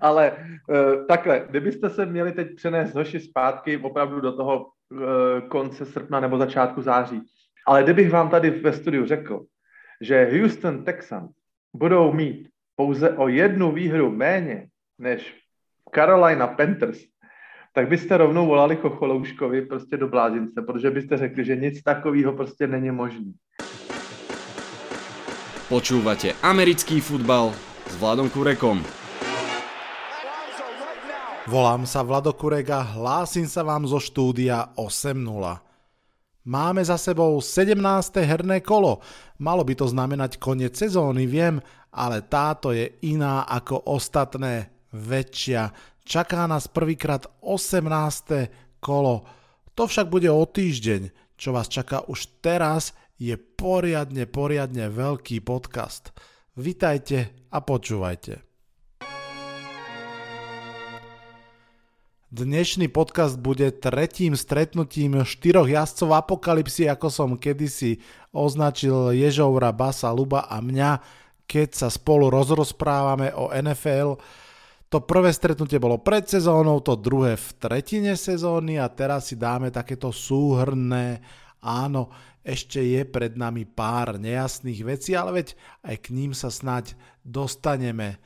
Ale uh, takhle, kdybyste se měli teď přenést hoši zpátky opravdu do toho uh, konce srpna nebo začátku září, ale kdybych vám tady ve studiu řekl, že Houston Texans budou mít pouze o jednu výhru méně než Carolina Panthers, tak byste rovnou volali Chocholouškovi prostě do blázince, protože byste řekli, že nic takového prostě není možný. Počúvate americký futbal s Vladom Kurekom. Volám sa Vlado Kurek a hlásim sa vám zo štúdia 8.0. Máme za sebou 17. herné kolo. Malo by to znamenať koniec sezóny, viem, ale táto je iná ako ostatné, väčšia. Čaká nás prvýkrát 18. kolo. To však bude o týždeň. Čo vás čaká už teraz je poriadne, poriadne veľký podcast. Vitajte a počúvajte. Dnešný podcast bude tretím stretnutím štyroch jazdcov apokalipsy, ako som kedysi označil Ježoura, Basa, Luba a mňa, keď sa spolu rozrozprávame o NFL. To prvé stretnutie bolo pred sezónou, to druhé v tretine sezóny a teraz si dáme takéto súhrné, áno, ešte je pred nami pár nejasných vecí, ale veď aj k ním sa snať dostaneme.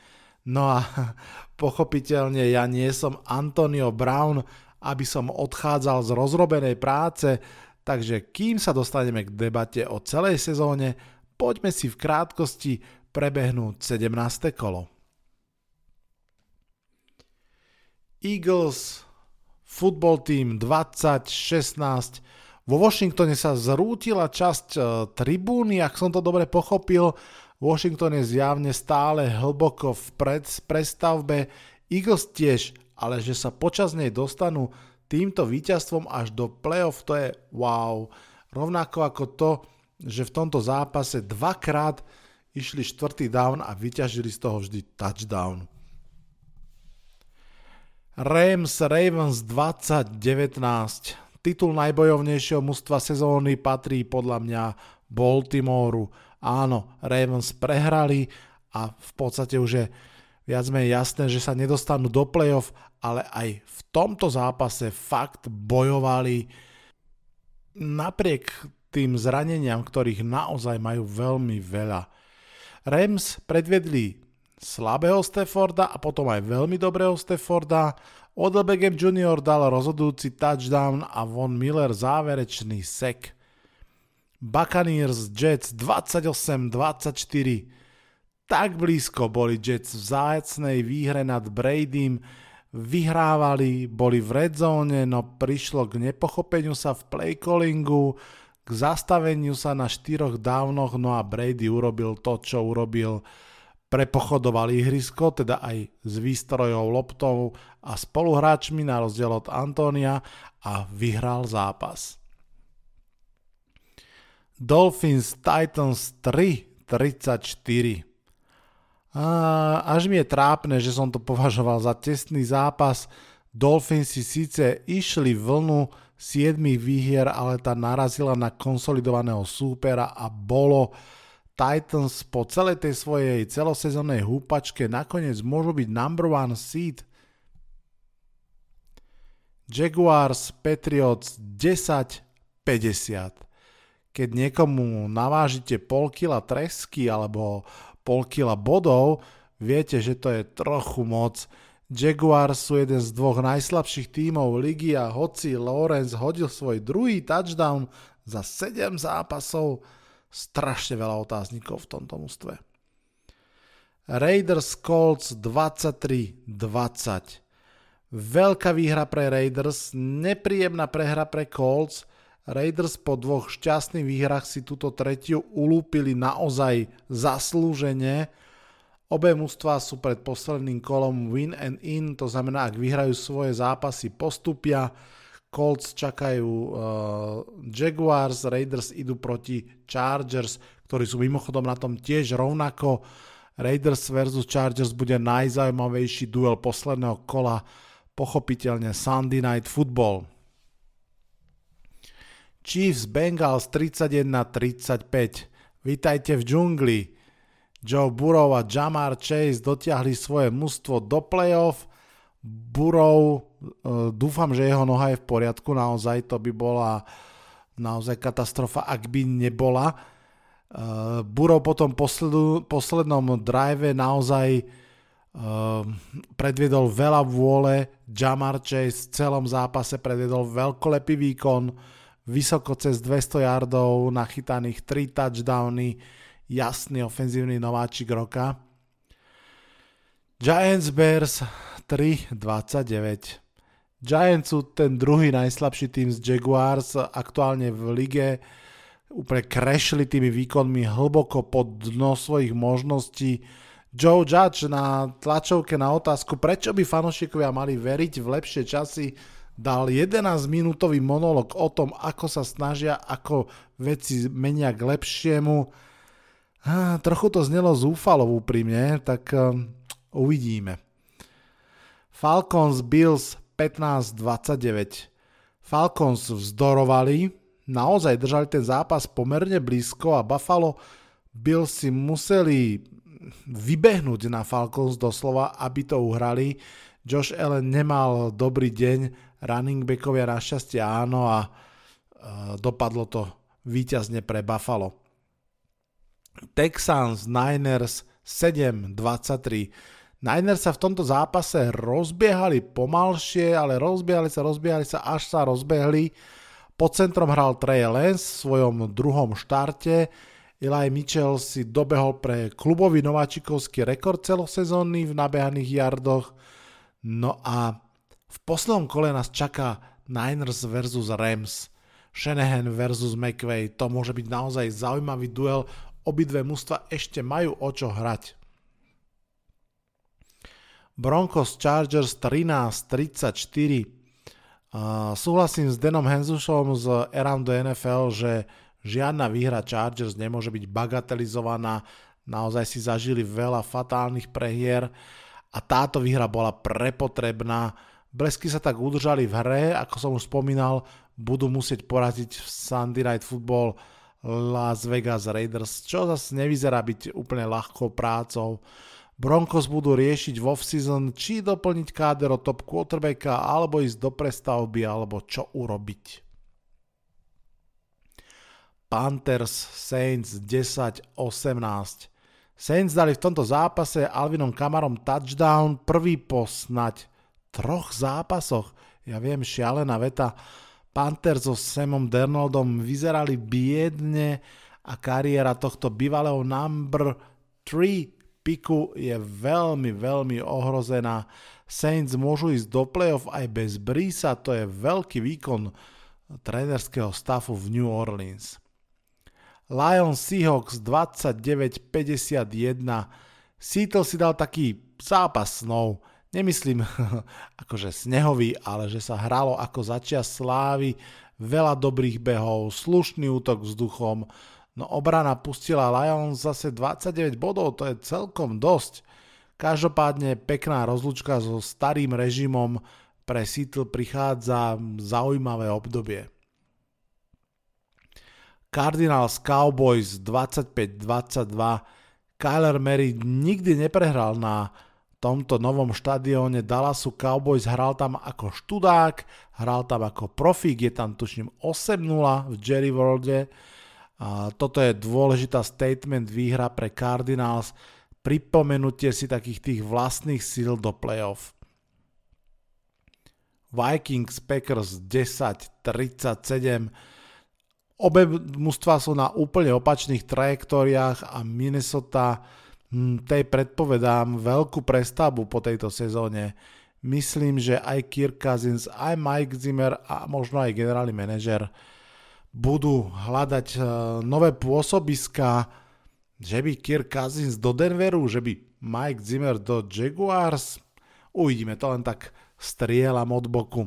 No a pochopiteľne ja nie som Antonio Brown, aby som odchádzal z rozrobenej práce, takže kým sa dostaneme k debate o celej sezóne, poďme si v krátkosti prebehnúť 17. kolo. Eagles, football team 2016, vo Washingtone sa zrútila časť e, tribúny, ak som to dobre pochopil. Washington je zjavne stále hlboko v prestavbe. Eagles tiež, ale že sa počas nej dostanú týmto víťazstvom až do playoff, to je wow. Rovnako ako to, že v tomto zápase dvakrát išli štvrtý down a vyťažili z toho vždy touchdown. Rams Ravens 2019 titul najbojovnejšieho mužstva sezóny patrí podľa mňa Baltimoru. Áno, Ravens prehrali a v podstate už je viac menej jasné, že sa nedostanú do playoff, ale aj v tomto zápase fakt bojovali napriek tým zraneniam, ktorých naozaj majú veľmi veľa. Rams predvedli slabého Stafforda a potom aj veľmi dobrého Stafforda. Odell Beckham Jr. dal rozhodujúci touchdown a Von Miller záverečný sek. Buccaneers Jets 28-24. Tak blízko boli Jets v zájacnej výhre nad Bradym, vyhrávali, boli v red zone, no prišlo k nepochopeniu sa v play callingu, k zastaveniu sa na štyroch dávnoch, no a Brady urobil to, čo urobil prepochodoval ihrisko, teda aj s výstrojou, loptou a spoluhráčmi na rozdiel od Antónia a vyhral zápas. Dolphins Titans 3 34 a až mi je trápne, že som to považoval za testný zápas. Dolphins si síce išli vlnu 7 výhier, ale tá narazila na konsolidovaného súpera a bolo Titans po celej tej svojej celosezónnej húpačke nakoniec môžu byť number one seed. Jaguars Patriots 10-50. Keď niekomu navážite pol kila tresky alebo pol kila bodov, viete, že to je trochu moc. Jaguars sú jeden z dvoch najslabších tímov ligy a hoci Lawrence hodil svoj druhý touchdown za 7 zápasov, strašne veľa otáznikov v tomto mústve. Raiders Colts 23-20. Veľká výhra pre Raiders, nepríjemná prehra pre Colts. Raiders po dvoch šťastných výhrach si túto tretiu ulúpili naozaj zaslúžene. Obe mužstva sú pred posledným kolom win and in, to znamená, ak vyhrajú svoje zápasy, postupia. Colts čakajú uh, Jaguars, Raiders idú proti Chargers, ktorí sú mimochodom na tom tiež rovnako. Raiders versus Chargers bude najzaujímavejší duel posledného kola, pochopiteľne Sunday Night Football. Chiefs Bengals 31-35. Vítajte v džungli. Joe Burrow a Jamar Chase dotiahli svoje mužstvo do playoff. Burrow, uh, dúfam, že jeho noha je v poriadku, naozaj to by bola naozaj katastrofa, ak by nebola. Uh, Burrow potom posledu, poslednom drive naozaj uh, predviedol veľa vôle, Jamar Chase v celom zápase predviedol veľkolepý výkon, vysoko cez 200 yardov, nachytaných 3 touchdowny, jasný ofenzívny nováčik roka. Giants Bears 3-29. Giants sú ten druhý najslabší tým z Jaguars aktuálne v lige. Úplne krešli tými výkonmi hlboko pod dno svojich možností. Joe Judge na tlačovke na otázku, prečo by fanošikovia mali veriť v lepšie časy, dal 11-minútový monolog o tom, ako sa snažia, ako veci menia k lepšiemu. Ah, trochu to znelo zúfalo úprimne, tak um, uvidíme. Falcons Bills 15-29. Falcons vzdorovali, naozaj držali ten zápas pomerne blízko a Buffalo Bills si museli vybehnúť na Falcons doslova, aby to uhrali. Josh Allen nemal dobrý deň, running backovia našťastie áno a dopadlo to víťazne pre Buffalo. Texans Niners 7-23 Niners sa v tomto zápase rozbiehali pomalšie, ale rozbiehali sa, rozbiehali sa, až sa rozbehli. Pod centrom hral Trey Lance v svojom druhom štarte. Eli Mitchell si dobehol pre klubový nováčikovský rekord celosezónny v nabehaných jardoch. No a v poslednom kole nás čaká Niners versus Rams. Shanahan versus McVay. To môže byť naozaj zaujímavý duel. Obidve mužstva ešte majú o čo hrať. Broncos Chargers 13-34. Uh, súhlasím s Denom Henzušom z Around the NFL, že žiadna výhra Chargers nemôže byť bagatelizovaná. Naozaj si zažili veľa fatálnych prehier a táto výhra bola prepotrebná. Blesky sa tak udržali v hre, ako som už spomínal, budú musieť poraziť v Sunday Night Football Las Vegas Raiders, čo zase nevyzerá byť úplne ľahkou prácou. Broncos budú riešiť v off-season, či doplniť káder o top quarterbacka, alebo ísť do prestavby, alebo čo urobiť. Panthers Saints 10-18. Saints dali v tomto zápase Alvinom Kamarom touchdown, prvý po snať troch zápasoch. Ja viem, šialená veta. Panthers so Samom Dernoldom vyzerali biedne a kariéra tohto bývalého number 3 piku je veľmi, veľmi ohrozená. Saints môžu ísť do playoff aj bez Brisa, to je veľký výkon trénerského stafu v New Orleans. Lions Seahawks 29-51. Seattle si dal taký zápas snov. Nemyslím akože snehový, ale že sa hralo ako začia slávy, veľa dobrých behov, slušný útok vzduchom, No obrana pustila Lions zase 29 bodov, to je celkom dosť. Každopádne pekná rozlučka so starým režimom pre Seattle prichádza zaujímavé obdobie. Cardinals Cowboys 25-22 Kyler Murray nikdy neprehral na tomto novom štadióne Dallasu Cowboys, hral tam ako študák, hral tam ako profík, je tam tuším 8-0 v Jerry Worlde. A toto je dôležitá statement výhra pre Cardinals, pripomenutie si takých tých vlastných síl do playoff. Vikings Packers 10-37 Obe mužstva sú na úplne opačných trajektóriách a Minnesota tej predpovedám veľkú prestavbu po tejto sezóne. Myslím, že aj Kirk Cousins, aj Mike Zimmer a možno aj generálny manažer budú hľadať uh, nové pôsobiska, že by Kirk Cousins do Denveru, že by Mike Zimmer do Jaguars. Uvidíme, to len tak strieľam od boku.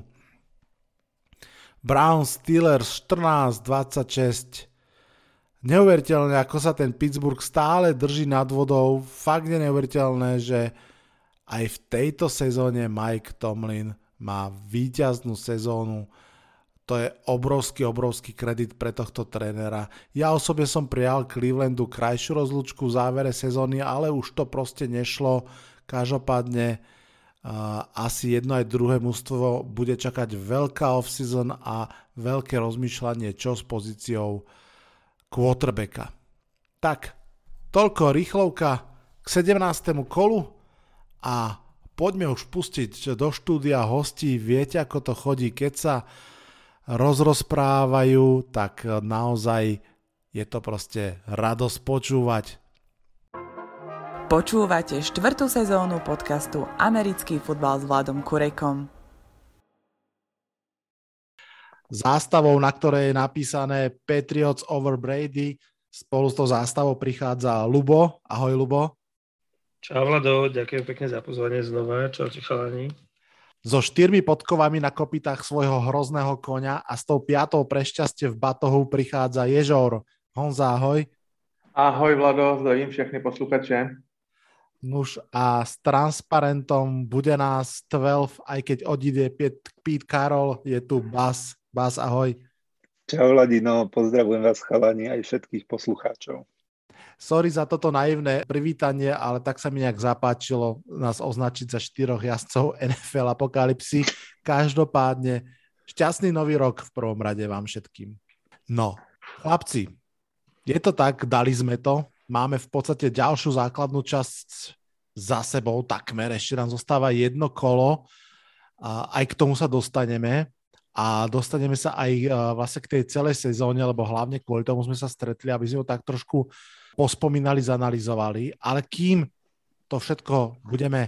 Brown Steelers 14-26. Neuveriteľné, ako sa ten Pittsburgh stále drží nad vodou. Fakt je neuveriteľné, že aj v tejto sezóne Mike Tomlin má víťaznú sezónu to je obrovský, obrovský kredit pre tohto trénera. Ja osobne som prijal Clevelandu krajšiu rozlučku v závere sezóny, ale už to proste nešlo. Každopádne uh, asi jedno aj druhé mužstvo bude čakať veľká off-season a veľké rozmýšľanie, čo s pozíciou quarterbacka. Tak, toľko rýchlovka k 17. kolu a poďme už pustiť do štúdia hostí. Viete, ako to chodí, keď sa rozrozprávajú, tak naozaj je to proste radosť počúvať. Počúvate štvrtú sezónu podcastu Americký futbal s Vladom Kurekom. Zástavou, na ktorej je napísané Patriots over Brady, spolu s tou zástavou prichádza Lubo. Ahoj Lubo. Čau Vlado, ďakujem pekne za pozvanie znova. Čau chalani so štyrmi podkovami na kopitách svojho hrozného konia a s tou piatou prešťastie v batohu prichádza Ježor. Honza, ahoj. Ahoj Vlado, zdravím všechny posluchače. Nuž a s transparentom bude nás 12, aj keď odíde Pete Karol, je tu Bas. Bas, ahoj. Čau Vladino, pozdravujem vás chalani aj všetkých poslucháčov. Sorry za toto naivné privítanie, ale tak sa mi nejak zapáčilo nás označiť za štyroch jazdcov NFL Apokalipsy. Každopádne šťastný nový rok v prvom rade vám všetkým. No, chlapci, je to tak, dali sme to. Máme v podstate ďalšiu základnú časť za sebou, takmer. Ešte nám zostáva jedno kolo. A aj k tomu sa dostaneme a dostaneme sa aj vlastne k tej celej sezóne, lebo hlavne kvôli tomu sme sa stretli, aby sme ho tak trošku pospomínali, zanalizovali, ale kým to všetko budeme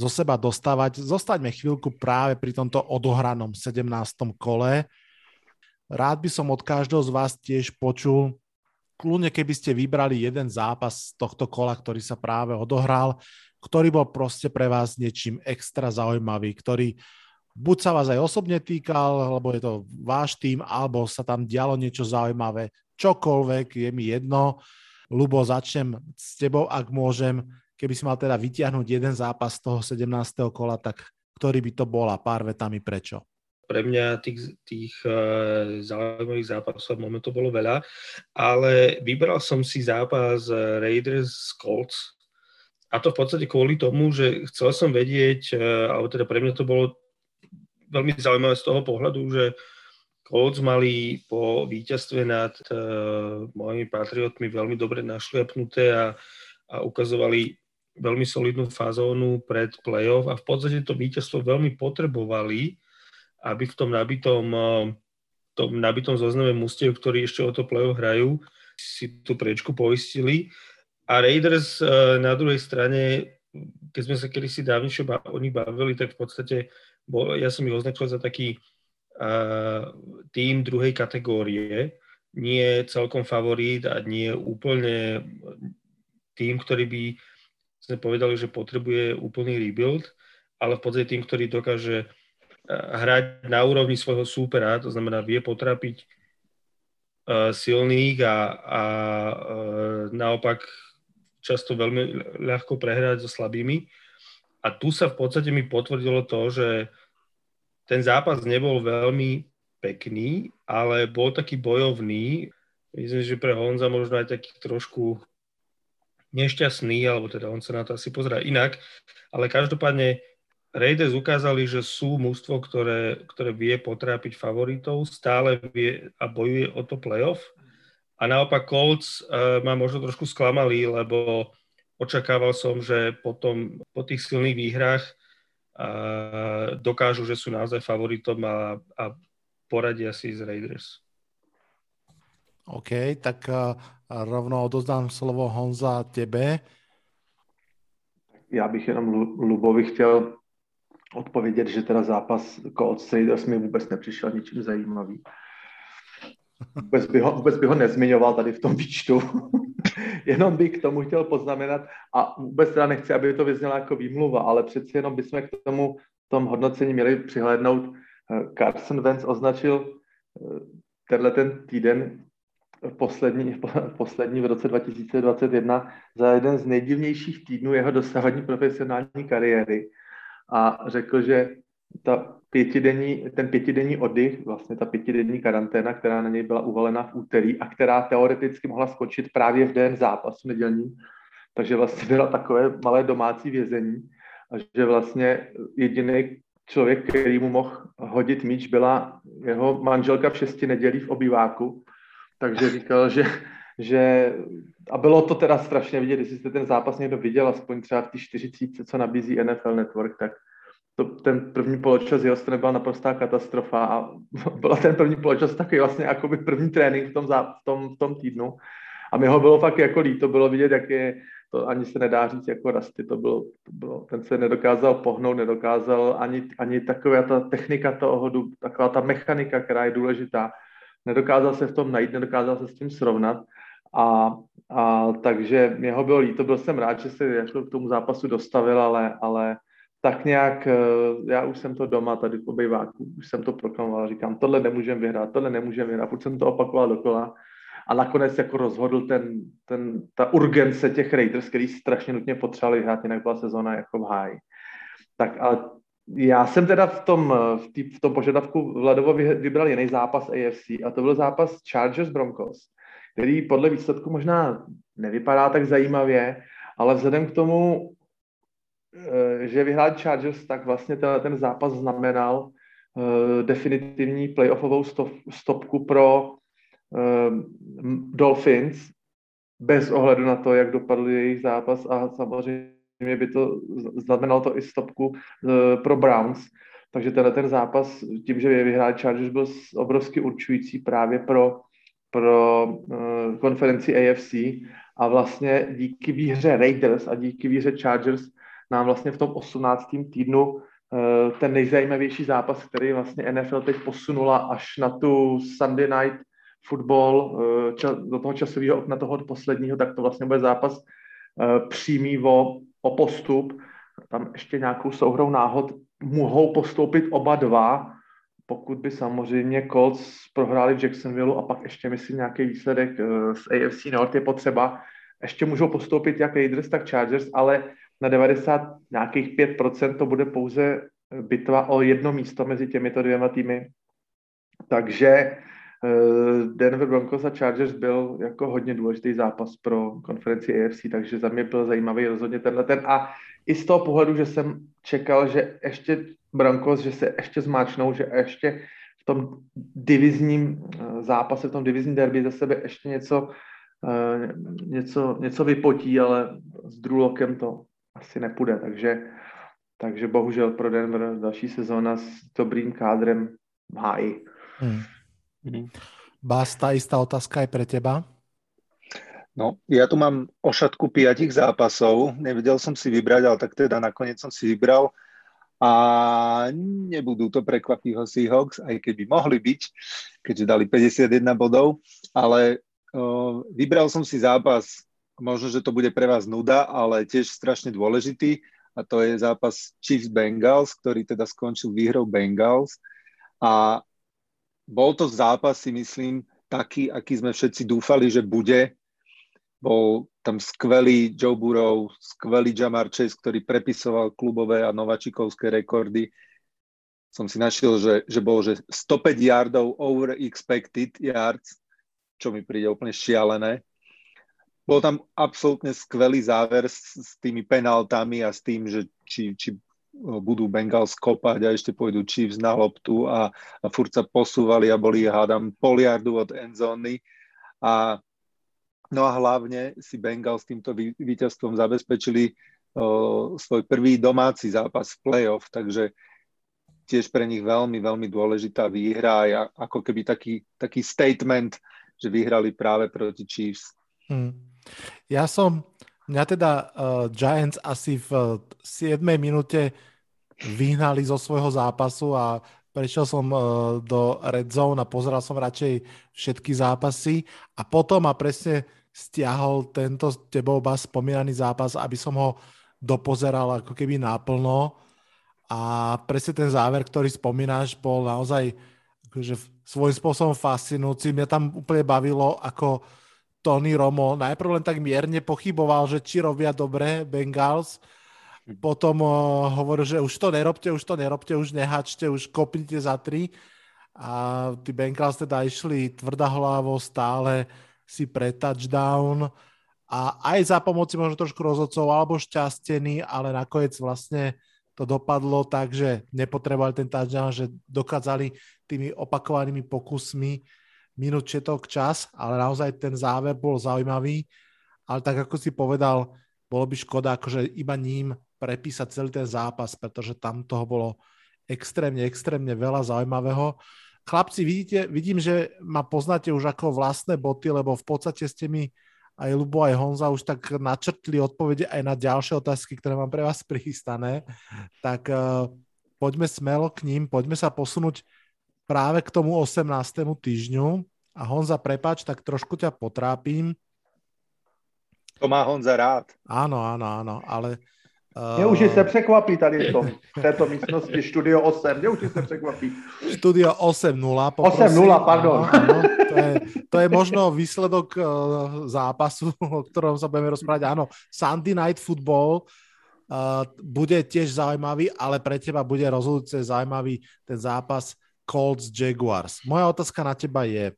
zo seba dostávať, zostaňme chvíľku práve pri tomto odohranom 17. kole. Rád by som od každého z vás tiež počul, kľudne keby ste vybrali jeden zápas z tohto kola, ktorý sa práve odohral, ktorý bol proste pre vás niečím extra zaujímavý, ktorý buď sa vás aj osobne týkal, lebo je to váš tým, alebo sa tam dialo niečo zaujímavé, čokoľvek, je mi jedno. Lubo, začnem s tebou, ak môžem. Keby si mal teda vytiahnuť jeden zápas z toho 17. kola, tak ktorý by to bol a pár vetami prečo? Pre mňa tých, tých uh, zaujímavých zápasov momentu bolo veľa, ale vybral som si zápas eh, Raiders Colts a to v podstate kvôli tomu, že chcel som vedieť, uh, alebo teda pre mňa to bolo veľmi zaujímavé z toho pohľadu, že Colts mali po víťazstve nad uh, mojimi patriotmi veľmi dobre našliapnuté a, a ukazovali veľmi solidnú fazónu pred playoff a v podstate to víťazstvo veľmi potrebovali, aby v tom nabitom, uh, tom nabitom zozname mustiev, ktorí ešte o to playoff hrajú, si tú prečku poistili. A Raiders uh, na druhej strane, keď sme sa kedysi dávnejšie o nich bavili, tak v podstate bol, ja som ich označil za taký tým druhej kategórie, nie celkom favorít a nie úplne tým, ktorý by sme povedali, že potrebuje úplný rebuild, ale v podstate tým, ktorý dokáže hrať na úrovni svojho súpera, to znamená vie potrapiť silných a, a naopak často veľmi ľahko prehrať so slabými. A tu sa v podstate mi potvrdilo to, že ten zápas nebol veľmi pekný, ale bol taký bojovný. Myslím, že pre Honza možno aj taký trošku nešťastný, alebo teda on sa na to asi pozerá inak, ale každopádne Raiders ukázali, že sú mústvo, ktoré, ktoré vie potrápiť favoritov, stále vie a bojuje o to playoff. A naopak Colts uh, ma možno trošku sklamali, lebo očakával som, že potom po tých silných výhrách a dokážu, že sú naozaj favoritom a, a poradia si z Raiders. OK, tak rovno odozdám slovo Honza tebe. Já bych jenom Lubovi chtěl odpovědět, že teda zápas Colts Raiders mi vůbec nepřišel ničím zajímavý. Vůbec by, ho, vůbec by ho nezmiňoval tady v tom výčtu. jenom bych k tomu chtěl poznamenat a vůbec teda nechci, aby to vyznělo jako výmluva, ale přeci jenom bychom k tomu tom hodnocení měli přihlédnout. Carson Wentz označil eh, tenhle ten týden poslední, poslední v roce 2021 za jeden z nejdivnějších týdnů jeho dosavadní profesionální kariéry a řekl, že ta pětidenní, ten pětidenní oddych, vlastně ta pětidenní karanténa, která na něj byla uvalena v úterý a která teoreticky mohla skončit právě v den zápasu nedělní, takže vlastně byla takové malé domácí vězení a že vlastně jediný člověk, který mu mohl hodit míč, byla jeho manželka v šesti nedělí v obýváku, takže říkal, že, že a bylo to teda strašně vidět, jestli jste ten zápas někdo viděl, aspoň třeba v té 40, co nabízí NFL Network, tak to, ten první poločas Houstonu byla naprostá katastrofa a byl ten první poločas takový vlastně jako by první trénink v tom, v tom, v tom týdnu. A mi ho bylo fakt jako líto, bylo vidět, jak je, to ani se nedá říct jako rasty, to bylo, to bylo, ten se nedokázal pohnout, nedokázal ani, ani taková ta technika toho taková ta mechanika, která je důležitá, nedokázal se v tom najít, nedokázal se s tím srovnat a, a takže mě ho bylo líto, byl jsem rád, že se jako k tomu zápasu dostavil, ale, ale tak nějak, eh, já už jsem to doma tady v obejváku, už jsem to proklamoval, říkám, tohle nemůžeme vyhrát, tohle nemůžeme vyhrát, furt jsem to opakoval dokola a nakonec jako rozhodl ten, ten, ta urgence těch Raiders, který strašně nutně potřebovali hrát, jinak byla sezóna jako v háji. Tak a já jsem teda v tom, v, tý, v tom požadavku Vladovo vybral jiný zápas AFC a to byl zápas Chargers Broncos, který podle výsledku možná nevypadá tak zajímavě, ale vzhledem k tomu, eh, že vyhrál Chargers, tak vlastně ten, zápas znamenal uh, definitivní playoffovou stop, stopku pro uh, Dolphins, bez ohledu na to, jak dopadl jejich zápas a samozřejmě by to znamenalo to i stopku pro Browns. Takže tenhle ten zápas, tím, že vyhrál Chargers, byl obrovsky určující právě pro, pro konferenci AFC a vlastně díky výhře Raiders a díky výhře Chargers nám vlastně v tom 18. týdnu uh, ten nejzajímavější zápas, který vlastně NFL teď posunula až na tu Sunday night fotbal eh, do toho časového okna toho posledního, tak to vlastně bude zápas eh, přímý o, o postup. Tam ještě nějakou souhrou náhod mohou postoupit oba dva, pokud by samozřejmě Colts prohráli v Jacksonville a pak ještě myslím nějaký výsledek eh, z AFC North je potřeba. Ještě můžou postoupit jak Raiders, tak Chargers, ale na 90 nějakých 5% to bude pouze bitva o jedno místo mezi těmito dvěma týmy. Takže Eh, Denver Broncos a Chargers byl jako hodně důležitý zápas pro konferenci AFC, takže za mě byl zajímavý rozhodně tenhle ten. A i z toho pohledu, že jsem čekal, že ještě Broncos, že se ještě zmáčnou, že ještě v tom divizním eh, zápase, v tom divizním derby za sebe ještě něco, eh, něco, něco vypotí, ale s Drulokem to asi nepůjde, takže, takže bohužel pro Denver další sezóna s dobrým kádrem v háji. Hmm. Mm. Bás, tá istá otázka aj pre teba. No, ja tu mám ošatku piatich zápasov, nevedel som si vybrať, ale tak teda nakoniec som si vybral a nebudú to prekvapivo Seahawks, aj keby mohli byť, keďže dali 51 bodov, ale uh, vybral som si zápas, možno, že to bude pre vás nuda, ale tiež strašne dôležitý a to je zápas Chiefs Bengals, ktorý teda skončil výhrou Bengals a bol to zápas, si myslím, taký, aký sme všetci dúfali, že bude. Bol tam skvelý Joe Burrow, skvelý Jamar Chase, ktorý prepisoval klubové a novačikovské rekordy. Som si našiel, že, že bol že 105 yardov over expected yards, čo mi príde úplne šialené. Bol tam absolútne skvelý záver s, s tými penaltami a s tým, že či, či budú Bengals kopať a ešte pôjdu Chiefs na loptu a, a furt sa posúvali a boli, hádam, poliardu od endzóny. A, no a hlavne si Bengals týmto víťazstvom zabezpečili o, svoj prvý domáci zápas v playoff, takže tiež pre nich veľmi, veľmi dôležitá výhra a ako keby taký, taký statement, že vyhrali práve proti Chiefs. Hmm. Ja som Mňa teda uh, Giants asi v 7. minúte vyhnali zo svojho zápasu a prešiel som uh, do Red Zone a pozeral som radšej všetky zápasy a potom ma presne stiahol tento tebou bas spomínaný zápas, aby som ho dopozeral ako keby náplno a presne ten záver, ktorý spomínáš, bol naozaj akože svojím spôsobom fascinujúci. Mňa tam úplne bavilo, ako Tony Romo najprv len tak mierne pochyboval, že či robia dobre Bengals. Potom uh, hovoril, že už to nerobte, už to nerobte, už nehačte, už kopnite za tri. A tí Bengals teda išli hlavo stále si pre touchdown. A aj za pomoci možno trošku rozhodcov alebo šťastený, ale nakoniec vlastne to dopadlo tak, že nepotrebovali ten touchdown, že dokázali tými opakovanými pokusmi minúť všetok čas, ale naozaj ten záver bol zaujímavý. Ale tak ako si povedal, bolo by škoda akože iba ním prepísať celý ten zápas, pretože tam toho bolo extrémne, extrémne veľa zaujímavého. Chlapci, vidíte, vidím, že ma poznáte už ako vlastné boty, lebo v podstate ste mi aj Lubo, aj Honza už tak načrtli odpovede aj na ďalšie otázky, ktoré mám pre vás prichystané. Tak uh, poďme smelo k ním, poďme sa posunúť práve k tomu 18. týždňu. A Honza, prepač, tak trošku ťa potrápim. To má Honza rád. Áno, áno, áno, ale mě už se překvapí tady v, tom, v této místnosti Studio 8. Mě už se překvapí. Studio 8.0. 8.0, pardon. Áno, to, je, to je možno výsledok uh, zápasu, o ktorom sa budeme rozprávať. Áno, Sunday Night Football uh, bude tiež zaujímavý, ale pre teba bude rozhodujúce zaujímavý ten zápas Colts Jaguars. Moja otázka na teba je,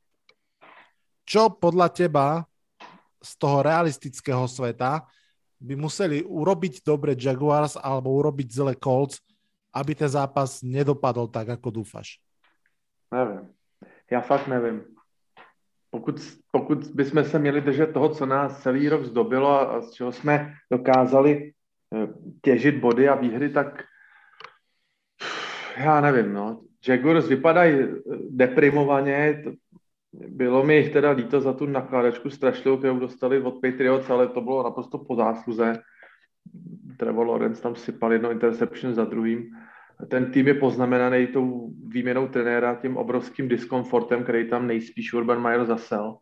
čo podľa teba z toho realistického sveta by museli urobiť dobre Jaguars alebo urobiť zle Colts, aby ten zápas nedopadol tak, ako dúfaš? Nevím. Já fakt nevím. Pokud, pokud bychom se měli držet toho, co nás celý rok zdobilo a z čeho jsme dokázali eh, těžit body a výhry, tak já nevím, no. Jaguars vypadají eh, deprimovaně, bylo mi jich teda líto za tu nakládečku strašlivou, kterou dostali od Patriots, ale to bylo naprosto po zásluze. Trevor Lawrence tam sypal jedno interception za druhým. Ten tým je poznamenaný tou výměnou trenéra, tím obrovským diskomfortem, který tam nejspíš Urban Meyer zasel.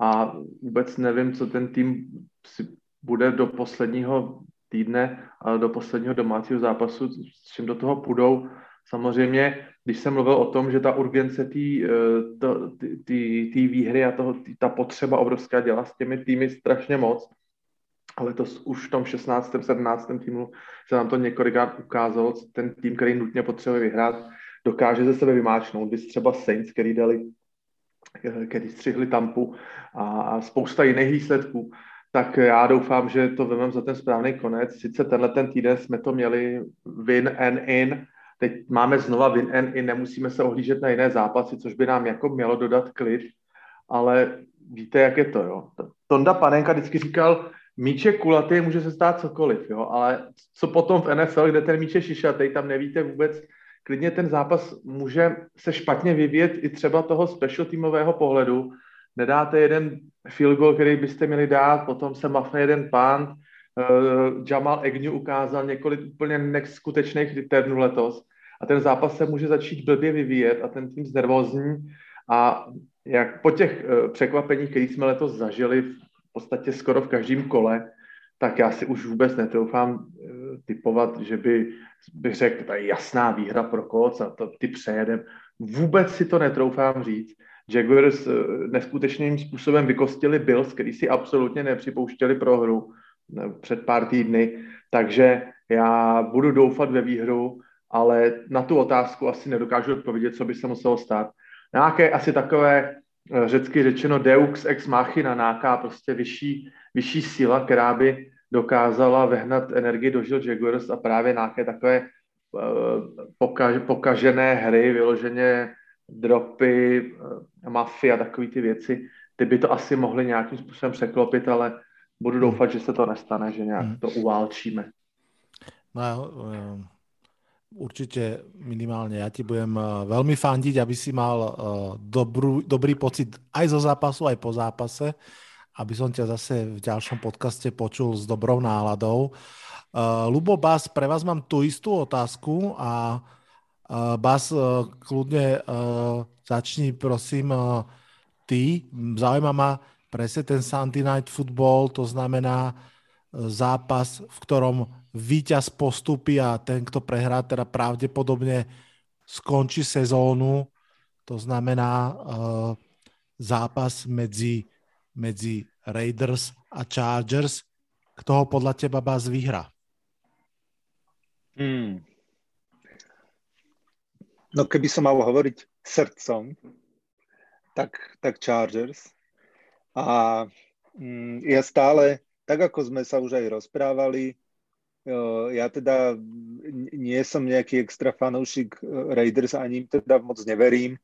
A vůbec nevím, co ten tým si bude do posledního týdne, do posledního domácího zápasu, s čím do toho půjdou. Samozřejmě když jsem mluvil o tom, že ta urgence té výhry a toho, tý, ta potřeba obrovská dělá s těmi týmy strašně moc, ale to už v tom 16. 17. týmu se nám to několikrát ukázalo, ten tým, který nutně potřebuje vyhrát, dokáže ze sebe vymáčnout. Vy třeba Saints, který dali který střihli Tampu a, a spousta jiných výsledků, tak já doufám, že to vemem za ten správný konec. Sice tenhle ten týden jsme to měli win and in, Teď máme znova win in, nemusíme se ohlížet na jiné zápasy, což by nám jako mělo dodat klid, ale víte, jak je to, jo. Tonda Panenka vždycky říkal, míč je kulatý, může se stát cokoliv, jo, ale co potom v NFL, kde ten míč je šišatý, tam nevíte vůbec, klidně ten zápas může se špatně vyvíjet i třeba toho special týmového pohledu. Nedáte jeden field goal, který byste měli dát, potom se mafne jeden uh, Jamal Agnew ukázal několik úplně neskutečných returnů letos a ten zápas se může začít blbě vyvíjet a ten tým znervózní a jak po těch uh, překvapeních, které jsme letos zažili v podstatě skoro v každém kole, tak já si už vůbec netroufám uh, typovat, že by bych řekl, je jasná výhra pro Colts a to ty přejedem. Vůbec si to netroufám říct. Jaguars neskutečným způsobem vykostili Bills, který si absolutně nepřipouštěli prohru před pár týdny, takže já budu doufat ve výhru, ale na tu otázku asi nedokážu odpovědět, co by se muselo stát. Nějaké asi takové eh, řecky řečeno deux ex machina, nějaká prostě vyšší, vyšší síla, která by dokázala vehnat energii do žil Jaguars a právě nějaké takové pokaž, pokažené hry, vyloženě dropy, uh, mafie a takové ty věci, ty by to asi mohly nějakým způsobem překlopit, ale budu hmm. doufat, že se to nestane, že nějak hmm. to uválčíme. No, um, určite minimálne ja ti budem uh, veľmi fandiť, aby si mal uh, dobrú, dobrý pocit aj zo zápasu, aj po zápase, aby som ťa zase v ďalšom podcaste počul s dobrou náladou. Lubo Bas, pre vás mám tú istú otázku a Bas, kľudne začni prosím ty. Zaujíma ma, presne ten Sunday Night Football, to znamená e, zápas, v ktorom víťaz postupí a ten, kto prehrá, teda pravdepodobne skončí sezónu. To znamená uh, zápas medzi, medzi Raiders a Chargers. Kto ho podľa teba Bas vyhrá? Hmm. No keby som mal hovoriť srdcom, tak, tak Chargers. A mm, ja stále, tak ako sme sa už aj rozprávali, ja teda nie som nejaký extra fanúšik e, Raiders, ani im teda moc neverím.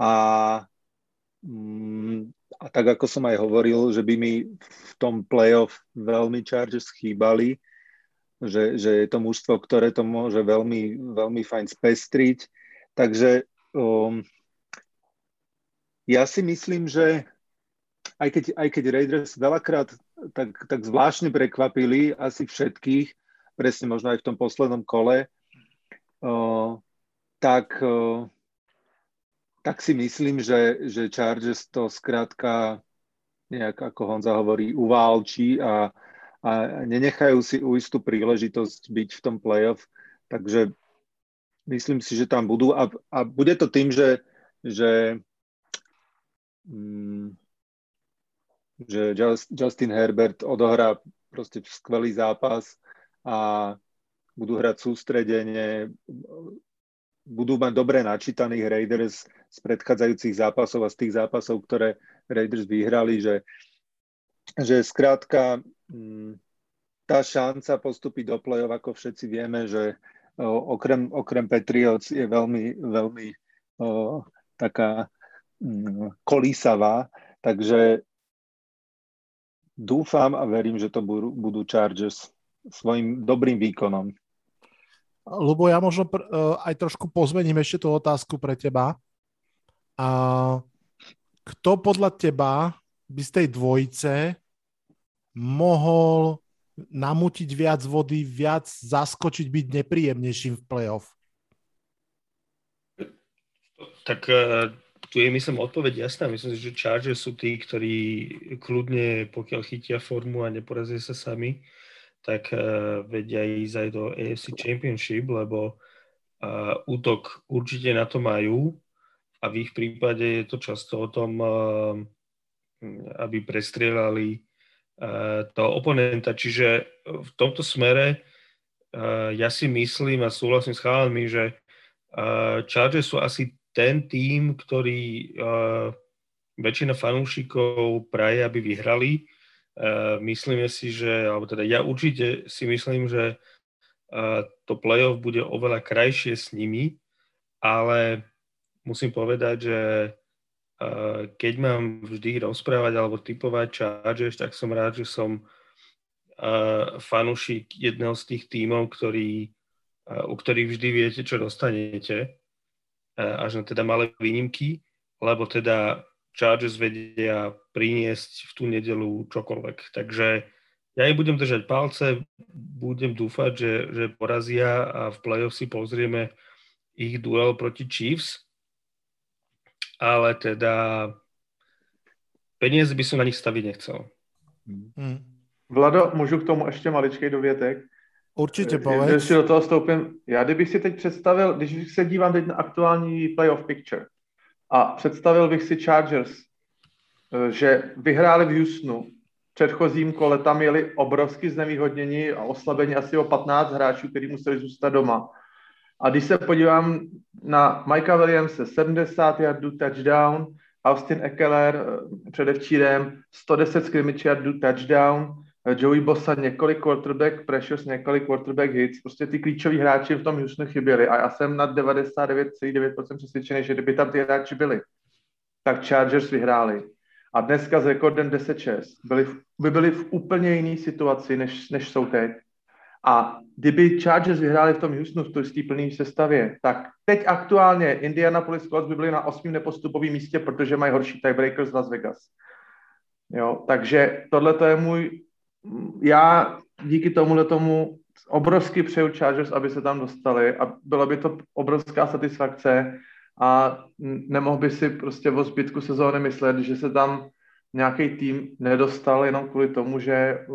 A, mm, a tak ako som aj hovoril, že by mi v tom playoff veľmi Chargers chýbali, že, že je to mužstvo, ktoré to môže veľmi, veľmi fajn spestriť. Takže um, ja si myslím, že aj keď, aj keď Raiders veľakrát tak, tak zvláštne prekvapili asi všetkých, presne možno aj v tom poslednom kole, uh, tak, uh, tak si myslím, že, že Chargers to skrátka nejak, ako Honza hovorí, uválči a, a nenechajú si uistú príležitosť byť v tom playoff. Takže myslím si, že tam budú a, a bude to tým, že, že Mm, že Justin Herbert odohrá proste skvelý zápas a budú hrať sústredenie, budú mať dobre načítaných Raiders z predchádzajúcich zápasov a z tých zápasov, ktoré Raiders vyhrali, že, že skrátka mm, tá šanca postúpiť do play-off, ako všetci vieme, že okrem, okrem Patriots je veľmi, veľmi o, taká Mm, kolísavá, takže dúfam a verím, že to budú, budú Chargers svojim dobrým výkonom. Lubo, ja možno pr- e, aj trošku pozmením ešte tú otázku pre teba. A kto podľa teba by z tej dvojice mohol namutiť viac vody, viac zaskočiť, byť nepríjemnejším v playoff? Tak e, tu je, myslím, odpoveď jasná. Myslím si, že Chargers sú tí, ktorí kľudne, pokiaľ chytia formu a neporazia sa sami, tak uh, vedia ísť aj do AFC Championship, lebo uh, útok určite na to majú a v ich prípade je to často o tom, uh, aby prestrieľali uh, toho oponenta. Čiže v tomto smere uh, ja si myslím a súhlasím s chalami, že uh, Chargers sú asi ten tým, ktorý uh, väčšina fanúšikov praje, aby vyhrali. Uh, myslíme si, že, alebo teda ja určite si myslím, že uh, to playoff bude oveľa krajšie s nimi, ale musím povedať, že uh, keď mám vždy rozprávať alebo typovať Chargers, tak som rád, že som uh, fanúšik jedného z tých tímov, ktorý, uh, u ktorých vždy viete, čo dostanete až na teda malé výnimky, lebo teda Chargers vedia priniesť v tú nedelu čokoľvek. Takže ja ich budem držať palce, budem dúfať, že, že porazia a v playoff si pozrieme ich duel proti Chiefs, ale teda peniaze by som na nich staviť nechcel. Hmm. Vlado, můžu k tomu ještě maličkej dovětek? Určitě povedz. Když do toho stoupím, já kdybych si teď představil, když se dívám teď na aktuální playoff picture a představil bych si Chargers, eh, že vyhráli v Houstonu, v předchozím kole tam jeli obrovsky znevýhodnění a oslabení asi o 15 hráčů, kteří museli zůstat doma. A když se podívám na Mikea Williamse, 70 yardů touchdown, Austin Eckler eh, předevčírem 110 scrimmage yardů touchdown, Joey Bossa několik quarterback pressures, několik quarterback hits, prostě ty klíčoví hráči v tom Houstonu chyběli a já jsem na 99,9% přesvědčený, že kdyby tam ty hráči byli, tak Chargers vyhráli. A dneska s rekordem 10-6 byli, by byli v úplně jiné situaci, než, než jsou teď. A kdyby Chargers vyhráli v tom Houstonu v té plné sestavě, tak teď aktuálně Indianapolis Colts by byli na osmém nepostupovém místě, protože mají horší tiebreaker z Las Vegas. Jo, takže tohle je můj já díky tomuhle tomu obrovsky přeju Chargers, aby se tam dostali a byla by to obrovská satisfakce a nemohl by si prostě o zbytku sezóny myslet, že se tam nějaký tým nedostal jenom kvůli tomu, že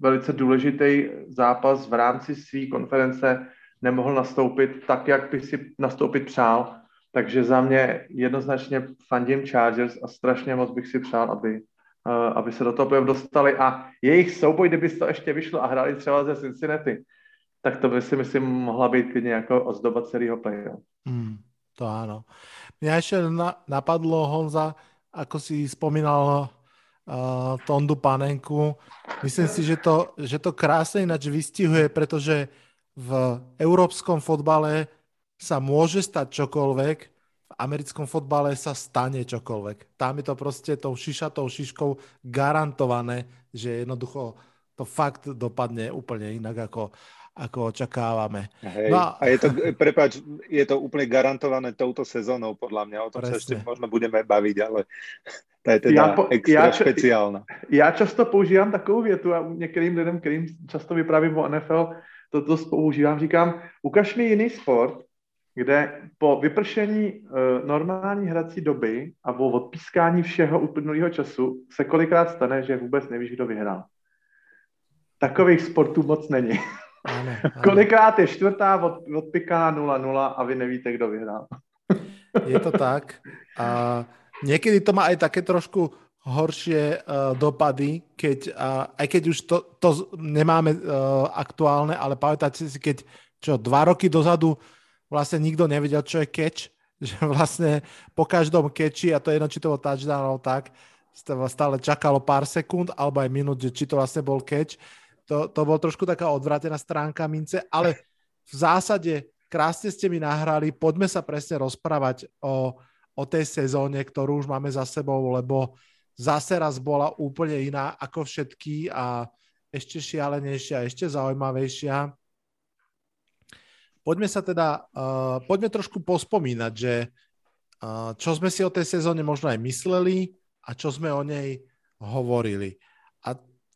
velice důležitý zápas v rámci své konference nemohl nastoupit tak, jak by si nastoupit přál. Takže za mě jednoznačně fandím Chargers a strašně moc bych si přál, aby aby se do toho dostali a jejich souboj, kdyby to ještě vyšlo a hráli třeba ze Cincinnati, tak to by si myslím mohla být klidně jako ozdoba celého playoff. Mm, to áno. Mňa ešte na, napadlo, Honza, ako si spomínal uh, Tondu Panenku. Myslím si, že to, že to krásne ináč vystihuje, pretože v európskom fotbale sa môže stať čokoľvek, americkom fotbale sa stane čokoľvek. Tam je to proste tou šišatou šiškou garantované, že jednoducho to fakt dopadne úplne inak ako, ako očakávame. Hej. No a... a je to, prepáč, je to úplne garantované touto sezónou, podľa mňa. O tom Presne. sa ešte možno budeme baviť, ale tá je teda já, po, extra já, špeciálna. Já často používám takovou větu a některým lidem, kterým často vypravím o NFL, to dost používám, říkám, ukaž mi jiný sport, kde po vypršení e, normální hrací doby a po odpískání všeho uplynulého času se kolikrát stane, že vůbec nevíš, kdo vyhrál. Takových sportů moc není. Ano, ano. Kolikrát je čtvrtá od, odpiká 0-0 a vy nevíte, kdo vyhrál. Je to tak. A niekedy to má aj také trošku horšie uh, dopady, keď, uh, aj keď už to, to nemáme uh, aktuálne, ale pamätáte si, keď čo, dva roky dozadu vlastne nikto nevedel, čo je catch, že vlastne po každom catchi, a to jedno, či to bol touchdown alebo tak, stále čakalo pár sekúnd alebo aj minút, že či to vlastne bol catch to, to bol trošku taká odvrátená stránka mince, ale v zásade krásne ste mi nahrali, poďme sa presne rozprávať o, o tej sezóne, ktorú už máme za sebou, lebo zase raz bola úplne iná ako všetky a ešte šialenejšia, ešte zaujímavejšia. Poďme sa teda, uh, poďme trošku pospomínať, že uh, čo sme si o tej sezóne možno aj mysleli a čo sme o nej hovorili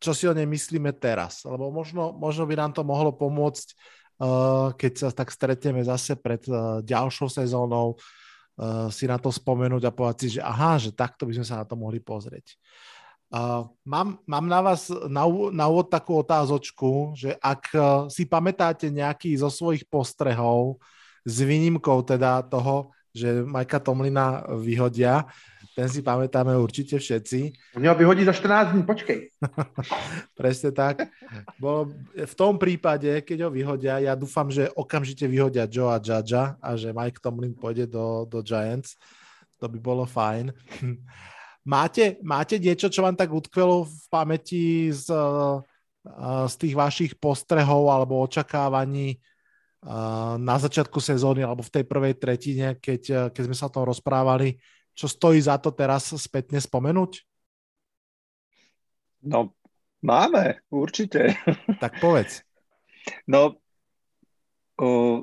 čo si o nej myslíme teraz. Lebo možno, možno by nám to mohlo pomôcť, uh, keď sa tak stretneme zase pred uh, ďalšou sezónou, uh, si na to spomenúť a povedať si, že aha, že takto by sme sa na to mohli pozrieť. Uh, mám, mám na vás na, na úvod takú otázočku, že ak uh, si pamätáte nejaký zo svojich postrehov s výnimkou teda toho, že Majka Tomlina vyhodia, ten si pamätáme určite všetci. Měl vyhodit za 14 dní, počkej. Presne tak. Bolo, v tom prípade, keď ho vyhodia, ja dúfam, že okamžite vyhodia Joe a Judgea a že Mike Tomlin pôjde do, do Giants. To by bolo fajn. Máte, máte niečo, čo vám tak utkvelo v pamäti z, z tých vašich postrehov alebo očakávaní na začiatku sezóny alebo v tej prvej tretine, keď, keď sme sa o tom rozprávali, čo stojí za to teraz spätne spomenúť? No, máme, určite. Tak povedz. No,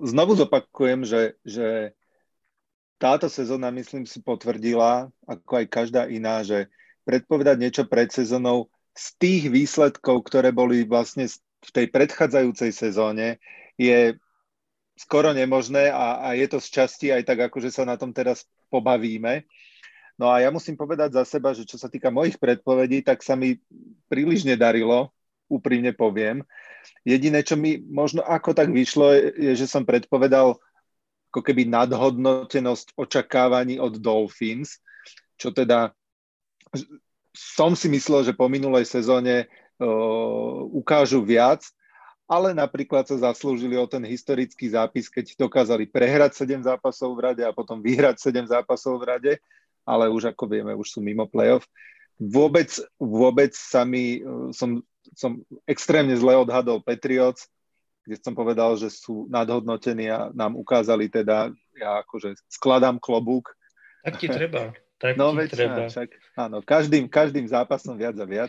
znovu zopakujem, že, že táto sezóna, myslím si, potvrdila, ako aj každá iná, že predpovedať niečo pred sezónou z tých výsledkov, ktoré boli vlastne v tej predchádzajúcej sezóne, je skoro nemožné a, a je to z časti aj tak, ako že sa na tom teraz pobavíme. No a ja musím povedať za seba, že čo sa týka mojich predpovedí, tak sa mi príliš nedarilo, úprimne poviem. Jediné, čo mi možno ako tak vyšlo, je, že som predpovedal ako keby nadhodnotenosť očakávaní od Dolphins, čo teda som si myslel, že po minulej sezóne uh, ukážu viac, ale napríklad sa zaslúžili o ten historický zápis, keď dokázali prehrať 7 zápasov v rade a potom vyhrať 7 zápasov v rade, ale už ako vieme, už sú mimo playoff. Vôbec, vôbec sa mi, som, som extrémne zle odhadol Patriots, kde som povedal, že sú nadhodnotení a nám ukázali teda, ja akože skladám klobúk. Tak ti treba. Tak no veď, treba. Však, áno, každým, každým zápasom viac a viac.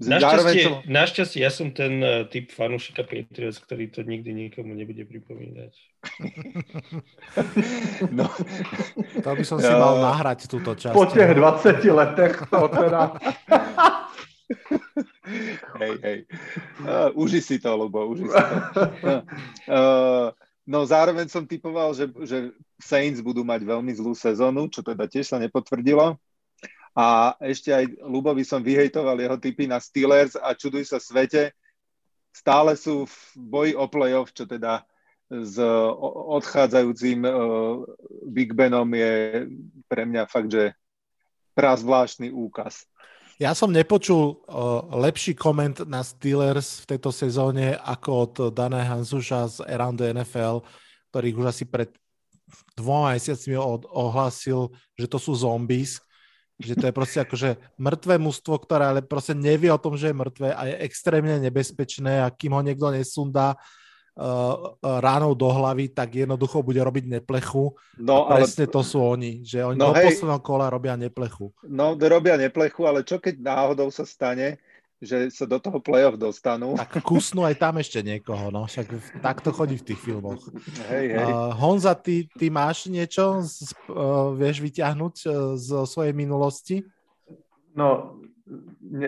Našťastie, som... našťastie ja som ten uh, typ fanúšika Patriots, ktorý to nikdy nikomu nebude pripomínať. no. To by som si mal nahrať túto časť. Po tých 20 letech to teda... hej, hej. Uh, uži si to, Lubo, uži si to. Uh, no zároveň som typoval, že, že Saints budú mať veľmi zlú sezónu, čo teda tiež sa nepotvrdilo. A ešte aj Lubovi som vyhejtoval jeho typy na Steelers a čuduj sa svete, stále sú v boji o playoff, čo teda s odchádzajúcim uh, Big Benom je pre mňa fakt, že prazvláštny úkaz. Ja som nepočul uh, lepší koment na Steelers v tejto sezóne ako od Dana Hansuša z Around the NFL, ktorý už asi pred dvoma mesiacmi ohlásil, že to sú zombies, že to je proste akože mŕtve mužstvo, ktoré ale proste nevie o tom, že je mŕtve a je extrémne nebezpečné a kým ho niekto nesundá ránou do hlavy, tak jednoducho bude robiť neplechu. No, a presne ale... to sú oni, že oni no, do hej, posledného kola robia neplechu. No, robia neplechu, ale čo keď náhodou sa stane, že sa do toho play-off dostanú. Tak kusnú aj tam ešte niekoho, no však tak to chodí v tých filmoch. Hej, hej. Uh, Honza, ty, ty máš niečo, z, uh, vieš vyťahnuť uh, zo svojej minulosti? No,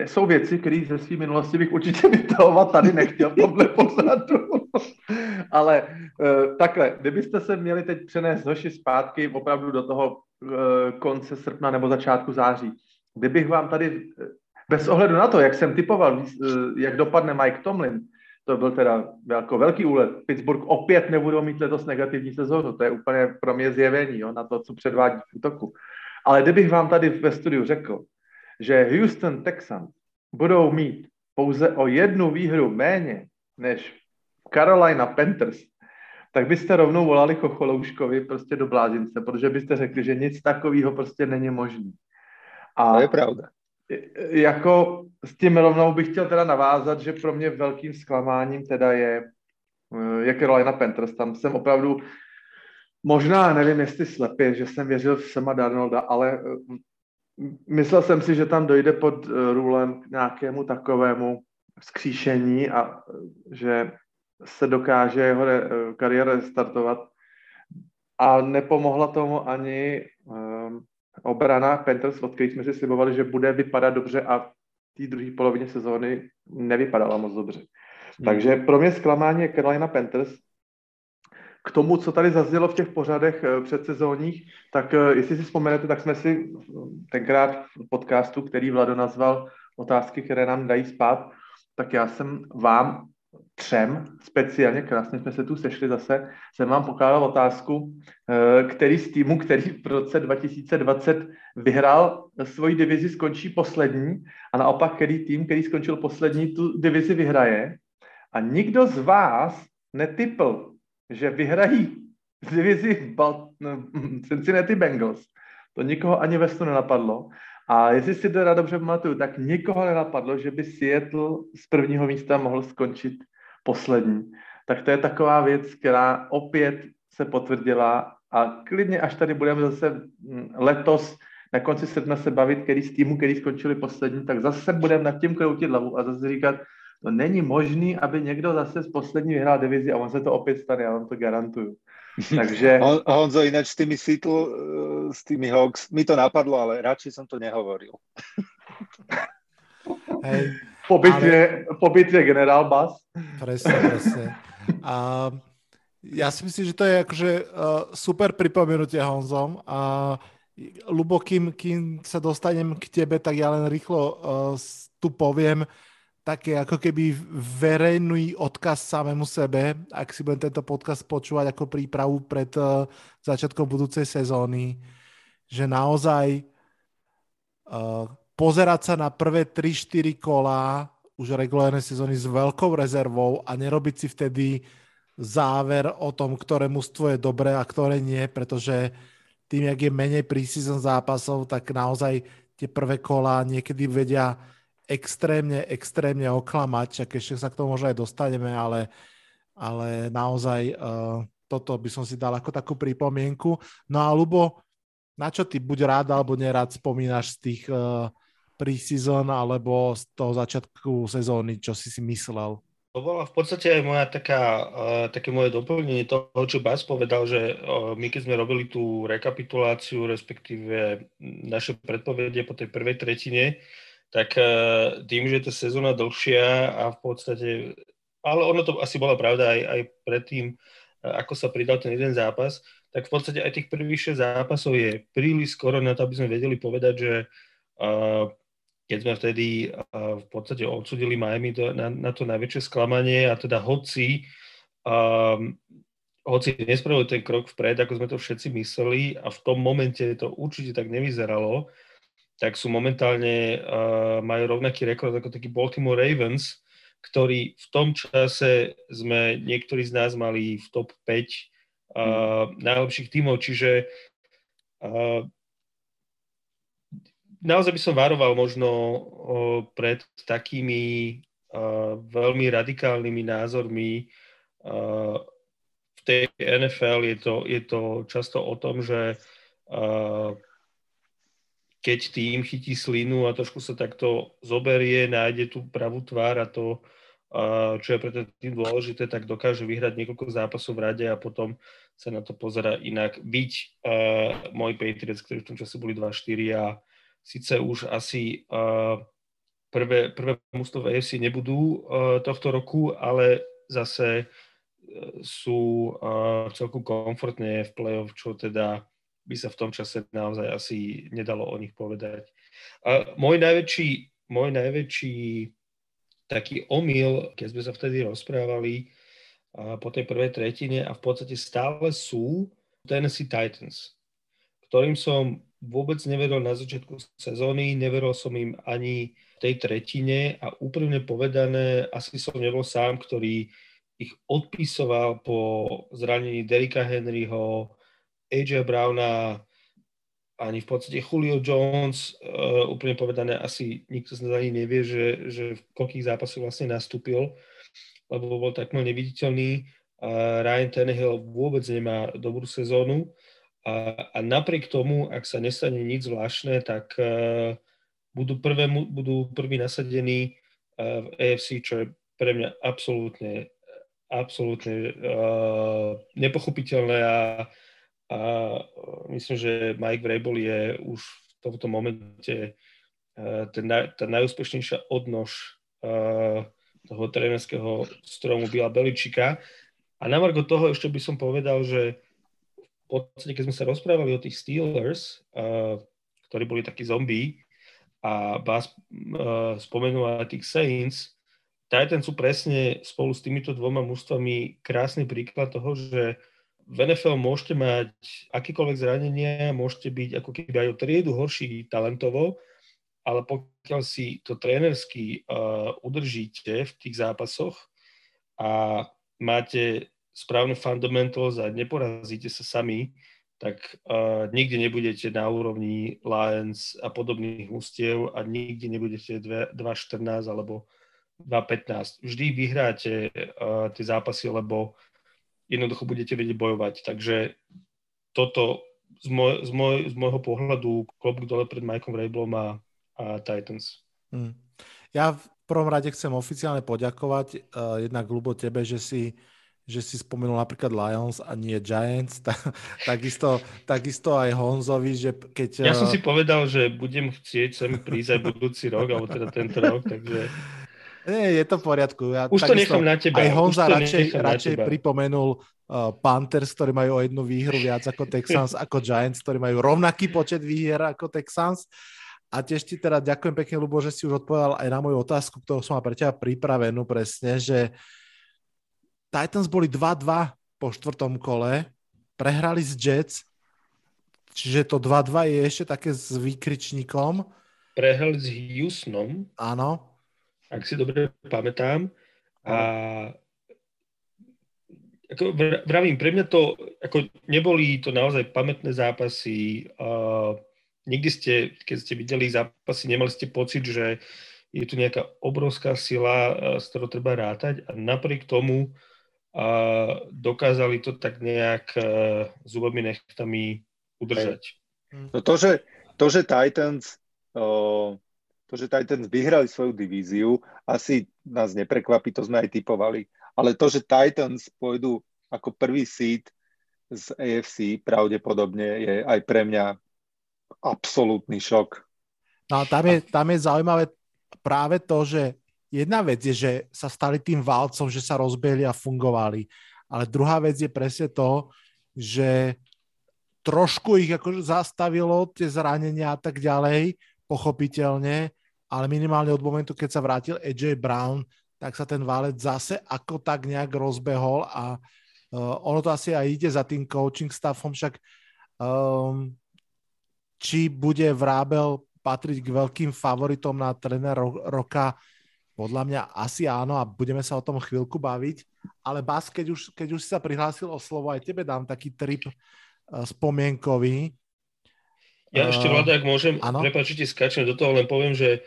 jsou věci, které ze své minulosti bych určitě vytahovat tady nechtěl v tomhle pořadu. Ale uh, takhle, kdybyste se měli teď přenést hoši zpátky opravdu do toho uh, konce srpna nebo začátku září, kdybych vám tady bez ohledu na to, jak jsem typoval, eh, jak dopadne Mike Tomlin, to byl teda jako velký úlet. Pittsburgh opět nebudou mít letos negativní sezónu. To je úplně pro mě zjevení jo, na to, co předvádí v útoku. Ale kdybych vám tady ve studiu řekl, že Houston Texans budou mít pouze o jednu výhru méně než Carolina Panthers, tak byste rovnou volali Chocholouškovi prostě do blázince, protože byste řekli, že nic takového prostě není možné. A to je pravda jako s tím rovnou bych chtěl teda navázat, že pro mě velkým zklamáním teda je, eh, je Carolina Panthers. Tam jsem opravdu, možná nevím, jestli slepě, že jsem věřil v Sema Darnolda, ale eh, myslel jsem si, že tam dojde pod eh, růlem k nějakému takovému vzkříšení a že se dokáže jeho kariéra startovat. A nepomohla tomu ani obrana Panthers, od kterých jsme si slibovali, že bude vypadat dobře a v té druhé polovině sezóny nevypadala moc dobře. Hmm. Takže pro mě zklamání je Carolina Panthers. K tomu, co tady zaznělo v těch pořadech eh, předsezónních, tak eh, jestli si vzpomenete, tak jsme si tenkrát v podcastu, který Vlado nazval otázky, které nám dají spát, tak já jsem vám třem, speciálně krásně jsme se tu sešli zase, jsem vám pokládal otázku, eh, který z týmu, který v roce 2020 vyhrál svoji divizi, skončí poslední a naopak, který tým, který skončil poslední, tu divizi vyhraje. A nikdo z vás netypl, že vyhrají divizi Bal- Cincinnati Bengals. To nikoho ani ve snu nenapadlo. A jestli si teda dobře pamatuju, tak nikoho nenapadlo, že by Seattle z prvního místa mohl skončit poslední. Tak to je taková věc, která opět se potvrdila a klidně, až tady budeme zase mm, letos na konci srpna se bavit, který z týmu, který skončili poslední, tak zase budeme nad tím kroutit hlavu a zase říkat, to není možný, aby někdo zase z poslední vyhrál divizi a on se to opět stane, já vám to garantuju. Takže... Honzo, ináč s tými Seattle, eh, s tými Hawks, mi to napadlo, ale radšej som to nehovoril. Hej, po bitvě, ale... po bitvě generál Bas. Presne, presne. A ja si myslím, že to je akože uh, super pripomenutie Honzom a Lubo, kým, kým sa dostanem k tebe, tak ja len rýchlo uh, tu poviem, také ako keby verejný odkaz samému sebe, ak si budem tento podcast počúvať ako prípravu pred uh, začiatkom budúcej sezóny, že naozaj uh, pozerať sa na prvé 3-4 kola už regulárnej sezóny s veľkou rezervou a nerobiť si vtedy záver o tom, ktoré mužstvo je dobré a ktoré nie, pretože tým, jak je menej prísezon zápasov, tak naozaj tie prvé kola niekedy vedia extrémne, extrémne oklamať, ak ešte sa k tomu možno aj dostaneme, ale, ale naozaj uh, toto by som si dal ako takú pripomienku. No a Lubo, na čo ty buď rád alebo nerád spomínaš z tých uh, pre-season alebo z toho začiatku sezóny, čo si si myslel? To bola v podstate aj moja taká, uh, také moje doplnenie toho, čo Bas povedal, že uh, my keď sme robili tú rekapituláciu, respektíve naše predpovede po tej prvej tretine, tak tým, že je tá sezóna dlhšia a v podstate, ale ono to asi bola pravda aj, aj predtým, uh, ako sa pridal ten jeden zápas, tak v podstate aj tých prvých 6 zápasov je príliš skoro na to, aby sme vedeli povedať, že uh, keď sme vtedy v podstate odsudili Miami na, na to najväčšie sklamanie a teda hoci um, hoci nespravili ten krok vpred, ako sme to všetci mysleli a v tom momente to určite tak nevyzeralo, tak sú momentálne, uh, majú rovnaký rekord ako taký Baltimore Ravens, ktorý v tom čase sme niektorí z nás mali v top 5 uh, mm. najlepších tímov, čiže uh, naozaj by som varoval možno uh, pred takými uh, veľmi radikálnymi názormi. Uh, v tej NFL je to, je to často o tom, že uh, keď tým chytí slinu a trošku sa takto zoberie, nájde tú pravú tvár a to, čo je pre ten tým dôležité, tak dokáže vyhrať niekoľko zápasov v rade a potom sa na to pozera inak. Byť uh, môj Patriots, ktorí v tom čase boli 2-4 a síce už asi uh, prvé, prvé mústvo v AFC nebudú uh, tohto roku, ale zase sú uh, celku komfortne v play-off, čo teda by sa v tom čase naozaj asi nedalo o nich povedať. A môj najväčší, môj najväčší taký omyl, keď sme sa vtedy rozprávali po tej prvej tretine a v podstate stále sú Tennessee Titans, ktorým som vôbec neveril na začiatku sezóny, neveril som im ani v tej tretine a úprimne povedané, asi som nebol sám, ktorý ich odpisoval po zranení Derika Henryho, AJ Browna, ani v podstate Julio Jones, uh, úplne povedané, asi nikto z nás ani nevie, že, že v koľkých zápasoch vlastne nastúpil, lebo bol takmer neviditeľný. Uh, Ryan Tannehill vôbec nemá dobrú sezónu a, a napriek tomu, ak sa nestane nič zvláštne, tak uh, budú, prvé, budú prví nasadení uh, v AFC, čo je pre mňa absolútne, absolútne uh, nepochopiteľné a a myslím, že Mike Vrabel je už v tomto momente e, ten, tá najúspešnejšia odnož e, toho trénerského stromu Bila Beličika. A na margo toho ešte by som povedal, že v podstate, keď sme sa rozprávali o tých Steelers, e, ktorí boli takí zombie, a Bas spomenul aj tých Saints, Titans sú presne spolu s týmito dvoma mústvami krásny príklad toho, že v NFL môžete mať akýkoľvek zranenia, môžete byť ako keby aj o triedu horší talentovo, ale pokiaľ si to trénersky uh, udržíte v tých zápasoch a máte správne fundamentals a neporazíte sa sami, tak uh, nikdy nebudete na úrovni Lions a podobných ústiev a nikdy nebudete 2-14 alebo 2-15. Vždy vyhráte uh, tie zápasy, lebo jednoducho budete vedieť bojovať. Takže toto z, môj, z, môj, z môjho pohľadu klobúk dole pred Mikeom Vrabelom a, a Titans. Hmm. Ja v prvom rade chcem oficiálne poďakovať uh, jednak ľubo tebe, že si že si spomenul napríklad Lions a nie Giants, tak, takisto, takisto aj Honzovi, že keď... Ja som eh, si povedal, že budem chcieť sem prísť aj budúci rok, alebo teda tento rok, takže... Nie, je to v poriadku. Ja, Už to nechám na teba. Aj Honza radšej, radšej pripomenul uh, Panthers, ktorí majú o jednu výhru viac ako Texans, ako Giants, ktorí majú rovnaký počet výhier ako Texans. A tiež ti teda ďakujem pekne, Lubo, že si už odpovedal aj na moju otázku, ktorú som mal pre teba pripravenú presne, že Titans boli 2-2 po štvrtom kole, prehrali z Jets, čiže to 2-2 je ešte také s výkričníkom. Prehrali s Houstonom. Áno, ak si dobre pamätám. A ako vravím, pre mňa to, ako neboli to naozaj pamätné zápasy. Uh, nikdy ste, keď ste videli zápasy, nemali ste pocit, že je tu nejaká obrovská sila, z ktorou treba rátať a napriek tomu uh, dokázali to tak nejak uh, zubami nechtami udržať. No to, že, to, že Titans uh, to, že Titans vyhrali svoju divíziu, asi nás neprekvapí, to sme aj typovali. Ale to, že Titans pôjdu ako prvý seed z AFC, pravdepodobne je aj pre mňa absolútny šok. No a tam je, tam je zaujímavé práve to, že jedna vec je, že sa stali tým válcom, že sa rozbehli a fungovali. Ale druhá vec je presne to, že trošku ich akože zastavilo tie zranenia a tak ďalej, pochopiteľne, ale minimálne od momentu, keď sa vrátil AJ Brown, tak sa ten válec zase ako tak nejak rozbehol a uh, ono to asi aj ide za tým coaching staffom, však um, či bude Vrábel patriť k veľkým favoritom na tréner roka? Podľa mňa asi áno a budeme sa o tom chvíľku baviť. Ale Bas, keď už, keď už si sa prihlásil o slovo, aj tebe dám taký trip uh, spomienkový. Ja ešte, Vlada, ak môžem, prepáčite, skáčem do toho, len poviem, že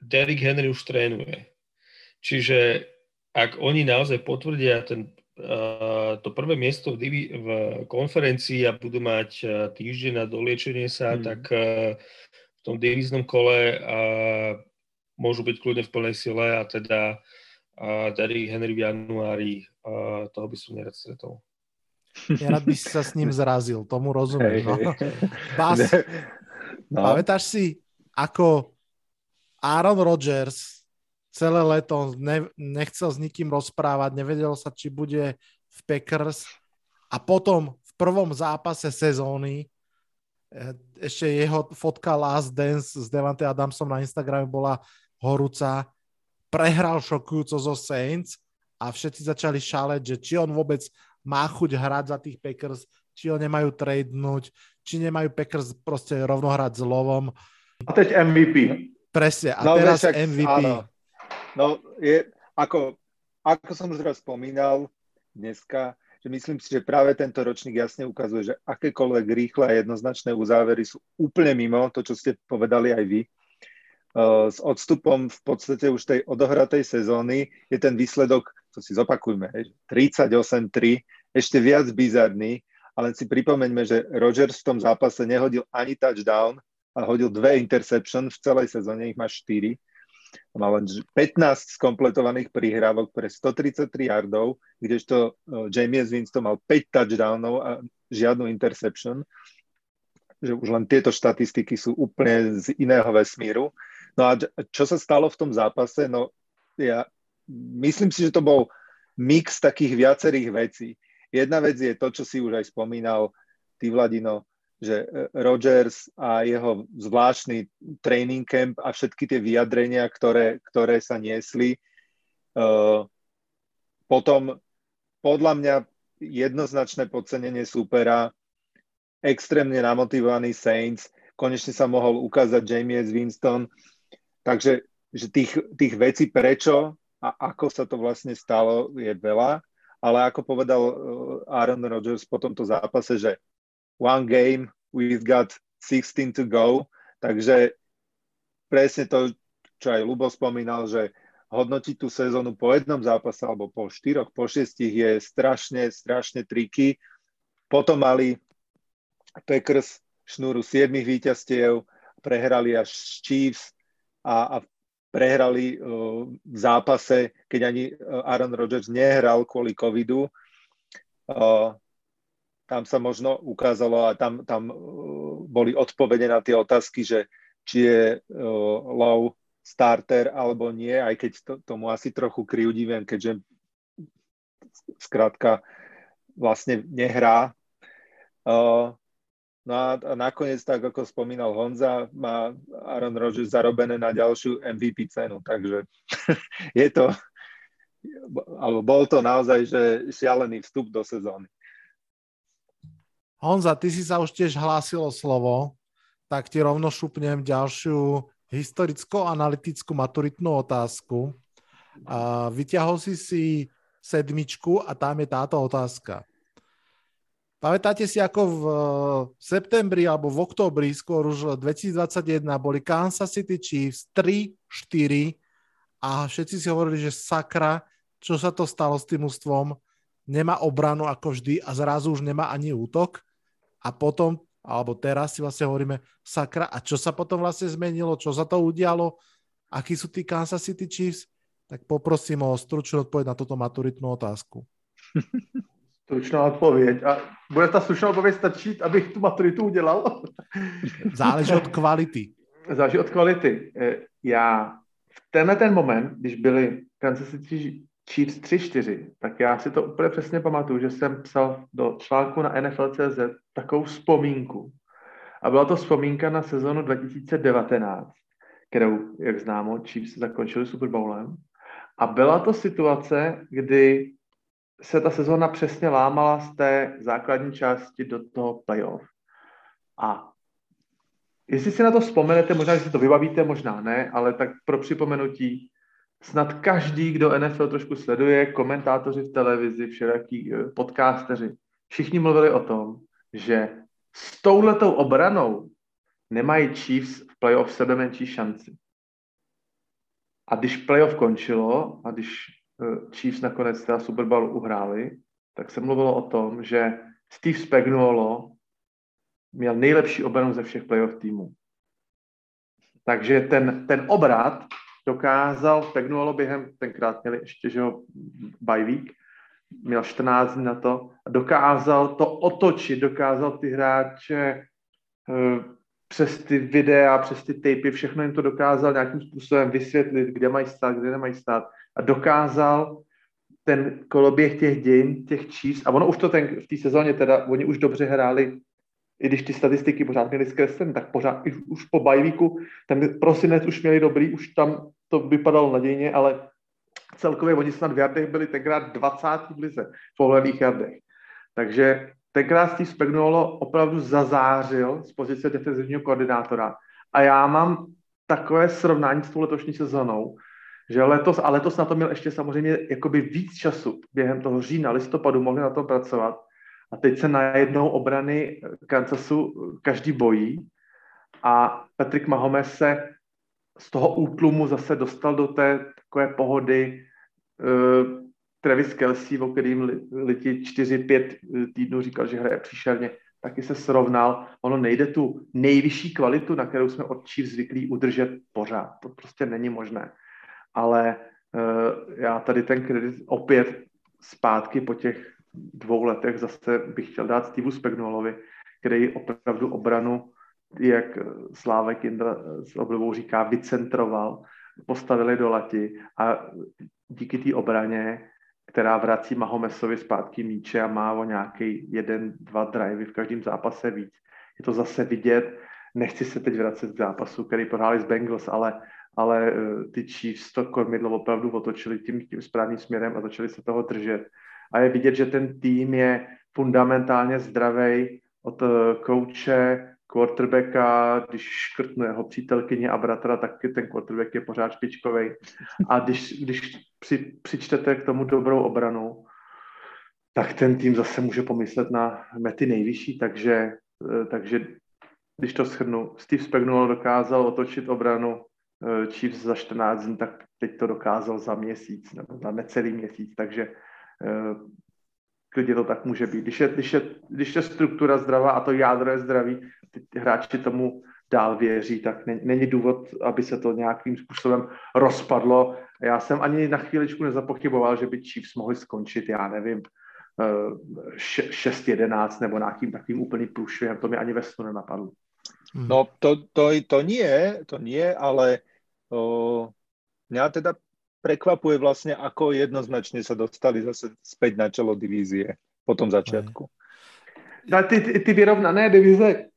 Derrick Henry už trénuje. Čiže ak oni naozaj potvrdia ten, uh, to prvé miesto v, divi- v konferencii a budú mať uh, týždeň na doliečenie sa, hmm. tak uh, v tom divíznom kole uh, môžu byť kľudne v plnej sile a teda uh, Derrick Henry v januári, uh, toho by som nerad stretol. Ja rád by si sa s ním zrazil, tomu rozumiem. No. Bas, no. pamätáš si, ako Aaron Rodgers celé leto ne, nechcel s nikým rozprávať, nevedel sa, či bude v Packers a potom v prvom zápase sezóny eh, ešte jeho fotka Last Dance s Devante Adamsom na Instagrame bola horúca, prehral šokujúco zo Saints a všetci začali šaleť, že či on vôbec má chuť hrať za tých Packers, či ho nemajú tradenúť, či nemajú Packers proste rovno hrať s lovom. A teď MVP. Presne, a no, teraz však, MVP. Áno. No, je, ako, ako som už raz spomínal dneska, že myslím si, že práve tento ročník jasne ukazuje, že akékoľvek rýchle a jednoznačné uzávery sú úplne mimo to, čo ste povedali aj vy. S odstupom v podstate už tej odohratej sezóny je ten výsledok, to si zopakujme, 38-3, ešte viac bizarný, ale si pripomeňme, že Rodgers v tom zápase nehodil ani touchdown, a hodil dve interception v celej sezóne, ich má 4. Má len 15 skompletovaných prihrávok pre 133 yardov, kdežto James Winston mal 5 touchdownov a žiadnu interception. Že už len tieto štatistiky sú úplne z iného vesmíru. No a čo sa stalo v tom zápase? No ja myslím si, že to bol mix takých viacerých vecí. Jedna vec je to, čo si už aj spomínal, ty Vladino, že e, Rogers a jeho zvláštny training camp a všetky tie vyjadrenia, ktoré, ktoré sa niesli. Uh, potom podľa mňa jednoznačné podcenenie supera, extrémne namotivovaný Saints, konečne sa mohol ukázať James Winston, takže že tých, tých vecí prečo a ako sa to vlastne stalo je veľa, ale ako povedal e, Aaron Rodgers po tomto zápase, že one game, we've got 16 to go, takže presne to, čo aj Lubo spomínal, že hodnotiť tú sezónu po jednom zápase alebo po štyroch, po šiestich je strašne, strašne triky. Potom mali Packers šnúru siedmých víťazstiev, prehrali až Chiefs a, a prehrali uh, v zápase, keď ani uh, Aaron Rodgers nehral kvôli covidu. Uh, tam sa možno ukázalo a tam, tam uh, boli odpovede na tie otázky, že či je uh, low starter alebo nie, aj keď to, tomu asi trochu kriudiviem, keďže skrátka vlastne nehrá. Uh, no a, a nakoniec, tak ako spomínal Honza, má Aaron Rodgers zarobené na ďalšiu MVP cenu, takže je to, alebo bol to naozaj že šialený vstup do sezóny. Honza, ty si sa už tiež hlásil o slovo, tak ti rovno šupnem ďalšiu historicko-analytickú maturitnú otázku. A vyťahol si si sedmičku a tam je táto otázka. Pamätáte si, ako v septembri alebo v oktobri, skôr už 2021, boli Kansas City Chiefs 3-4 a všetci si hovorili, že sakra, čo sa to stalo s tým ústvom, nemá obranu ako vždy a zrazu už nemá ani útok a potom, alebo teraz si vlastne hovoríme, sakra, a čo sa potom vlastne zmenilo, čo sa to udialo, akí sú tí Kansas City Chiefs, tak poprosím o stručnú odpoveď na túto maturitnú otázku. Stručná odpověď. A bude ta stručná odpověď stačit, abych tu maturitu udělal? Záleží od kvality. Záleží od kvality. E, já v tenhle ten moment, když byli Kansas City Chiefs 3-4, tak já si to úplně přesně pamatuju, že jsem psal do článku na NFL.cz takovou vzpomínku. A byla to vzpomínka na sezonu 2019, kterou, jak známo, Chiefs zakončili Super Bowlem. A byla to situace, kdy se ta sezóna přesně lámala z té základní části do toho playoff. A jestli si na to vzpomenete, možná, že si to vybavíte, možná ne, ale tak pro připomenutí, snad každý, kdo NFL trošku sleduje, komentátoři v televizi, všelaký eh, podcasteři, všichni mluvili o tom, že s touhletou obranou nemají Chiefs v playoff sebe menší šanci. A když playoff končilo a když eh, Chiefs nakonec teda Super Bowl uhráli, tak se mluvilo o tom, že Steve Spagnuolo měl nejlepší obranu ze všech playoff týmů. Takže ten, ten obrat dokázal, Spagnuolo během, tenkrát měli ještě, že ho bajvík, měl 14 dní na to, dokázal to otočit, dokázal ty hráče uh, přes ty videa, přes ty tapy, všechno jim to dokázal nějakým způsobem vysvětlit, kde mají stát, kde nemají stát. A dokázal ten koloběh těch dějin, těch číst, a ono už to ten, v té sezóně teda, oni už dobře hráli, i když ty statistiky pořád měly zkreslen, tak pořád, už po bajvíku, ten prosinec už měli dobrý, už tam to vypadalo nadějně, ale celkově oni snad v jardech byli tenkrát 20. v lize v pohledných jardech. Takže tenkrát Steve Spagnuolo opravdu zazářil z pozice defenzivního koordinátora. A já mám takové srovnání s tou letošní sezónou, že letos, a letos na to měl ještě samozřejmě jakoby víc času během toho října, listopadu mohli na tom pracovat. A teď se najednou obrany Kansasu každý bojí a Patrick Mahomes se z toho útlumu zase dostal do té takové pohody. Uh, Travis Kelsey, o kterým letí 4-5 týdnů, říkal, že hraje příšerně, taky se srovnal. Ono nejde tu nejvyšší kvalitu, na kterou jsme od Chiefs zvyklí udržet pořád. To prostě není možné. Ale uh, já tady ten kredit opět zpátky po těch dvou letech zase bych chtěl dát Steveu Spagnuolovi, který opravdu obranu jak Slávek Indra s oblibou říká, vycentroval, postavili do lati a díky té obraně, která vrací Mahomesovi zpátky míče a má o nějaký jeden, dva drivey v každém zápase víc. Je to zase vidět, nechci se teď vracet k zápasu, který prohráli z Bengals, ale, ale eh, ty Chiefs to kormidlo opravdu otočili tím, tím správným směrem a začali se toho držet. A je vidět, že ten tým je fundamentálně zdravý od eh, kouče, quarterbacka, když škrtnu jeho přítelkyně a bratra, tak ten quarterback je pořád špičkový. A když, když při, přičtete k tomu dobrou obranu, tak ten tým zase může pomyslet na mety nejvyšší, takže, eh, takže když to shrnu, Steve Spagnuolo dokázal otočit obranu eh, Chiefs za 14 dní, tak teď to dokázal za měsíc, nebo za necelý měsíc, takže klidně to tak může být. Když je, když je, když je struktura zdravá a to jádro je zdravý, ty hráči tomu dál věří, tak není, důvod, aby se to nějakým způsobem rozpadlo. Já jsem ani na chvíličku nezapochyboval, že by Chiefs mohli skončit, já nevím, 6-11 eh, nebo nějakým takovým úplným průšvihem, to mi ani ve snu nenapadlo. No to, to, to nie, to nie, ale o, mňa teda prekvapuje vlastne, ako jednoznačne sa dostali zase späť na čelo divízie po tom začiatku. Ty, ty, ty vyrovnané divize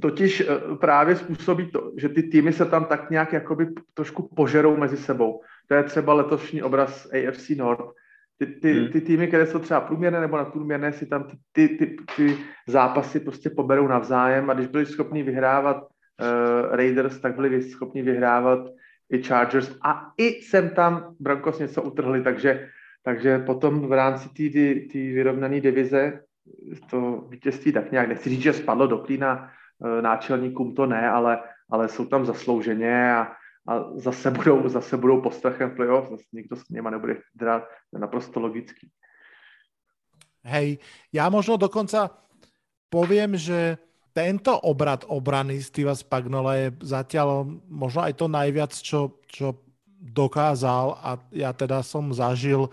totiž eh, právě způsobí to, že ty týmy se tam tak nějak jakoby trošku požerou mezi sebou. To je třeba letošní obraz AFC North. Ty, ty, hmm. ty týmy, které jsou třeba průměrné nebo nadprůměrné, si tam ty, ty, ty, ty zápasy prostě poberou navzájem a když byli schopni vyhrávat uh, Raiders, tak byli schopni vyhrávat i Chargers a i sem tam Broncos něco utrhli, takže, takže potom v rámci té vyrovnané divize to vítězství tak nějak, nechci říct, že spadlo do klína Eh, náčelníkům to ne, ale, ale jsou tam zaslouženě a, a zase budou, zase budou postrachem playoff, zase nikto s nima nebude hrát, to je naprosto logický. Hej, ja možno dokonca poviem, že tento obrad obrany Steva Spagnola je zatiaľ možno aj to najviac, čo, čo dokázal a ja teda som zažil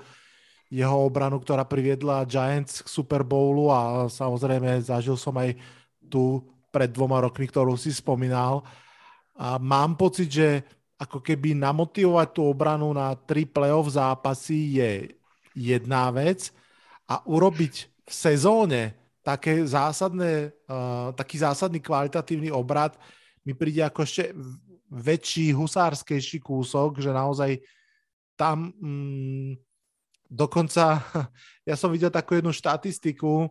jeho obranu, ktorá priviedla Giants k Super Bowlu a samozrejme zažil som aj tú pred dvoma rokmi, ktorú si spomínal. A mám pocit, že ako keby namotivovať tú obranu na tri playoff zápasy je jedna vec a urobiť v sezóne také zásadné, uh, taký zásadný kvalitatívny obrad mi príde ako ešte väčší, husárskejší kúsok, že naozaj tam mm, dokonca, ja som videl takú jednu štatistiku,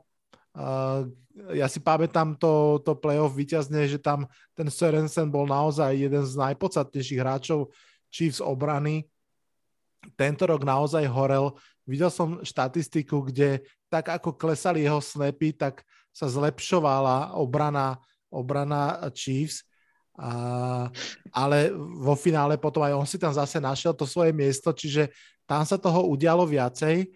Uh, ja si pamätám to, to playoff víťazne, že tam ten Sorensen bol naozaj jeden z najpodstatnejších hráčov Chiefs obrany. Tento rok naozaj horel. Videl som štatistiku, kde tak ako klesali jeho snapy, tak sa zlepšovala obrana, obrana Chiefs. A, ale vo finále potom aj on si tam zase našiel to svoje miesto, čiže tam sa toho udialo viacej.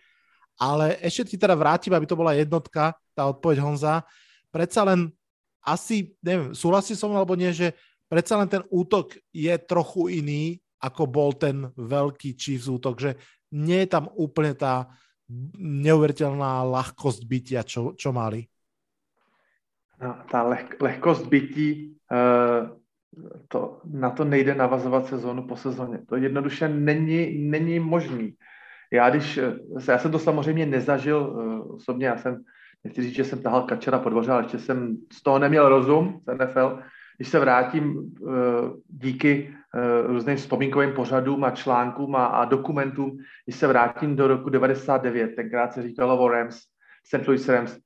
Ale ešte ti teda vrátim, aby to bola jednotka, tá odpoveď Honza. Predsa len asi, neviem, súhlasí som alebo nie, že predsa len ten útok je trochu iný, ako bol ten veľký Chiefs útok, že nie je tam úplne tá neuveriteľná ľahkosť bytia, čo, čo mali. No, tá leh, lehkost bytí, uh, to, na to nejde navazovat sezónu po sezóně. To jednoduše není, není možný. Já, když, eh, já jsem to samozřejmě nezažil uh, osobně, já jsem, nechci říct, že jsem tahal kačera po dvoře, ale ještě jsem z toho neměl rozum z NFL. Když se vrátím uh, díky různým vzpomínkovým pořadům a článkům a, a dokumentům, když se vrátím do roku 99, tenkrát se říkalo o Rams, St. Louis Rams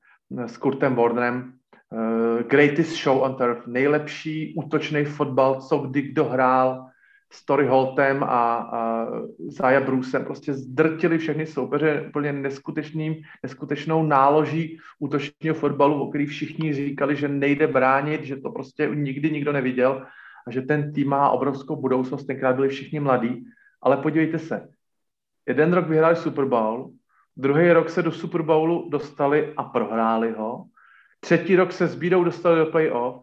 s Kurtem Warnerem, uh, greatest show on turf, nejlepší útočný fotbal, co kdy kdo hrál, Story Holtem a, a Zaya Brucem. Prostě zdrtili všechny soupeře úplně neskutečným, neskutečnou náloží útočního fotbalu, o který všichni říkali, že nejde bránit, že to prostě nikdy nikdo neviděl a že ten tým má obrovskou budoucnost, tenkrát byli všichni mladí, ale podívejte se, jeden rok vyhráli Super Bowl, druhý rok se do Super Bowlu dostali a prohráli ho, třetí rok se s bídou dostali do playoff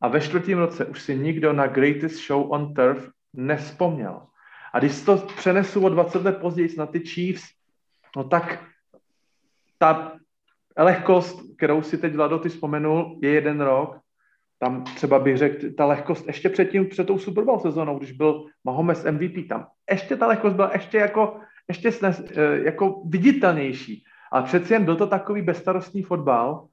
a ve čtvrtém roce už si nikdo na Greatest Show on Turf nespomněl. A když to přenesu o 20 let později na ty Chiefs, no tak ta lehkost, kterou si teď Vlado ty vzpomenul, je jeden rok. Tam třeba bych řekl, ta lehkost ještě předtím, před tou Super Bowl sezónou, když byl Mahomes MVP, tam ještě ta lehkost byla ještě jako, ještě snes, eh, jako viditelnější. Ale přeci jen byl to takový bezstarostný fotbal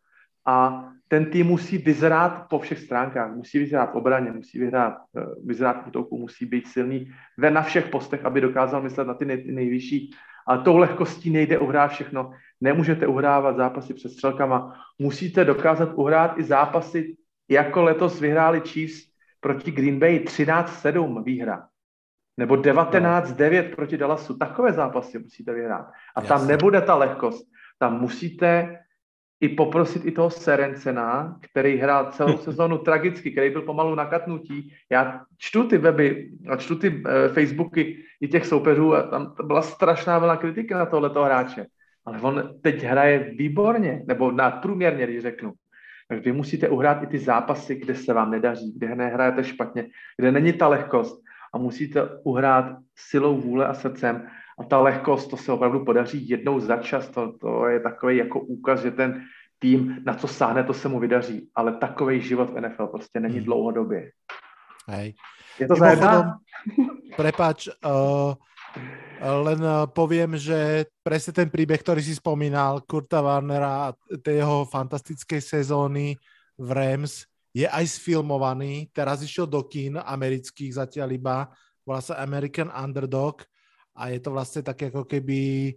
a ten tým musí vyzrát po všech stránkách. Musí vyzrát v obraně, musí vyhrát, eh, vyzrát v útoku, musí být silný ve na všech postech, aby dokázal myslet na ty nej, nejvyšší. Ale tou lehkostí nejde uhrát všechno. Nemůžete uhrávat zápasy před střelkama. Musíte dokázat uhrát i zápasy, jako letos vyhráli Chiefs proti Green Bay 13-7 výhra. Nebo 19-9 proti Dallasu. Takové zápasy musíte vyhrát. A Jasne. tam nebude ta lehkost. Tam musíte i poprosit i toho Serencena, který hrál celou sezónu tragicky, který byl pomalu na katnutí. Já čtu ty weby a čtu ty uh, Facebooky i těch soupeřů a tam byla strašná vlna kritiky na tohleto hráče. Ale on teď hraje výborně, nebo nadprůměrně, když řeknu. Vy musíte uhrát i ty zápasy, kde se vám nedaří, kde nehrajete špatně, kde není ta lehkost a musíte uhrát silou vůle a srdcem a ta lehkost, to se opravdu podaří jednou za čas, to, to je takový jako úkaz, že ten tým, na co sáhne, to se mu vydaří, ale takový život v NFL prostě není hmm. dlouhodobě. Hej. Je to zajedná? Prepač, uh, len uh, poviem, že presne ten príbeh, ktorý si spomínal, Kurta Warnera a tej jeho fantastickej sezóny v Rams, je aj sfilmovaný. Teraz išiel do kín amerických zatiaľ iba. Volá sa American Underdog a je to vlastne také ako keby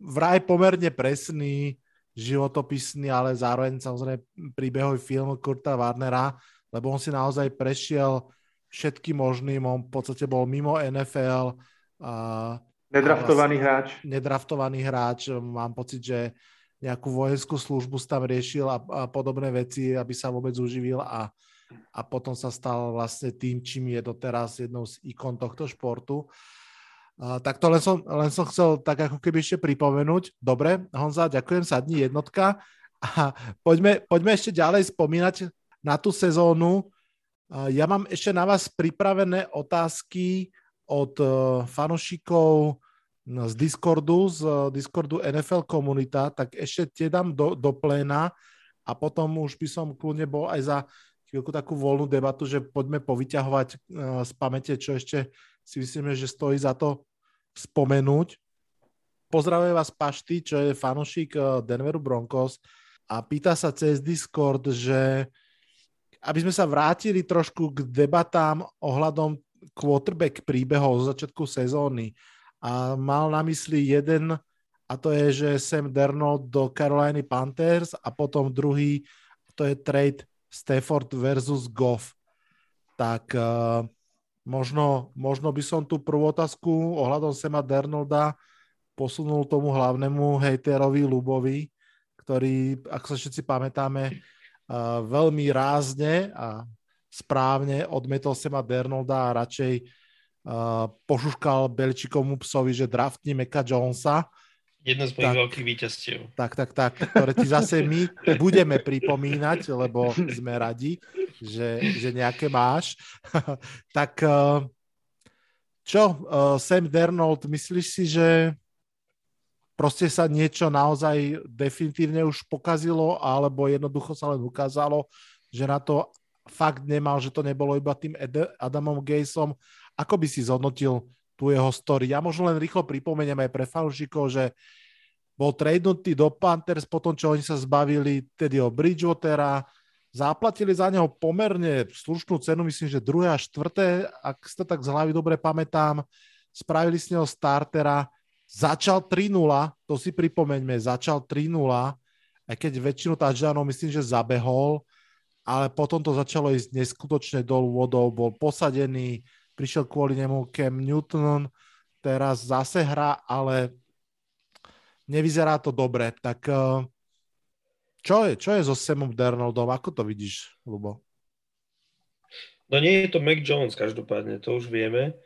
vraj pomerne presný, životopisný, ale zároveň samozrejme príbehový film Kurta Warnera, lebo on si naozaj prešiel všetky možným, on v podstate bol mimo NFL. A, nedraftovaný vlastne, hráč. Nedraftovaný hráč, mám pocit, že nejakú vojenskú službu tam riešil a, a podobné veci, aby sa vôbec uživil a, a potom sa stal vlastne tým, čím je doteraz jednou z ikon tohto športu. Uh, tak to len som, len som chcel tak ako keby ešte pripomenúť. Dobre, Honza, ďakujem, sadni jednotka. A poďme, poďme ešte ďalej spomínať na tú sezónu. Uh, ja mám ešte na vás pripravené otázky od uh, fanúšikov z Discordu, z uh, Discordu NFL komunita, tak ešte tie dám do, do pléna a potom už by som kľudne bol aj za chvíľku takú voľnú debatu, že poďme povyťahovať uh, z pamäte, čo ešte si myslíme, že stojí za to spomenúť. Pozdravuje vás Pašty, čo je fanošik eh, Denveru Broncos a pýta sa cez Discord, že aby sme sa vrátili trošku k debatám ohľadom quarterback príbehov zo začiatku sezóny a mal na mysli jeden a to je, že Sam Darnold do Caroliny Panthers a potom druhý, to je trade Stafford versus Goff. Tak uh, možno, možno by som tú prvú otázku ohľadom Sema Darnolda posunul tomu hlavnému hejterovi Lubovi, ktorý, ak sa všetci pamätáme, uh, veľmi rázne a správne odmetol Sema Darnolda a radšej uh, pošuškal Belčikomu psovi, že draftni Meka Jonesa Jedno z mojich veľkých víťazstiev. Tak, tak, tak, ktoré ti zase my budeme pripomínať, lebo sme radi, že, že nejaké máš. tak eh, čo, eh, Sam Dernold, myslíš si, že proste sa niečo naozaj definitívne už pokazilo, alebo jednoducho sa len ukázalo, že na to fakt nemal, že to nebolo iba tým Adamom Gayesom. Ako by si zhodnotil tú jeho story. Ja možno len rýchlo pripomeniem aj pre fanúšikov, že bol tradenutý do Panthers potom, čo oni sa zbavili tedy o Bridgewatera, zaplatili za neho pomerne slušnú cenu, myslím, že druhé a štvrté, ak to tak z hlavy dobre pamätám, spravili z neho startera, začal 3-0, to si pripomeňme, začal 3-0, aj keď väčšinu touchdownov myslím, že zabehol, ale potom to začalo ísť neskutočne dolu vodou, bol posadený, prišiel kvôli nemu Cam Newton, teraz zase hra, ale nevyzerá to dobre. Tak eh, čo je, čo je so Samom Dernoldom? Ako to vidíš, Lubo? No nie je to Mac Jones každopádne, to už vieme.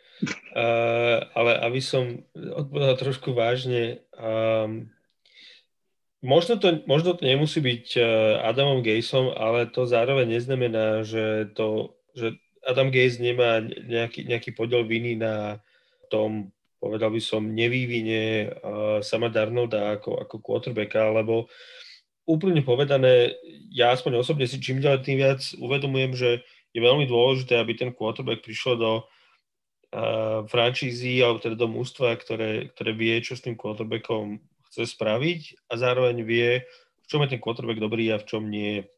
Uh, ale aby som odpovedal trošku vážne, um, možno, to, možno to nemusí byť uh, Adamom Gayesom, ale to zároveň neznamená, že, to, že Adam Gaze nemá nejaký, nejaký podiel viny na tom, povedal by som, nevývine uh, sama Darnolda ako, ako quarterbacka, lebo úplne povedané, ja aspoň osobne si čím ďalej tým viac uvedomujem, že je veľmi dôležité, aby ten quarterback prišiel do uh, franšízy alebo teda do mústva, ktoré, ktoré vie, čo s tým quarterbackom chce spraviť a zároveň vie, v čom je ten quarterback dobrý a v čom nie.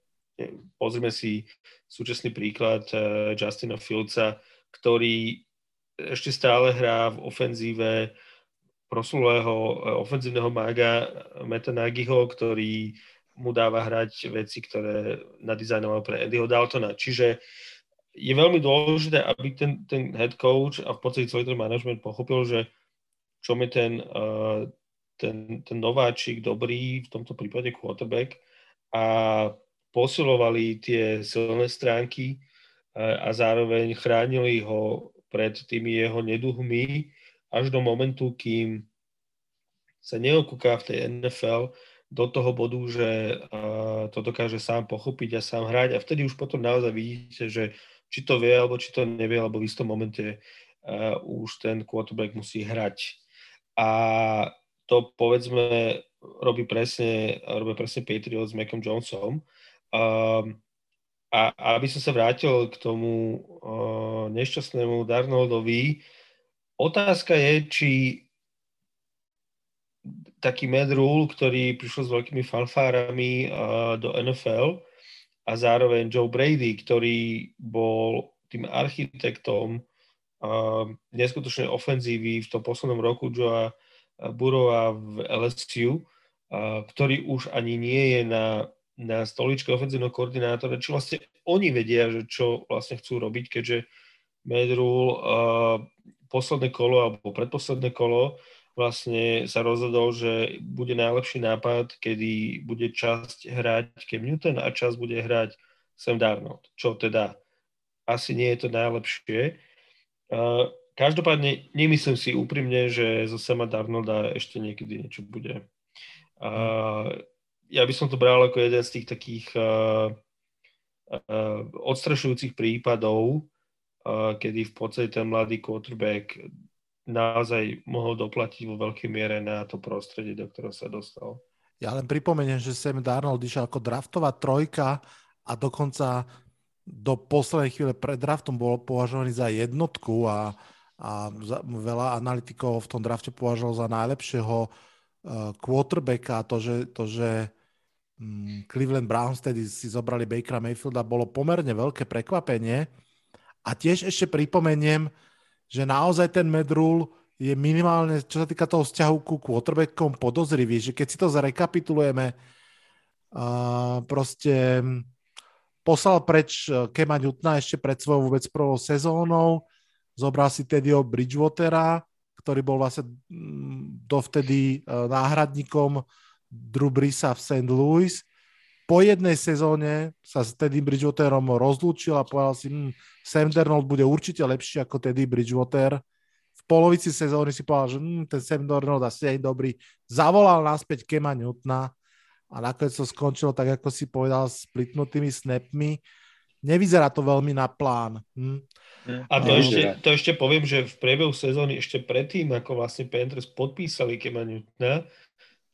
Pozrime si súčasný príklad eh, Justina Fieldsa, ktorý ešte stále hrá v ofenzíve proslulého eh, ofenzívneho mága Meta Nagyho, ktorý mu dáva hrať veci, ktoré nadizajnoval pre Eddieho Daltona. Čiže je veľmi dôležité, aby ten, ten head coach a v podstate celý ten management pochopil, že čo je ten, uh, ten, ten nováčik dobrý, v tomto prípade quarterback, a posilovali tie silné stránky a zároveň chránili ho pred tými jeho neduhmi až do momentu, kým sa neokúká v tej NFL do toho bodu, že to dokáže sám pochopiť a sám hrať a vtedy už potom naozaj vidíte, že či to vie, alebo či to nevie, alebo v istom momente už ten quarterback musí hrať. A to povedzme robí presne, robí presne Patriot s Macom Jonesom, Um, a aby som sa vrátil k tomu uh, nešťastnému Darnoldovi, otázka je, či taký Mad Rule, ktorý prišiel s veľkými fanfárami uh, do NFL a zároveň Joe Brady, ktorý bol tým architektom uh, neskutočnej ofenzívy v tom poslednom roku Joea Burova v LSU, ktorý už ani nie je na na stoličke ofenzívneho koordinátora, či vlastne oni vedia, že čo vlastne chcú robiť, keďže Medrul uh, posledné kolo alebo predposledné kolo vlastne sa rozhodol, že bude najlepší nápad, kedy bude časť hrať Cam Newton a časť bude hrať Sam Darnold, čo teda asi nie je to najlepšie. Uh, každopádne nemyslím si úprimne, že zo Sama Darnolda ešte niekedy niečo bude. Uh, ja by som to bral ako jeden z tých takých uh, uh, odstrašujúcich prípadov, uh, kedy v podstate ten mladý quarterback naozaj mohol doplatiť vo veľkej miere na to prostredie, do ktorého sa dostal. Ja len pripomeniem, že Sam Darnold išiel ako draftová trojka a dokonca do poslednej chvíle pred draftom bol považovaný za jednotku a, a veľa analytikov v tom drafte považovalo za najlepšieho uh, quarterbacka, to, že, to, že um, Cleveland Browns tedy si zobrali Bakera Mayfielda, bolo pomerne veľké prekvapenie. A tiež ešte pripomeniem, že naozaj ten medrul je minimálne, čo sa týka toho vzťahu ku quarterbackom, podozrivý, že keď si to zrekapitulujeme, uh, proste poslal preč Kema Newtona ešte pred svojou vôbec prvou sezónou, zobral si Tedio Bridgewatera, ktorý bol vlastne mm, dovtedy náhradníkom Drew Brisa v St. Louis. Po jednej sezóne sa s Teddy Bridgewaterom rozlúčil a povedal si, hm, Sam Darnold bude určite lepší ako Teddy Bridgewater. V polovici sezóny si povedal, že hm, ten Sam Darnold asi je dobrý. Zavolal naspäť Kema Newtona a nakoniec to skončilo tak, ako si povedal, s splitnutými snapmi. Nevyzerá to veľmi na plán. Hm? A to, ešte, to ešte poviem, že v priebehu sezóny, ešte predtým, ako vlastne Panthers podpísali Kema Newtona,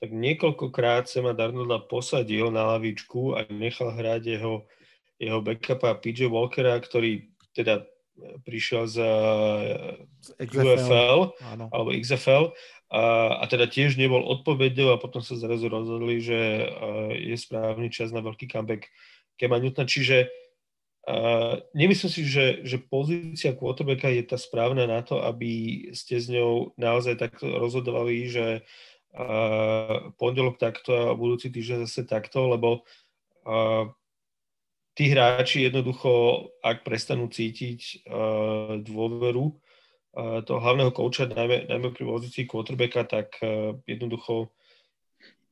tak niekoľkokrát sa ma Darnolda posadil na lavičku a nechal hrať jeho, jeho backupa PJ Walkera, ktorý teda prišiel z, z UFL Áno. alebo XFL a, a teda tiež nebol odpovedil a potom sa zrazu rozhodli, že je správny čas na veľký comeback Kema Newtona. Čiže nemyslím si, že, že pozícia quarterbacka je tá správna na to, aby ste s ňou naozaj takto rozhodovali, že uh, pondelok takto a budúci týždeň zase takto, lebo uh, tí hráči jednoducho, ak prestanú cítiť uh, dôveru uh, toho hlavného kouča, najmä, najmä pri pozícii quarterbacka, tak uh, jednoducho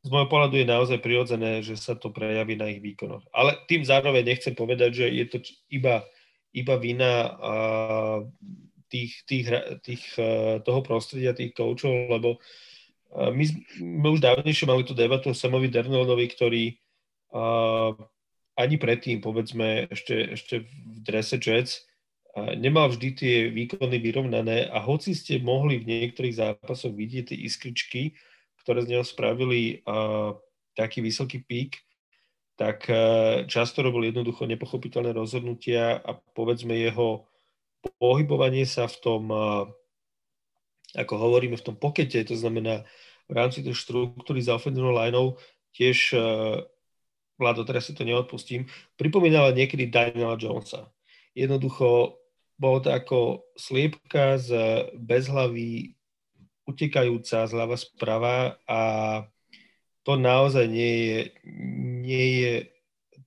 z môjho pohľadu je naozaj prirodzené, že sa to prejaví na ich výkonoch. Ale tým zároveň nechcem povedať, že je to iba, iba vina uh, tých, tých, tých, uh, toho prostredia, tých koučov, lebo my sme už dávnejšie mali tú debatu o Samovi Dernoldovi, ktorý uh, ani predtým, povedzme, ešte, ešte v drese Jets, uh, nemal vždy tie výkony vyrovnané a hoci ste mohli v niektorých zápasoch vidieť tie iskričky, ktoré z neho spravili uh, taký vysoký pík, tak uh, často robil jednoducho nepochopiteľné rozhodnutia a povedzme jeho pohybovanie sa v tom uh, ako hovoríme v tom pokete, to znamená v rámci tej štruktúry za ofenzívnou lineou, tiež uh, Vlado, teraz si to neodpustím, pripomínala niekedy Daniela Jonesa. Jednoducho bolo to ako sliepka z bezhlavy utekajúca zľava sprava a to naozaj nie je, nie je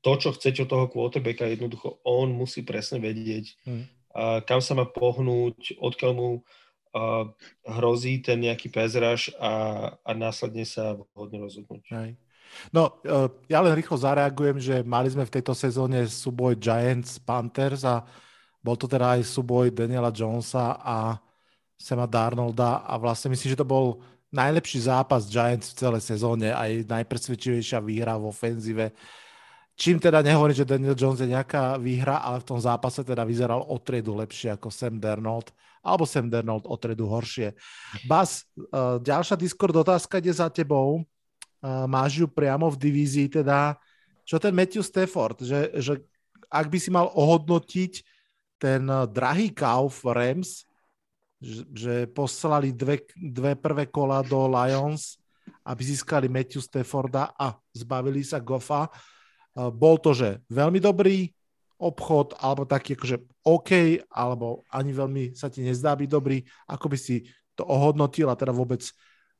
to, čo chcete od toho quarterbacka, jednoducho on musí presne vedieť, hmm. a kam sa má pohnúť, odkiaľ mu uh, hrozí ten nejaký pezraž a, a následne sa vhodne rozhodnúť. Aj. No, uh, ja len rýchlo zareagujem, že mali sme v tejto sezóne súboj Giants Panthers a bol to teda aj súboj Daniela Jonesa a Sema Darnolda a vlastne myslím, že to bol najlepší zápas Giants v celej sezóne, aj najpresvedčivejšia výhra v ofenzíve. Čím teda nehovorím, že Daniel Jones je nejaká výhra, ale v tom zápase teda vyzeral o triedu lepšie ako Sam Darnold alebo Sam Darnold o tredu horšie. Bas, uh, ďalšia Discord otázka ide za tebou. Uh, máš ju priamo v divízii, teda čo ten Matthew Stafford, že, že ak by si mal ohodnotiť ten drahý kauf Rams, že, poslali dve, dve prvé kola do Lions, aby získali Matthew Stafforda a zbavili sa Goffa. Bol to, že veľmi dobrý obchod, alebo taký akože OK, alebo ani veľmi sa ti nezdá byť dobrý, ako by si to ohodnotil a teda vôbec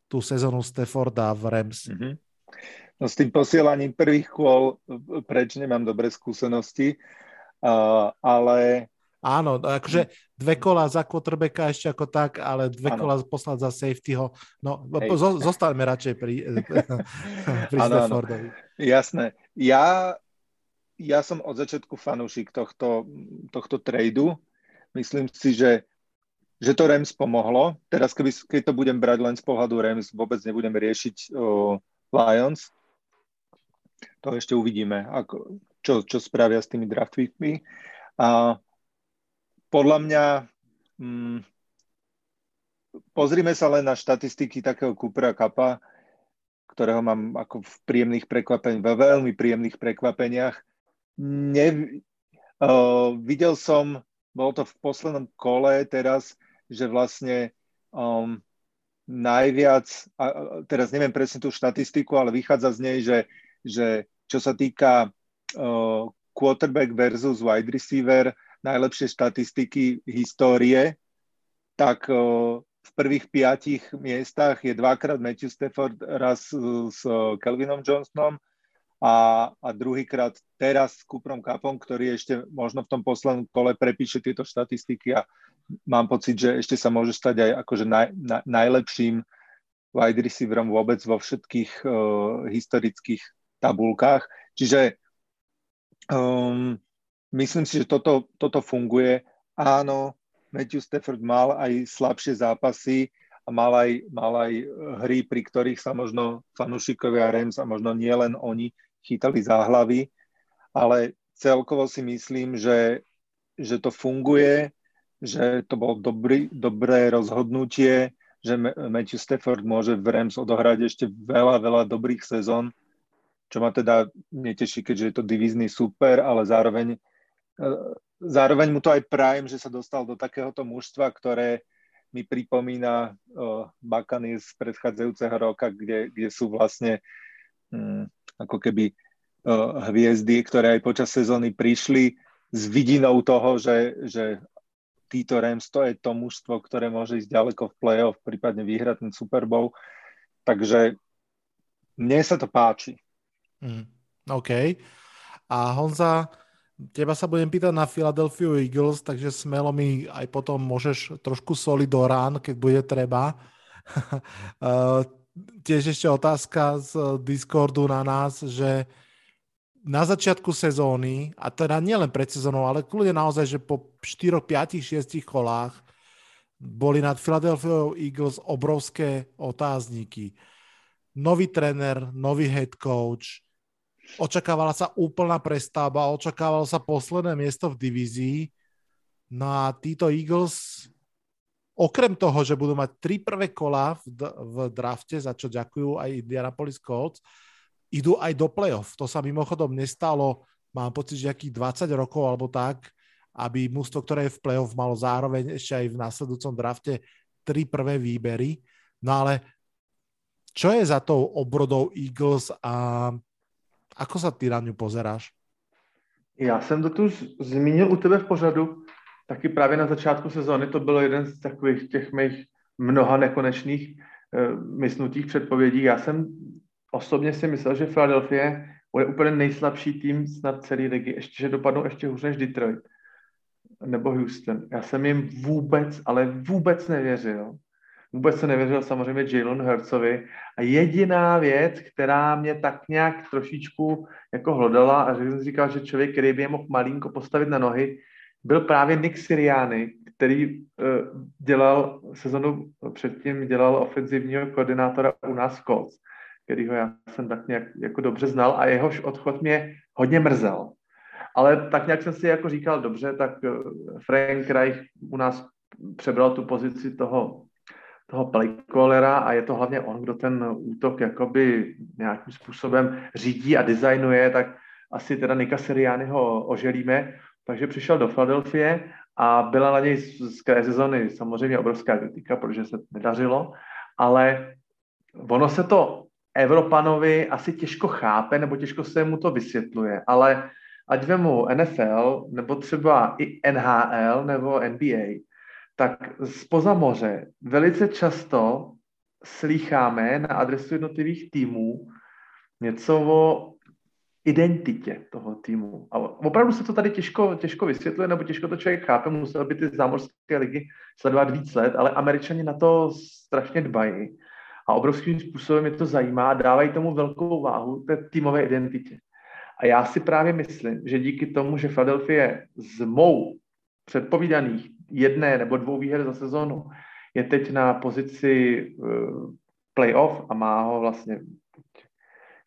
tú sezónu Stafforda v Rams? Mm-hmm. No s tým posielaním prvých kôl preč nemám dobré skúsenosti, uh, ale... Áno, akože dve kola za quarterbacka ešte ako tak, ale dve ano. kola poslať za safetyho. No, zo, zostaňme radšej pri, pri ano, Staffordovi. Ano. Jasné. Ja ja som od začiatku fanúšik tohto, tohto tradu. Myslím si, že, že to Rams pomohlo. Teraz, keby, keď to budem brať len z pohľadu Rams, vôbec nebudem riešiť o, Lions. To ešte uvidíme, ako, čo, čo spravia s tými draft. A podľa mňa mm, pozrime sa len na štatistiky takého Coopera Kappa, ktorého mám ako v príjemných prekvapeniach, ve veľmi príjemných prekvapeniach. Ne, uh, videl som, bolo to v poslednom kole teraz, že vlastne um, najviac, a teraz neviem presne tú štatistiku, ale vychádza z nej, že, že čo sa týka uh, quarterback versus wide receiver, najlepšie štatistiky histórie, tak v prvých piatich miestach je dvakrát Matthew Stafford, raz s Kelvinom Johnsonom a, a druhýkrát teraz s Cooperom Cupom, ktorý ešte možno v tom poslednom kole prepíše tieto štatistiky a mám pocit, že ešte sa môže stať aj akože naj, na, najlepším wide receiverom vôbec vo všetkých uh, historických tabulkách. Čiže um, myslím si, že toto, toto funguje. Áno, Matthew Stafford mal aj slabšie zápasy a mal aj, mal aj hry, pri ktorých sa možno fanúšikovia Rams a možno nie len oni chytali záhlavy, ale celkovo si myslím, že, že to funguje, že to bolo dobrý, dobré rozhodnutie, že Matthew Stafford môže v Rams odohrať ešte veľa, veľa dobrých sezón, čo ma teda neteší, keďže je to divízny super, ale zároveň zároveň mu to aj prajem, že sa dostal do takéhoto mužstva, ktoré mi pripomína uh, Bakany z predchádzajúceho roka, kde, kde sú vlastne um, ako keby uh, hviezdy, ktoré aj počas sezóny prišli s vidinou toho, že, že títo Rams to je to mužstvo, ktoré môže ísť ďaleko v play-off, prípadne vyhrať ten Super Bowl. Takže mne sa to páči. Mm, OK. A Honza, Teba sa budem pýtať na Philadelphia Eagles, takže smelo mi aj potom môžeš trošku soli do rán, keď bude treba. uh, tiež ešte otázka z Discordu na nás, že na začiatku sezóny, a teda nielen pred sezónou, ale kľudne naozaj, že po 4, 5, 6 kolách boli nad Philadelphia Eagles obrovské otázniky. Nový tréner, nový head coach, očakávala sa úplná prestavba, očakávalo sa posledné miesto v divízii. No a títo Eagles, okrem toho, že budú mať tri prvé kola v, v drafte, za čo ďakujú aj Indianapolis Colts, idú aj do playoff. To sa mimochodom nestalo, mám pocit, že akých 20 rokov alebo tak, aby mústvo, ktoré je v playoff, malo zároveň ešte aj v následujúcom drafte tri prvé výbery. No ale čo je za tou obrodou Eagles a Ako sa ty na ňu pozeráš? Já jsem to tu zmínil u tebe v pořadu, taky právě na začátku sezóny to byl jeden z takových těch mých mnoha nekonečných uh, mysnutých předpovědí. Já jsem osobně si myslel, že Philadelphia bude úplně nejslabší tým snad celé ligy, ještě, že dopadnou ještě hůř než Detroit nebo Houston. Já jsem jim vůbec, ale vůbec nevěřil. Vůbec se nevěřil samozřejmě Jalen Hurtsovi. A jediná věc, která mě tak nějak trošičku jako hlodala a že jsem říkal, že člověk, který by je mohl malinko postavit na nohy, byl právě Nick Siriani, který uh, dělal sezonu předtím, dělal ofenzivního koordinátora u nás v Colts, kterýho já jsem tak nějak jako dobře znal a jehož odchod mě hodně mrzel. Ale tak nějak jsem si jako říkal, dobře, tak eh, Frank Reich u nás přebral tu pozici toho toho playcallera a je to hlavně on, kdo ten útok jakoby nějakým způsobem řídí a designuje, tak asi teda Nika Seriányho oželíme. Takže přišel do Philadelphia a byla na něj z kraje sezony samozřejmě obrovská kritika, protože se nedařilo, ale ono se to Evropanovi asi těžko chápe, nebo těžko se mu to vysvětluje, ale ať vemu NFL, nebo třeba i NHL, nebo NBA, tak spoza moře velice často slýcháme na adresu jednotlivých týmů něco o identitě toho týmu. A opravdu se to tady těžko, těžko vysvětluje, nebo těžko to člověk chápe, musel by ty zámořské ligy sledovat víc let, ale američani na to strašně dbají a obrovským způsobem je to zajímá dávají tomu velkou váhu té týmové identitě. A já si právě myslím, že díky tomu, že Philadelphia z mou předpovídaných jedné nebo dvou výher za sezonu je teď na pozici uh, playoff a má ho vlastně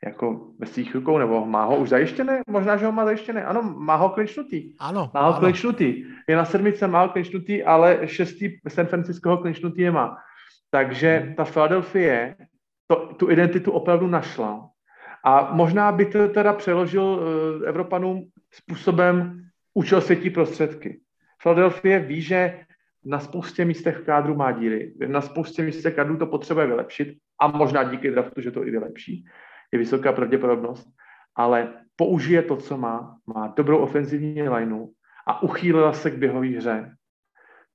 jako ve svých rukou, nebo má ho už zajištěné? Možná, že ho má zajištěné. Ano, má ho klinčnutý. Ano. Má ho ano. klinčnutý. Je na sedmice, má ho klinčnutý, ale šestý San Francisco ho klinčnutý nemá. Takže ta Philadelphia to, tu identitu opravdu našla. A možná by to teda přeložil uh, Evropanům způsobem učil světí prostředky. Philadelphia ví, že na spoustě místech v kádru má díry, na spoustě místech kádru to potřebuje vylepšit a možná díky draftu, že to i vylepší. Je vysoká pravděpodobnost, ale použije to, co má, má dobrou ofenzivní lineu a uchýlila se k běhové hře.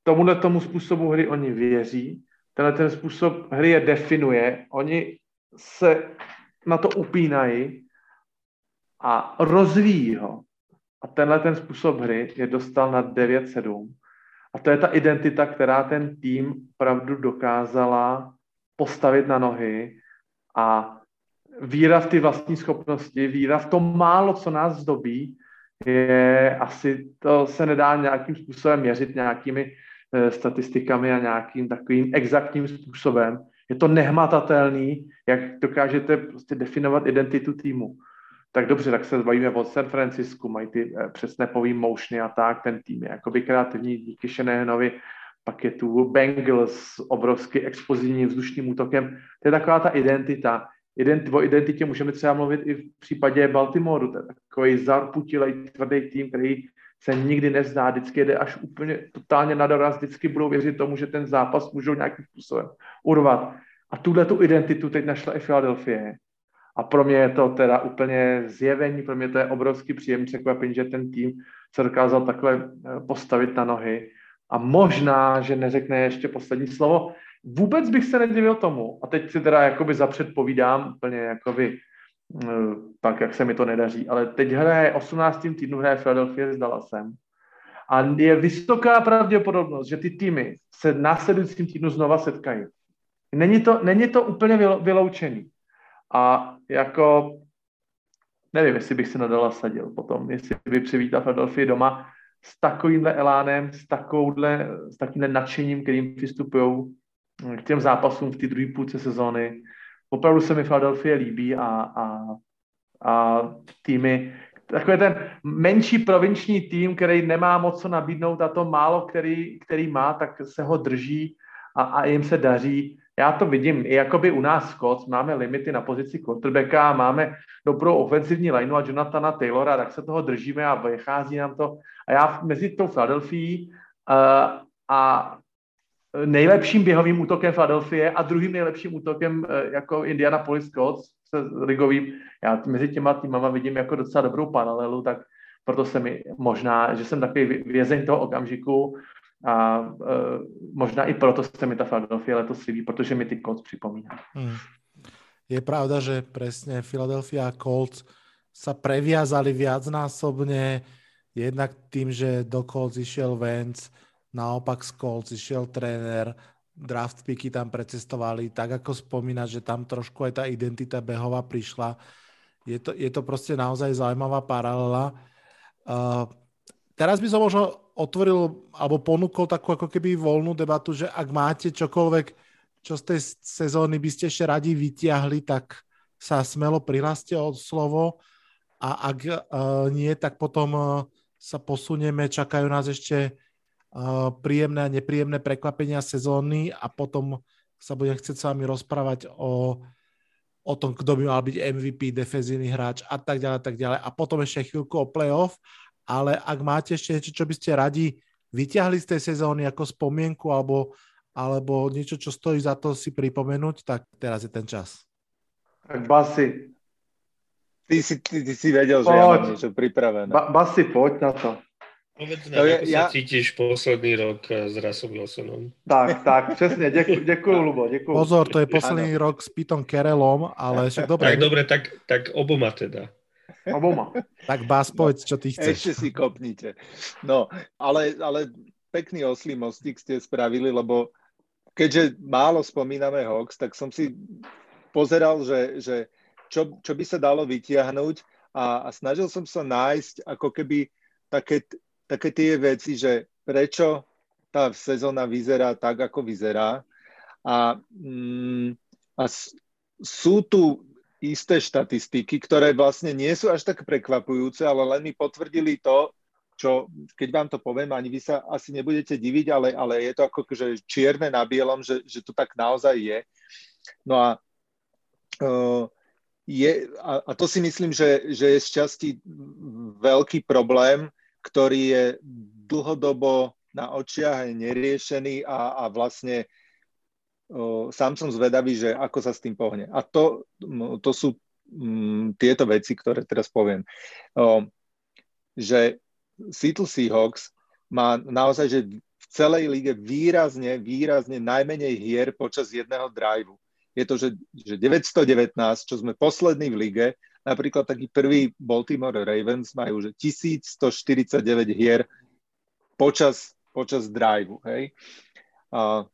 Tomuhle tomu způsobu hry oni věří, tenhle ten způsob hry je definuje, oni se na to upínají a rozvíjí ho. A tenhle ten způsob hry je dostal na 9-7. A to je ta identita, která ten tým opravdu dokázala postavit na nohy a víra v ty vlastní schopnosti, víra v to málo, co nás zdobí, je asi, to se nedá nějakým způsobem měřit nějakými e, statistikami a nějakým takovým exaktním způsobem. Je to nehmatatelný, jak dokážete prostě definovat identitu týmu. Tak dobře, tak se bavíme o San Francisku, mají ty e, přesné pový motiony a tak, ten tým je jakoby kreativní díky Shanahanovi, pak je tu Bengals s obrovsky explozivním vzdušným útokem. To je taková ta identita, ident, o identitě můžeme třeba mluvit i v případě Baltimoru, to je takový zarputilej, tvrdý tým, který se nikdy nezdá, vždycky jde až úplně totálně na doraz, vždycky budou věřit tomu, že ten zápas můžou nějakým způsobem urvat. A tuhle tu identitu teď našla i Philadelphia. A pro mě je to teda úplně zjevení, pro mě to je obrovský příjem překvapení, že ten tým se dokázal takhle eh, postavit na nohy. A možná, že neřekne ještě poslední slovo, Vůbec bych se nedivil tomu, a teď si teda jakoby zapředpovídám úplně jakoby eh, tak, jak se mi to nedaří, ale teď hraje 18. týdnu hraje Philadelphia s Dallasem a je vysoká pravděpodobnost, že ty týmy se následujícím týdnu znova setkají. Není to, není to úplně vyloučený. A jako nevím, jestli bych se na Dallas sadil potom, jestli by přivítal Philadelphia doma s takovýmhle elánem, s, takovouhle, s takovýmhle nadšením, kterým přistupují k těm zápasům v té druhé půlce sezóny. Opravdu se mi Philadelphia líbí a, a, a týmy, takový ten menší provinční tým, který nemá moc co nabídnout a to málo, který, který má, tak se ho drží a, a jim se daří. Já to vidím i jakoby u nás Scott, máme limity na pozici quarterbacka, máme dobrou ofenzivní lineu a Jonathana Taylora, tak se toho držíme a vychází nám to. A já mezi tou Philadelphia uh, a nejlepším běhovým útokem Philadelphia a druhým nejlepším útokem eh, jako Indianapolis Colts se ligovým. Já mezi těma týmama vidím jako docela dobrou paralelu, tak proto se mi možná, že jsem takový vězeň toho okamžiku a uh, možná i proto se mi ta Philadelphia letos líbí, protože mi ty Colts připomíná. Hmm. Je pravda, že presne Philadelphia Colts sa previazali viacnásobne, jednak tým, že do Colts išiel Vance, naopak z Colts išiel tréner, draft picky tam precestovali, tak ako spomínať, že tam trošku aj tá identita behová prišla. Je to, je to proste naozaj zaujímavá paralela. Uh, teraz by som možno otvoril alebo ponúkol takú ako keby voľnú debatu, že ak máte čokoľvek, čo z tej sezóny by ste ešte radi vytiahli, tak sa smelo prihláste o slovo a ak uh, nie, tak potom uh, sa posunieme, čakajú nás ešte príjemné a nepríjemné prekvapenia sezóny a potom sa budem chcieť s vami rozprávať o, o tom, kto by mal byť MVP, defenzívny hráč a tak ďalej, tak ďalej. A potom ešte chvíľku o playoff, ale ak máte ešte niečo, čo by ste radi vyťahli z tej sezóny ako spomienku alebo, alebo niečo, čo stojí za to si pripomenúť, tak teraz je ten čas. Tak Basi. Ty si, ty, ty si vedel, poď. že ja mám niečo pripravené. Ba, Basi, poď na to. Povedz nám, no, ako ja... sa cítiš posledný rok eh, s Russell Wilsonom. Tak, tak, přesně, děkuji, děkuji Lubo, děkuji. Pozor, to je posledný ano. rok s Pitom Kerelom, ale však dobre. Tak dobre, tak, tak oboma teda. Oboma. tak Bás, povedz, čo ty chceš. Ešte si kopnite. No, ale, ale pekný oslý mostík ste spravili, lebo keďže málo spomíname Hawks, tak som si pozeral, že, že čo, čo by sa dalo vytiahnuť a, a snažil som sa nájsť ako keby také také tie veci, že prečo tá sezóna vyzerá tak, ako vyzerá. A, mm, a sú tu isté štatistiky, ktoré vlastne nie sú až tak prekvapujúce, ale len mi potvrdili to, čo, keď vám to poviem, ani vy sa asi nebudete diviť, ale, ale je to ako že čierne na bielom, že, že to tak naozaj je. No a, uh, je, a, a to si myslím, že, že je z časti veľký problém, ktorý je dlhodobo na očiach, je neriešený a, a vlastne sám som zvedavý, že ako sa s tým pohne. A to, to sú tieto veci, ktoré teraz poviem. Že Seattle Seahawks má naozaj že v celej lige výrazne, výrazne najmenej hier počas jedného driveu. Je to, že, že 919, čo sme poslední v lige, napríklad taký prvý Baltimore Ravens majú, že 1149 hier počas, počas driveu. Hej. Uh,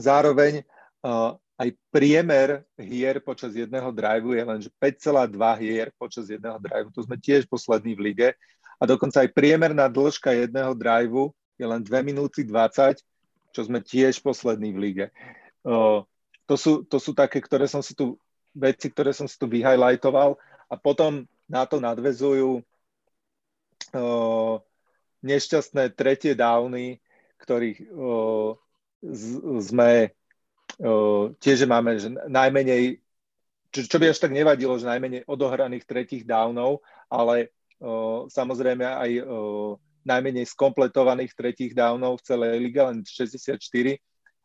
zároveň uh, aj priemer hier počas jedného driveu je len 5,2 hier počas jedného driveu. To sme tiež poslední v lige. A dokonca aj priemerná dĺžka jedného driveu je len 2 minúty 20, čo sme tiež poslední v lige. Uh, to, sú, to sú také, ktoré som si tu, veci, ktoré som si tu vyhighlightoval a potom na to nadvezujú uh, nešťastné tretie downy, ktorých uh, sme tiež máme že najmenej, čo, čo by až tak nevadilo, že najmenej odohraných tretích downov, ale samozrejme aj najmenej skompletovaných tretích downov v celej lige, len 64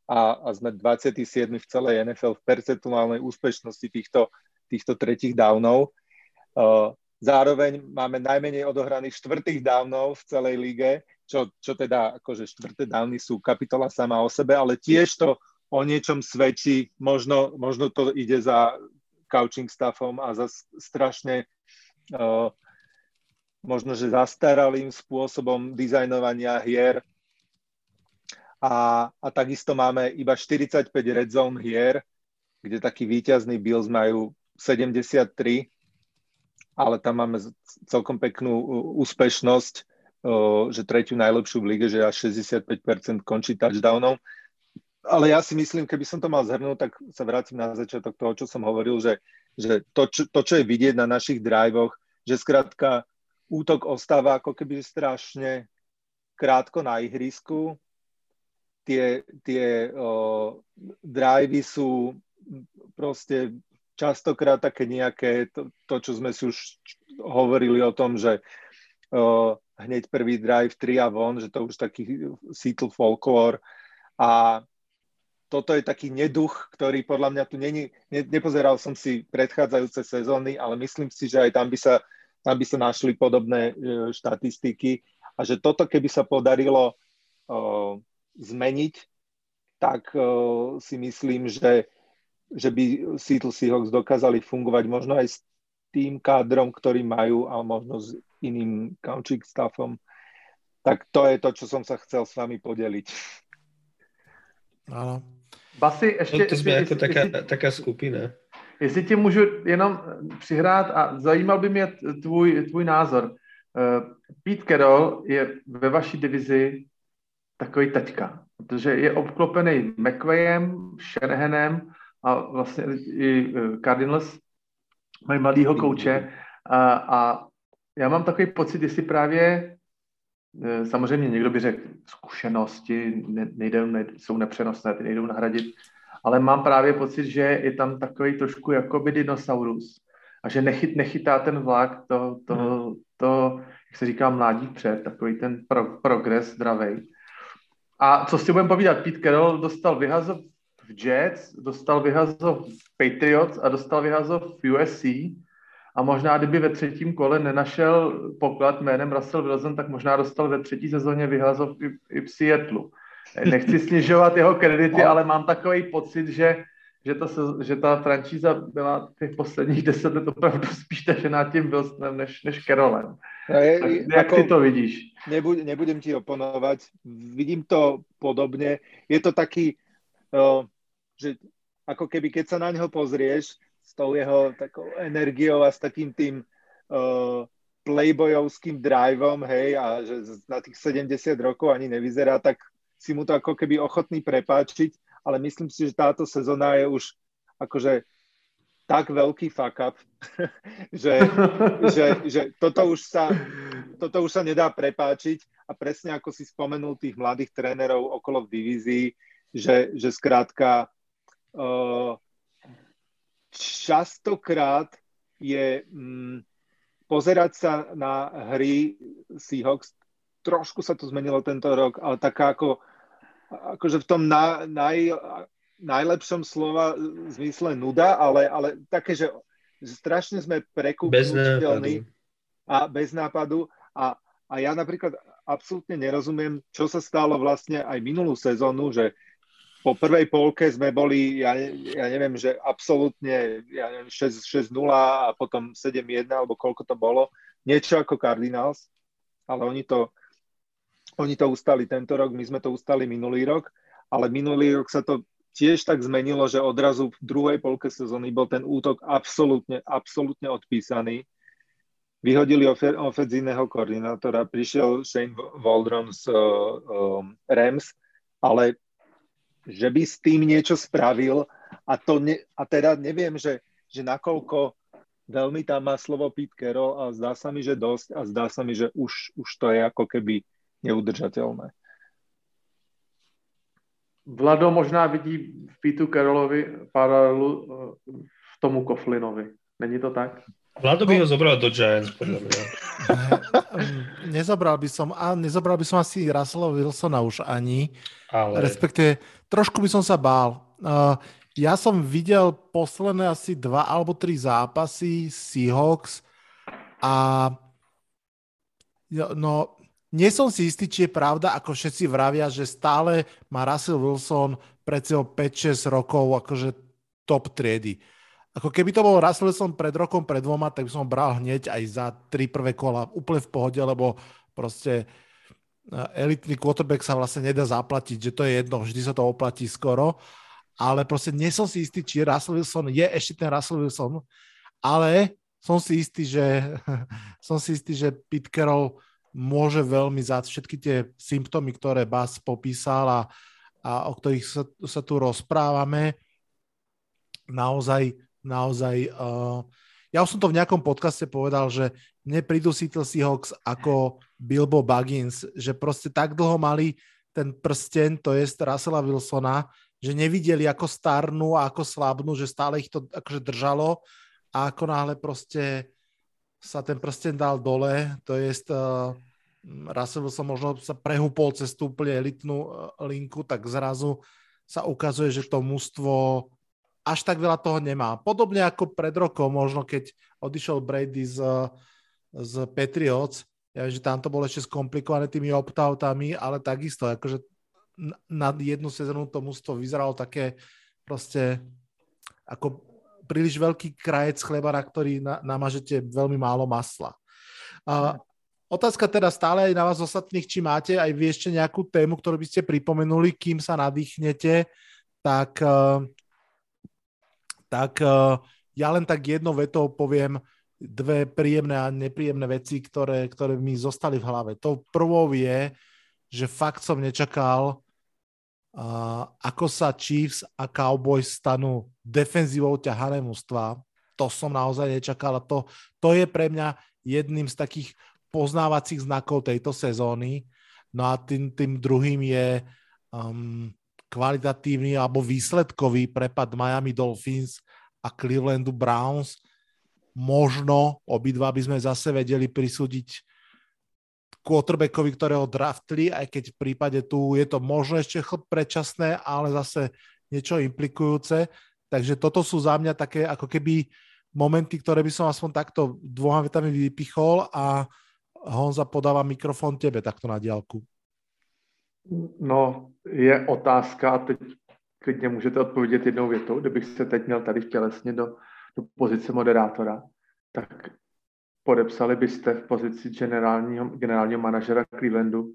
a, a sme 27 v celej NFL v percentuálnej úspešnosti týchto, týchto tretích downov. Zároveň máme najmenej odohraných štvrtých downov v celej lige, čo, čo teda akože štvrté downy sú kapitola sama o sebe, ale tiež to o niečom svedčí, možno, možno to ide za coaching staffom a za strašne uh, možno, že zastaralým spôsobom dizajnovania hier. A, a takisto máme iba 45 red zone hier, kde taký víťazný Bills majú 73, ale tam máme celkom peknú úspešnosť, že tretiu najlepšiu v lige, že až 65% končí touchdownom. Ale ja si myslím, keby som to mal zhrnúť, tak sa vrátim na začiatok toho, čo som hovoril, že, že to, čo, to, čo je vidieť na našich drivoch, že skrátka útok ostáva ako keby strašne krátko na ihrisku. Tie, tie o, drivey sú proste častokrát také nejaké, to, to, čo sme si už hovorili o tom, že o, hneď prvý drive 3 a von, že to už taký Seattle folklore a toto je taký neduch, ktorý podľa mňa tu není, ne, nepozeral som si predchádzajúce sezóny, ale myslím si, že aj tam by sa tam by sa našli podobné e, štatistiky. A že toto keby sa podarilo uh, zmeniť, tak uh, si myslím, že, že by Seattle Seahawks dokázali fungovať možno aj s tým kádrom, ktorý majú a možno s iným coaching staffom. Tak to je to, čo som sa chcel s vami podeliť. Áno. Basi, ešte... No to sme ešte, ako taká, taká skupina. Jestli tě můžu jenom přihrát a zajímal by mě tvůj, tvůj názor. Uh, Pete Carroll je ve vaší divizi takový taťka, protože je obklopený McVayem, Shanahanem a vlastně i eh, Cardinals mají mladýho kouče a, a já mám takový pocit, jestli právě eh, samozřejmě někdo by řekl, zkušenosti nejde, nejde, jsou nepřenosné, ty nejdou nahradit ale mám právě pocit, že je tam takový trošku jakoby dinosaurus a že nechyt, nechytá ten vlak to, to, hmm. to, jak se říká, mládí před, takový ten pro, progres zdravý. A co si budeme povídat, Pete Carroll dostal vyhazov v Jets, dostal vyhazov v Patriots a dostal vyhazov v USC a možná, kdyby ve třetím kole nenašel poklad jménem Russell Wilson, tak možná dostal ve třetí sezóně vyhazov i, i v Seattleu. Nechci snižovat jeho kredity, ale mám takový pocit, že, že, se, že ta franšíza byla těch posledních deset let opravdu spíš tažená tím Wilsonem než, než Carolem. Je, tak, jak ako, ty to vidíš? Nebud, nebudem ti oponovať. Vidím to podobne. Je to taký, uh, že ako keby keď sa na neho pozrieš s tou jeho takou energiou a s takým tým uh, playboyovským driveom, hej, a že na tých 70 rokov ani nevyzerá tak si mu to ako keby ochotný prepáčiť, ale myslím si, že táto sezóna je už akože tak veľký fuck up, že, že, že toto, už sa, toto už sa nedá prepáčiť. A presne ako si spomenul tých mladých trénerov okolo v divízii, že, že skrátka častokrát je mm, pozerať sa na hry Seahawks, trošku sa to zmenilo tento rok, ale taká ako akože v tom na, naj, najlepšom slova zmysle nuda, ale, ale také, že, že strašne sme prekúpiteľní a bez nápadu. A, a ja napríklad absolútne nerozumiem, čo sa stalo vlastne aj minulú sezónu, že po prvej polke sme boli, ja, ja neviem, že absolútne ja neviem, 6-0 a potom 7-1, alebo koľko to bolo. Niečo ako Cardinals, ale oni to, oni to ustali tento rok, my sme to ustali minulý rok, ale minulý rok sa to tiež tak zmenilo, že odrazu v druhej polke sezóny bol ten útok absolútne, absolútne odpísaný. Vyhodili ofe- ofenzívneho koordinátora, prišiel Shane Waldron z uh, uh, Rams, ale že by s tým niečo spravil a, to ne, a teda neviem, že, že nakoľko veľmi tam má slovo Pete Carroll a zdá sa mi, že dosť a zdá sa mi, že už, už to je ako keby neudržateľné. Vlado možná vidí v Pitu Carrollovi paralelu eh, v tomu Koflinovi. Není to tak? Vlado by ho zobral do Giants, podľa mňa. nezobral by som, a nezobral by som asi Russella Wilsona už ani. Ale... Respektíve, trošku by som sa bál. Uh, ja som videl posledné asi dva alebo tri zápasy Seahawks a no, nie som si istý, či je pravda, ako všetci vravia, že stále má Russell Wilson pred 5-6 rokov akože top triedy. Ako keby to bol Russell Wilson pred rokom, pred dvoma, tak by som bral hneď aj za tri prvé kola. Úplne v pohode, lebo proste e, elitný quarterback sa vlastne nedá zaplatiť, že to je jedno, vždy sa to oplatí skoro, ale proste nie som si istý, či Russell Wilson je ešte ten Russell Wilson, ale som si istý, že, som si istý, že Pete Carroll môže veľmi za všetky tie symptómy, ktoré Bas popísal a, a o ktorých sa, sa tu rozprávame, naozaj naozaj... Uh, ja už som to v nejakom podcaste povedal, že mne prídu Seattle Seahawks ako Bilbo Baggins, že proste tak dlho mali ten prsten, to je Russella Wilsona, že nevideli, ako starnú a ako slabnú, že stále ich to akože držalo a ako náhle proste sa ten prsten dal dole, to je uh, Russell Wilson možno sa prehúpol cez tú úplne elitnú uh, linku, tak zrazu sa ukazuje, že to mužstvo až tak veľa toho nemá. Podobne ako pred rokom, možno keď odišiel Brady z, z Patriots, ja viem, že tam to bolo ešte skomplikované tými optautami, ale takisto, akože na jednu sezónu to mústvo vyzeralo také proste ako príliš veľký krajec chleba, na ktorý na, namažete veľmi málo masla. Uh, otázka teda stále aj na vás ostatných, či máte aj vy ešte nejakú tému, ktorú by ste pripomenuli, kým sa nadýchnete, tak uh, tak uh, ja len tak jednou vetou poviem dve príjemné a nepríjemné veci, ktoré, ktoré mi zostali v hlave. To prvou je, že fakt som nečakal, uh, ako sa Chiefs a Cowboys stanú defenzívou ťahané mústva. To som naozaj nečakal a to, to je pre mňa jedným z takých poznávacích znakov tejto sezóny. No a tým, tým druhým je um, kvalitatívny alebo výsledkový prepad Miami Dolphins a Clevelandu Browns. Možno obidva by sme zase vedeli prisúdiť quarterbackovi, ktorého draftli, aj keď v prípade tu je to možno ešte predčasné, ale zase niečo implikujúce. Takže toto sú za mňa také ako keby momenty, ktoré by som aspoň takto dvoma vetami vypichol a Honza podáva mikrofón tebe takto na diálku. No, je otázka, teď klidně můžete odpovědět jednou větou, kdybych se teď měl tady vtělesně do, do pozice moderátora, tak podepsali byste v pozici generálního, generálního manažera Clevelandu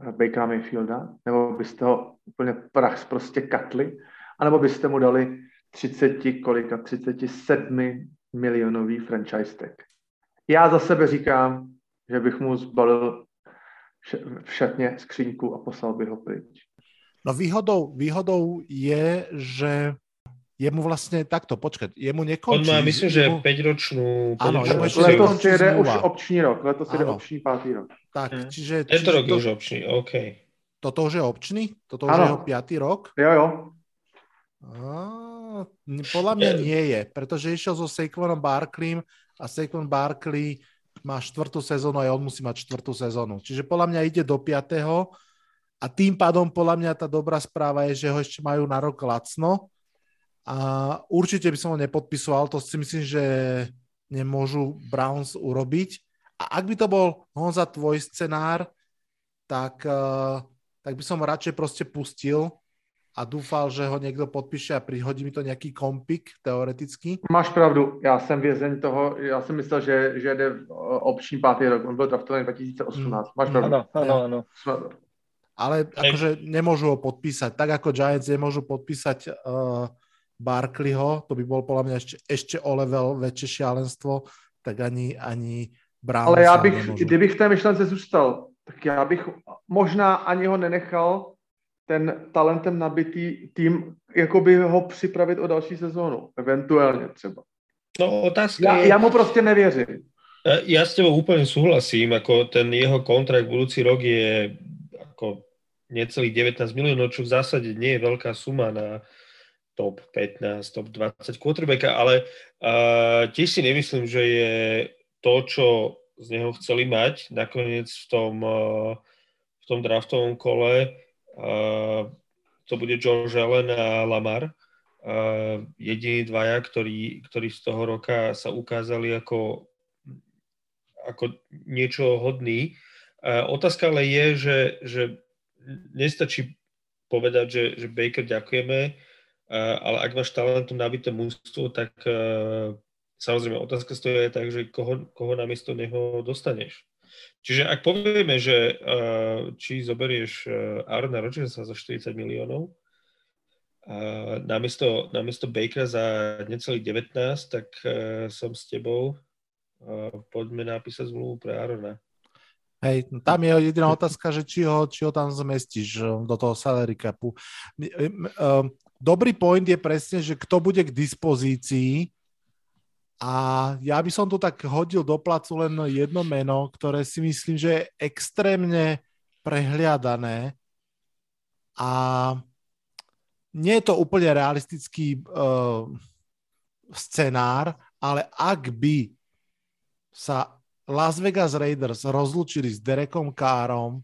eh, Bakera Mayfielda, nebo byste ho úplně prach prostě katli, anebo byste mu dali 30, kolika, 37 milionový franchise tag. Já za sebe říkám, že bych mu zbalil v šatně skříňku a poslal by ho pryč. No výhodou, výhodou je, že jemu vlastne takto, počkať, jemu nekončí. On má, myslím, že mu... 5-ročnú... Áno, jemu ešte letos jede už opční rok, letos jede opční pátý rok. Tak, hmm. čiže... Tento rok je už opčný, OK. Toto už je opčný? Toto už ano. je jeho piatý rok? Jo, jo. A, podľa mňa nie je, pretože išiel so Saquonom Barkleym a Saquon Barkley má štvrtú sezónu a on musí mať štvrtú sezónu. Čiže podľa mňa ide do piatého a tým pádom podľa mňa tá dobrá správa je, že ho ešte majú na rok lacno a určite by som ho nepodpisoval, to si myslím, že nemôžu Browns urobiť. A ak by to bol Honza tvoj scenár, tak, uh, tak by som radšej proste pustil a dúfal, že ho někdo podpíše a prihodí mi to nějaký kompik teoreticky. Máš pravdu, já jsem vězeň toho, já jsem myslel, že, že jde obční pátý rok, on byl draftovaný 2018, máš pravdu. Ano, ano, ano. Ale akože nemôžu ho podpísať, tak ako Giants nemôžu podpísať uh, Barkleyho, to by bol podľa mňa ešte, ešte o level väčšie šialenstvo, tak ani, ani Browns Ale já bych, nemôžu. kdybych v té myšlence zůstal, tak já bych možná ani ho nenechal ten talentem nabitý tým, jakoby ho připravit o další sezónu, eventuálně třeba. No otázka já, je... Já mu prostě nevěřím. Ja s tebou úplne súhlasím, ako ten jeho kontrakt budúci rok je ako necelých 19 miliónov, čo v zásade nie je veľká suma na top 15, top 20 quarterbacka, ale uh, tiež si nemyslím, že je to, čo z neho chceli mať nakoniec v tom, uh, v tom draftovom kole, to bude George Allen a Lamar. Jediní dvaja, ktorí, ktorí z toho roka sa ukázali ako, ako niečo hodný. Otázka ale je, že, že nestačí povedať, že, že Baker ďakujeme, ale ak máš talentom nabité mústvo, tak samozrejme otázka stojí aj tak, že koho, koho namiesto neho dostaneš. Čiže ak povieme, že či zoberieš Arna Rodgersa za 40 miliónov, namiesto, namiesto Bakera za necelých 19, tak som s tebou. Poďme napísať zmluvu pre Arona. Hej, tam je jediná otázka, že či ho, či ho tam zmestíš do toho salary capu. Dobrý point je presne, že kto bude k dispozícii a ja by som tu tak hodil do placu len jedno meno, ktoré si myslím, že je extrémne prehliadané a nie je to úplne realistický uh, scenár, ale ak by sa Las Vegas Raiders rozlučili s Derekom Károm,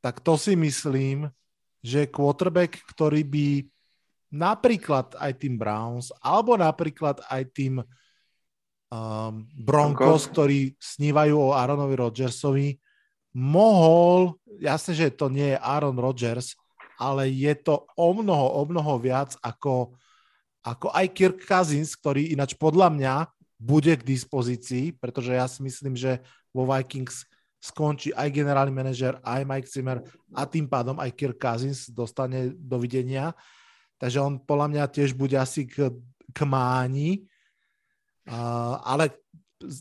tak to si myslím, že quarterback, ktorý by napríklad aj tým Browns, alebo napríklad aj tým um, Broncos, ktorí snívajú o Aaronovi Rodgersovi, mohol, jasne, že to nie je Aaron Rodgers, ale je to o mnoho, o mnoho viac ako, ako aj Kirk Cousins, ktorý ináč podľa mňa bude k dispozícii, pretože ja si myslím, že vo Vikings skončí aj generálny manažer, aj Mike Zimmer a tým pádom aj Kirk Cousins dostane dovidenia. Takže on podľa mňa tiež bude asi k, k máni Uh, ale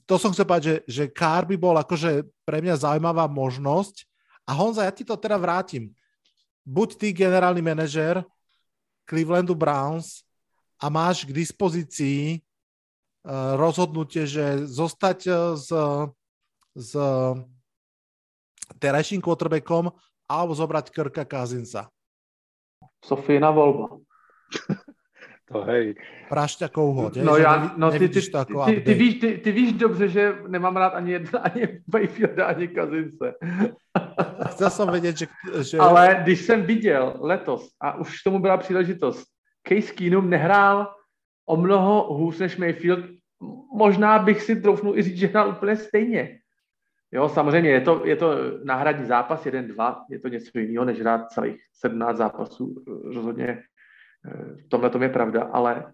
to som chcel povedať, že, že Kár by bol akože pre mňa zaujímavá možnosť. A Honza, ja ti to teda vrátim. Buď ty generálny manažer Clevelandu Browns a máš k dispozícii rozhodnutie, že zostať uh, s, s terajším quarterbackom alebo zobrať Krka Kazinsa. Sofína voľba. To hej. Prašťakovho, No, já, no ty, ty, to ty, ty, ty, víš, ty, ty víš dobře, že nemám rád ani, jedna, ani Bayfielda, ani Kazince. Chcel som vedieť, že, že... Ale když jsem viděl letos, a už tomu byla příležitost, Case Keenum nehrál o mnoho hůř než Mayfield, možná bych si troufnul i říct, že hrál úplně stejně. Jo, samozřejmě je to, je to náhradní zápas 1-2, je to něco jiného, než hrát celých 17 zápasů. Rozhodně v tomhle tom je pravda, ale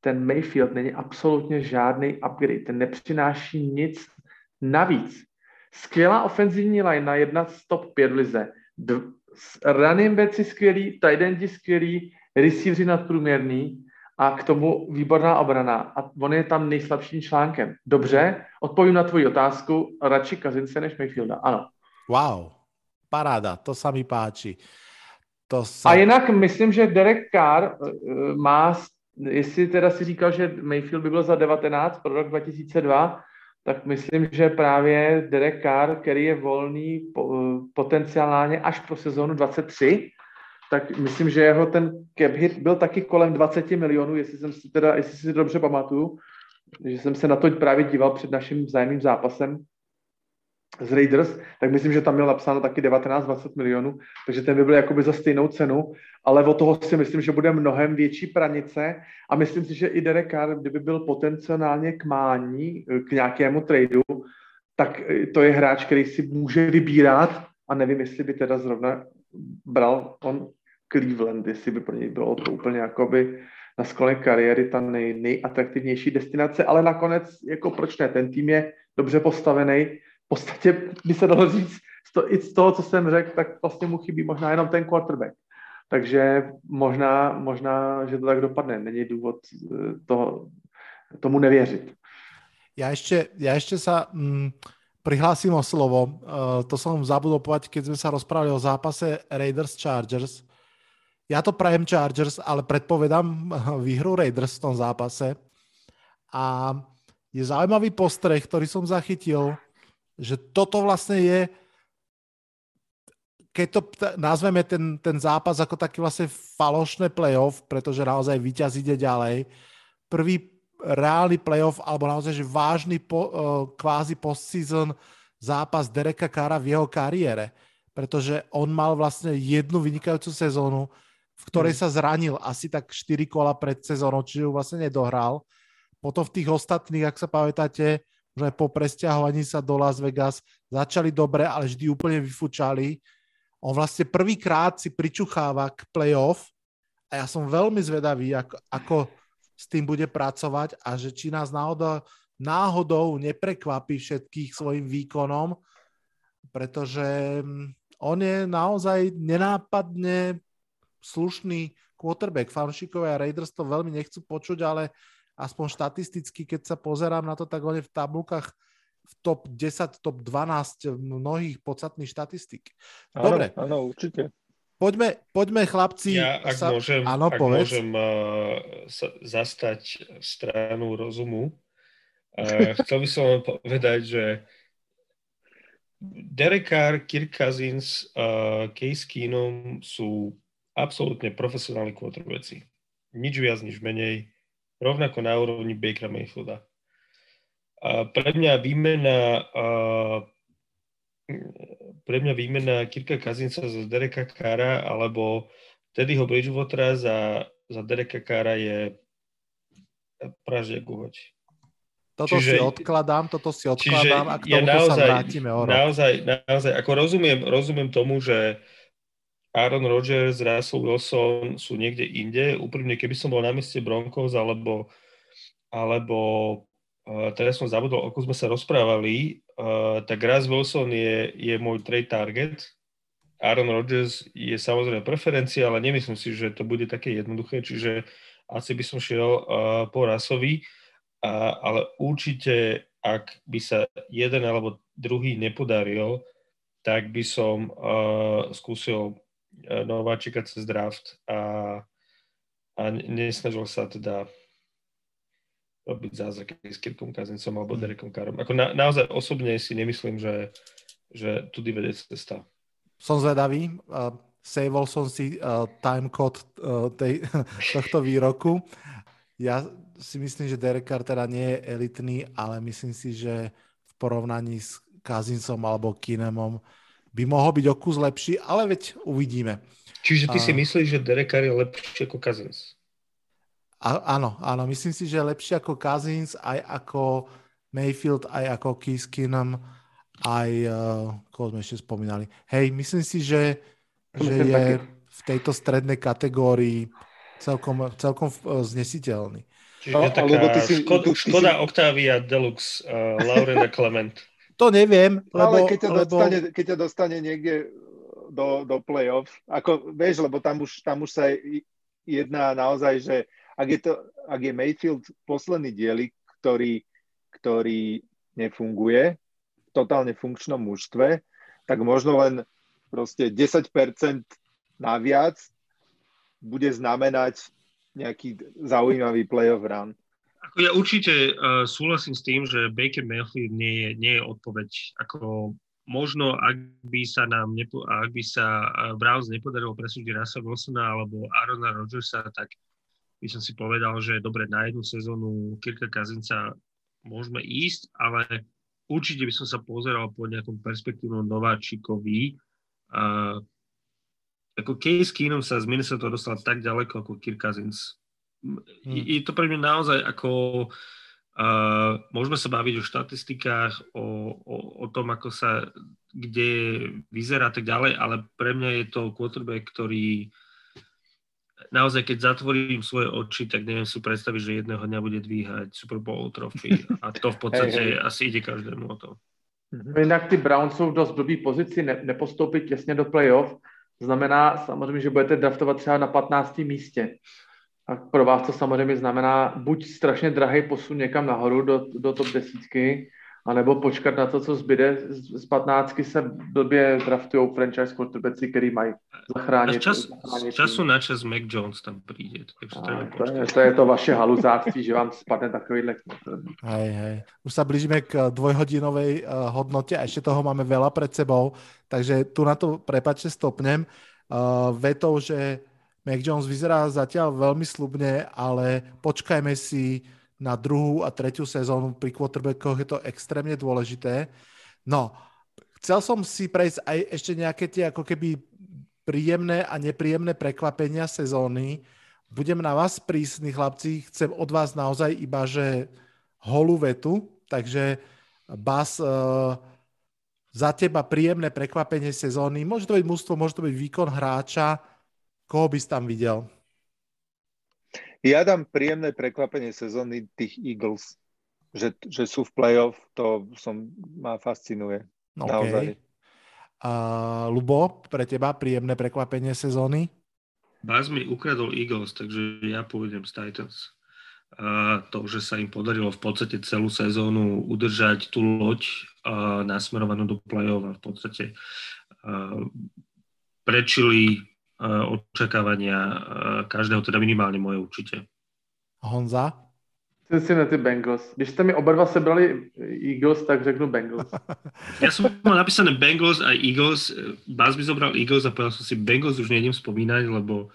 ten Mayfield není absolutně žádný upgrade, ten nepřináší nic navíc. Skvělá ofenzivní line na jedna z top 5 v lize. D- running backi skvělý, tight endi skvělý, receiveri nadprůměrný a k tomu výborná obrana. A on je tam nejslabším článkem. Dobře, odpovím na tvoji otázku. Radši Kazince než Mayfielda, ano. Wow, paráda, to sa mi páči. To se... A jinak myslím, že Derek Carr uh, má, jestli teda si říkal, že Mayfield by byl za 19 pro rok 2002, tak myslím, že právě Derek Carr, který je volný po, potenciálně až pro sezónu 23, tak myslím, že jeho ten cap hit byl taky kolem 20 milionů, jestli jsem si teda, jestli si dobře pamatuju, že jsem se na to právě díval před naším vzájemným zápasem z Raiders, tak myslím, že tam měl napsáno taky 19-20 milionů, takže ten by byl jakoby za stejnou cenu, ale o toho si myslím, že bude mnohem větší pranice a myslím si, že i Derek Carr, kdyby byl potenciálně k mání, k nějakému tradu, tak to je hráč, který si může vybírat a nevím, jestli by teda zrovna bral on Cleveland, jestli by pro něj bylo to úplně jakoby na sklone kariéry ta nej, nejatraktivnější destinace, ale nakonec, jako proč ne, ten tým je dobře postavený, v podstatě by se dalo říct, to, i z toho, co jsem řekl, tak vlastně mu chybí možná jenom ten quarterback. Takže možná, možná, že to tak dopadne. Není důvod eh, toho, tomu nevěřit. Ja ešte, ja ešte sa mm, prihlásim o slovo. Uh, to som zabudol povedať, keď sme sa rozprávali o zápase Raiders-Chargers. Ja to prajem Chargers, ale predpovedám výhru Raiders v tom zápase. A je zaujímavý postreh, ktorý som zachytil, že toto vlastne je keď to nazveme ten, ten zápas ako taký vlastne falošné playoff, pretože naozaj víťaz ide ďalej, prvý reálny playoff, alebo naozaj že vážny po, uh, kvázi postseason zápas Dereka Kara v jeho kariére, pretože on mal vlastne jednu vynikajúcu sezónu, v ktorej hmm. sa zranil asi tak 4 kola pred sezónou, čiže ju vlastne nedohral. Potom v tých ostatných, ak sa pamätáte, že po presťahovaní sa do Las Vegas začali dobre, ale vždy úplne vyfúčali on vlastne prvýkrát si pričucháva k playoff a ja som veľmi zvedavý, ako, ako s tým bude pracovať a že či nás náhodou, náhodou neprekvapí všetkých svojim výkonom, pretože mm, on je naozaj nenápadne slušný quarterback. Fanšikovia a Raiders to veľmi nechcú počuť, ale aspoň štatisticky, keď sa pozerám na to, tak on je v tabulkách v top 10, top 12 mnohých podstatných štatistík. Dobre. Áno, áno určite. Poďme, poďme chlapci. Ja, ak sa... môžem, áno, ak môžem uh, sa, zastať stranu rozumu, uh, chcel by som len povedať, že Derek Carr, Kirk Cousins, uh, Case Keenum sú absolútne profesionálni quarterbacki. Nič viac, nič menej. Rovnako na úrovni Bakera Mayfielda. A pre mňa výmena pre mňa výmena Kirka Kazinca za Dereka Kara alebo Teddyho Bridgewatera za, za Dereka Kara je praždia guhoť. Toto čiže, si odkladám, toto si odkladám a k tomu ja naozaj, sa vrátime o rok. Naozaj, naozaj, ako rozumiem, rozumiem tomu, že Aaron Rodgers, Russell Wilson sú niekde inde. Úprimne, keby som bol na mieste Broncos alebo, alebo Uh, teraz som zabudol, ako sme sa rozprávali, uh, tak Russ Wilson je, je môj trade target. Aaron Rodgers je samozrejme preferencia, ale nemyslím si, že to bude také jednoduché, čiže asi by som šiel uh, po Rasovi, ale určite, ak by sa jeden alebo druhý nepodaril, tak by som uh, skúsil nováčika cez draft a, a nesnažil sa teda robiť zázraky s Kirkom Kazincom alebo mm. Derekom Karom. Ako na, naozaj osobne si nemyslím, že, že tudy vedie cesta. Som zvedavý. Uh, saveol som si uh, timecode uh, tej, tohto výroku. Ja si myslím, že Derek Carr teda nie je elitný, ale myslím si, že v porovnaní s Kazincom alebo Kinemom by mohol byť o kus lepší, ale veď uvidíme. Čiže ty uh, si myslíš, že Derek Carr je lepší ako Kazins? A, áno, áno, myslím si, že lepšie ako Cousins, aj ako Mayfield, aj ako Kiskinem, aj, uh, koho sme ešte spomínali. Hej, myslím si, že, že je v tejto strednej kategórii celkom, celkom uh, znesiteľný. Čiže no, taká ty si, škod, ty Škoda si... Octavia Deluxe, uh, Laurena Clement. To neviem, lebo... Ale keď ťa, lebo... dostane, keď ťa dostane niekde do, do play-off, ako vieš, lebo tam už, tam už sa jedná naozaj, že ak je, to, ak je Mayfield posledný dielik, ktorý, ktorý nefunguje v totálne funkčnom mužstve, tak možno len proste 10% naviac bude znamenať nejaký zaujímavý playoff run. Ako ja určite uh, súhlasím s tým, že Baker Mayfield nie je, nie je odpoveď. Ako možno, ak by sa nám nepo, ak by sa uh, Browns nepodarilo presúdiť Russell Wilsona alebo Arona Rodgersa, tak by som si povedal, že dobre, na jednu sezónu Kirka Kazinca môžeme ísť, ale určite by som sa pozeral po nejakom perspektívnom nováčikovi. Uh, ako Case Keenum sa z Minnesota dostal tak ďaleko ako Kirk Cousins. Hmm. Je, to pre mňa naozaj ako uh, môžeme sa baviť o štatistikách, o, o, o tom, ako sa kde vyzerá tak ďalej, ale pre mňa je to quarterback, ktorý naozaj, keď zatvorím svoje oči, tak neviem si predstaviť, že jedného dňa bude dvíhať Super Bowl trofy a to v podstate hey, hey. asi ide každému o to. Jinak ty Browns jsou v dost blbý pozici ne, nepostoupit těsně do playoff. Znamená samozřejmě, že budete draftovat třeba na 15. místě. A pro vás to samozřejmě znamená buď strašně drahý posun někam nahoru do, do top desítky, anebo počkat na to, co zbyde. Z 15 se blbě draftují franchise quarterbacki, který mají zachránit. čas, zachránit času na čas Mac Jones tam přijde. To, je, to, je to vaše haluzáctví, že vám spadne takovýhle Hej, hej. Už sa blížime k dvojhodinovej uh, hodnote a ešte toho máme veľa pred sebou, takže tu na to prepačte stopnem. Uh, vetou, že Mac Jones vyzerá zatiaľ veľmi slubne, ale počkajme si na druhú a tretiu sezónu pri quarterbackoch je to extrémne dôležité. No, chcel som si prejsť aj ešte nejaké tie ako keby príjemné a nepríjemné prekvapenia sezóny. Budem na vás prísny, chlapci. Chcem od vás naozaj iba, že holú vetu. Takže Bas, uh, za teba príjemné prekvapenie sezóny. Môže to byť mústvo, môže to byť výkon hráča. Koho by si tam videl? Ja dám príjemné prekvapenie sezóny tých Eagles, že, že sú v playoff, to som, ma fascinuje. Okay. Naozaj. Uh, Lubo, pre teba príjemné prekvapenie sezóny? Baz mi ukradol Eagles, takže ja pôjdem z Titans. Uh, to, že sa im podarilo v podstate celú sezónu udržať tú loď uh, nasmerovanú do play-off a v podstate uh, prečili očakávania eh, každého, teda minimálně moje určitě. Honza? Ty Bengals. Když jste mi oba dva sebrali Eagles, tak řeknu Bengals. Já jsem mal napísané Bengals a Eagles. Bás by zobral Eagles a povedal som si Bengals už nejdem spomínať, lebo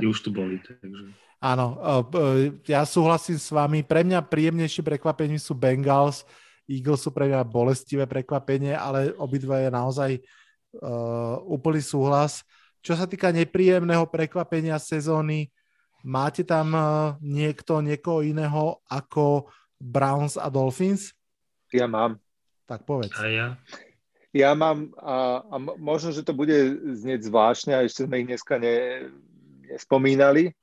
ty už tu boli. Takže... Áno, eh, ja súhlasím s vami. Pre mňa príjemnejšie prekvapenie sú Bengals. Eagles sú pre mňa bolestivé prekvapenie, ale obidva je naozaj uh, úplný súhlas. Čo sa týka nepríjemného prekvapenia sezóny, máte tam eh, niekto, niekoho iného ako Browns a Dolphins? Ja mám. Tak povedz. A ja? Ja mám, a, a možno, že to bude znieť zvláštne, a ešte sme ich dneska ne, nespomínali,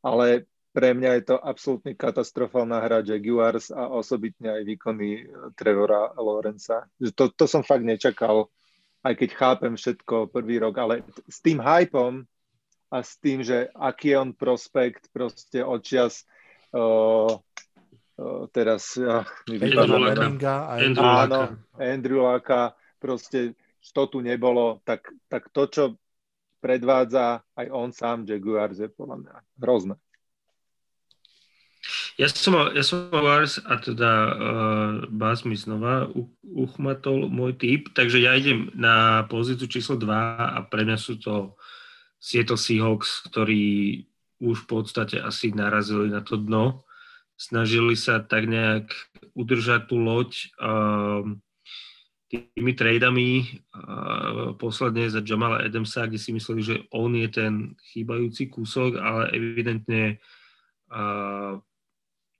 ale pre mňa je to absolútne katastrofálna hra Jaguars a osobitne aj výkony Trevora Lorenza. To, to som fakt nečakal aj keď chápem všetko prvý rok, ale s tým hypom a s tým, že aký je on prospekt proste odčias uh, uh, teraz uh, Andrew Andrew áno, Andrew Laka, proste to tu nebolo, tak, tak to, čo predvádza aj on sám, Jaguars je podľa mňa hrozné. Ja som mal, ja som mal a teda uh, Bas mi znova uchmatol môj typ, takže ja idem na pozíciu číslo 2 a pre mňa sú to Seattle Seahawks, ktorí už v podstate asi narazili na to dno. Snažili sa tak nejak udržať tú loď uh, tými tradami uh, posledne za Jamala Adamsa, kde si mysleli, že on je ten chýbajúci kúsok, ale evidentne uh,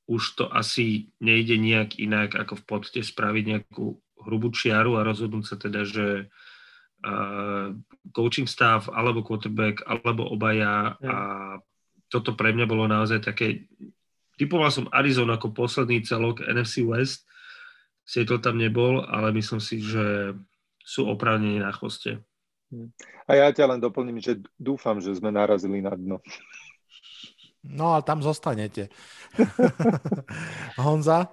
už to asi nejde nejak inak, ako v podstate spraviť nejakú hrubú čiaru a rozhodnúť sa teda, že uh, coaching staff, alebo quarterback, alebo obaja a toto pre mňa bolo naozaj také, typoval som Arizona ako posledný celok NFC West, Seattle tam nebol, ale myslím si, že sú oprávnení na chvoste. A ja ťa len doplním, že dúfam, že sme narazili na dno. No a tam zostanete. Honza?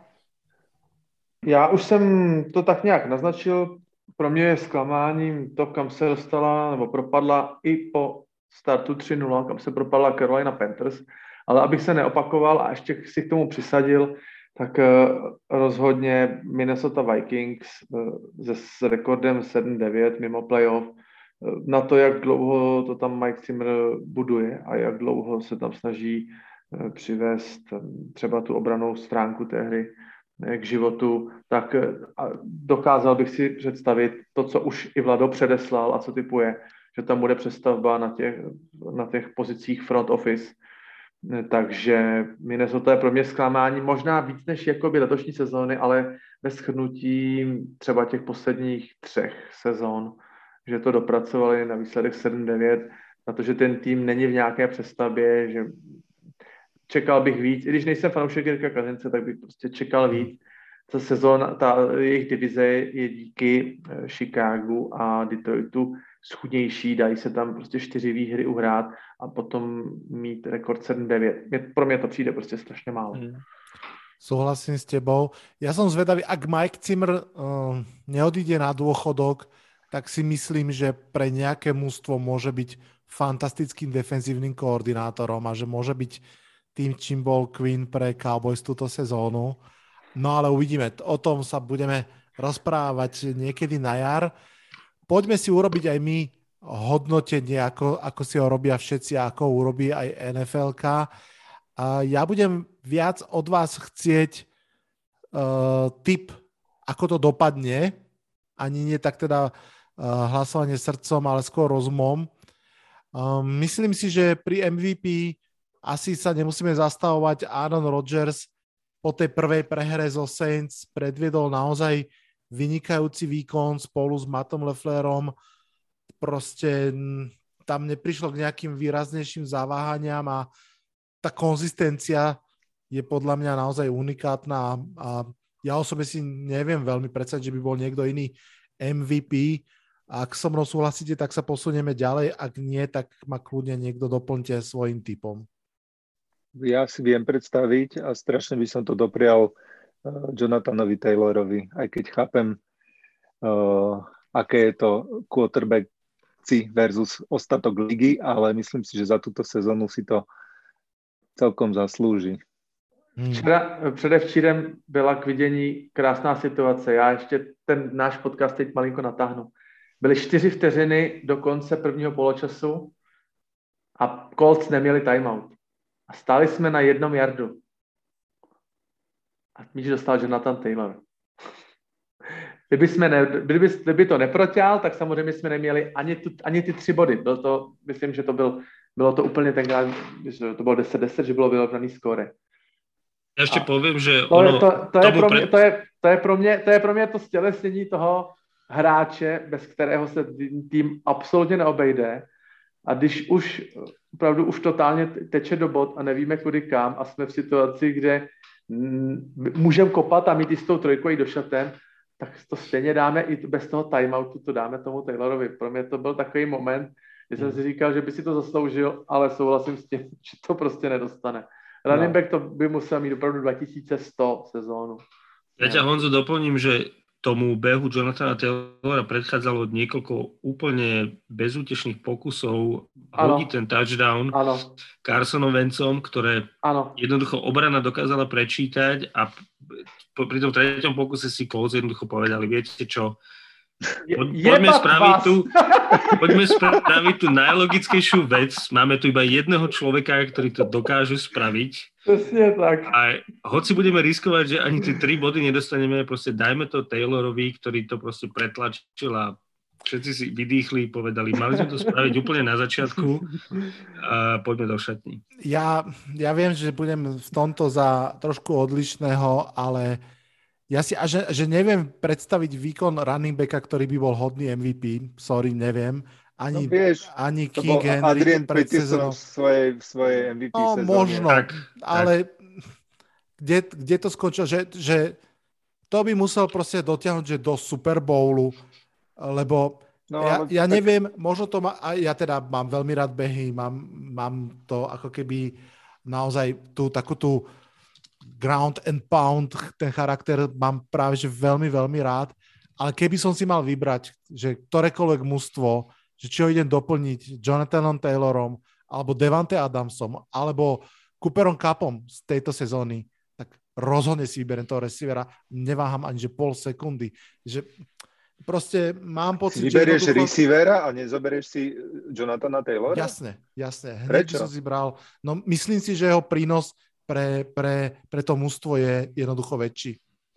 Já už jsem to tak nějak naznačil. Pro mě je zklamáním to, kam se dostala nebo propadla i po startu 3-0, kam se propadla Carolina Panthers. Ale abych se neopakoval a ještě si k tomu přisadil, tak eh, rozhodně Minnesota Vikings eh, se rekordem 7-9 mimo playoff na to, jak dlouho to tam Mike Zimmer buduje a jak dlouho se tam snaží eh, přivést eh, třeba tu obranou stránku té hry eh, k životu, tak dokázal bych si představit to, co už i Vlado předeslal a co typuje, že tam bude přestavba na těch, na těch pozicích front office, Takže Minnesota je pro mě zklamání možná víc než jakoby letošní sezóny, ale ve shrnutí třeba těch posledních třech sezón, že to dopracovali na výsledek 7-9, na to, že ten tým není v nějaké přestavbě, že čekal bych víc, i když nejsem fanoušek Jirka Kazince, tak bych prostě čekal víc. Ta sezóna, ta jejich divize je díky eh, Chicagu a Detroitu schudnější, dají se tam prostě čtyři výhry uhrát a potom mít rekord 7-9. Pro mě to přijde prostě strašně málo. Hmm. Súhlasím s tebou. Ja som zvedavý, ak Mike Zimmer uh, neodíde na dôchodok, tak si myslím, že pre nejaké mústvo môže byť fantastickým defenzívnym koordinátorom a že môže byť tým, čím bol Queen pre Cowboys túto sezónu. No ale uvidíme. O tom sa budeme rozprávať niekedy na jar. Poďme si urobiť aj my hodnotenie, ako, ako si ho robia všetci, ako urobí aj NFLK. A ja budem viac od vás chcieť uh, tip, ako to dopadne. Ani nie tak teda hlasovanie srdcom, ale skôr rozumom. Um, myslím si, že pri MVP asi sa nemusíme zastavovať. Aaron Rodgers po tej prvej prehre zo Saints predviedol naozaj vynikajúci výkon spolu s Matom Leflerom. Proste tam neprišlo k nejakým výraznejším zaváhaniam a tá konzistencia je podľa mňa naozaj unikátna a ja osobne si neviem veľmi predstaviť, že by bol niekto iný MVP. Ak so mnou súhlasíte, tak sa posunieme ďalej. Ak nie, tak ma kľudne niekto doplňte svojim typom. Ja si viem predstaviť a strašne by som to doprial uh, Jonathanovi Taylorovi, aj keď chápem, uh, aké je to quarterback versus ostatok ligy, ale myslím si, že za túto sezónu si to celkom zaslúži. Hmm. Včera, předevčírem byla k vidění krásná situace. Já ještě ten náš podcast teď malinko natáhnu. Byly čtyři vteřiny do konce prvního poločasu a Colts neměli timeout. A stáli jsme na jednom jardu. A míč dostal Jonathan Taylor. Kdyby, jsme ne, kdyby, kdyby to neprotěl, tak samozřejmě jsme neměli ani, tu, ani ty tři body. Byl to, myslím, že to byl bylo to úplně tenkrát, že to bylo 10-10, že bylo vyrovnaný skóre. Já ještě povím, že to, ono, je, to, to, je pro mě, to, je, to, je pro mě, to je pro mě to stělesnění toho hráče, bez kterého se tým absolutně neobejde. A když už opravdu už totálně teče do bod a nevíme kudy kam a jsme v situaci, kde můžeme kopat a mít jistou trojku i do šatem, tak to stejně dáme i bez toho timeoutu, to dáme tomu Taylorovi. Pro mě to byl takový moment, kdy jsem si říkal, že by si to zasloužil, ale souhlasím s tím, že to prostě nedostane. Running no. back to by musel mít opravdu 2100 sezónu. Ja ťa Honzo doplním, že tomu behu Jonathana Taylora predchádzalo niekoľko úplne bezútešných pokusov hodiť ten touchdown ano. Carsonom Vencom, ktoré ano. jednoducho obrana dokázala prečítať a pri tom treťom pokuse si Colts jednoducho povedali, viete čo, je, poďme, spraviť tu, poďme spraviť tú najlogickejšiu vec. Máme tu iba jedného človeka, ktorý to dokáže spraviť. Presne tak. A hoci budeme riskovať, že ani tie tri body nedostaneme, proste dajme to Taylorovi, ktorý to proste pretlačil a všetci si vydýchli, povedali, mali sme to spraviť úplne na začiatku a poďme do šatní. Ja, ja viem, že budem v tomto za trošku odlišného, ale ja si, a že, že neviem predstaviť výkon running backa, ktorý by bol hodný MVP. Sorry, neviem. Ani, no vieš, ani King Henry Adrian pred sezónou. v svojej, v svojej MVP no, sezóne. možno, tak, ale tak. Kde, kde to skončilo? Že, že to by musel proste dotiahnuť že do Super Bowlu, lebo no, ja, ja tak... neviem, možno to má, ja teda mám veľmi rád behy, mám, mám to ako keby naozaj tú takú tú ground and pound, ten charakter mám práve že veľmi, veľmi rád, ale keby som si mal vybrať, že ktorékoľvek mužstvo, že či ho idem doplniť Jonathanom Taylorom, alebo Devante Adamsom, alebo Cooperom Cupom z tejto sezóny, tak rozhodne si vyberiem toho receivera, neváham ani že pol sekundy. Že proste mám pocit, si vyberieš že jednoducho... receivera a nezoberieš si Jonathana Taylora? Jasne, jasne. Hneď Prečo? som si bral. No myslím si, že jeho prínos pre, pre, pre to mústvo je jednoducho väčší.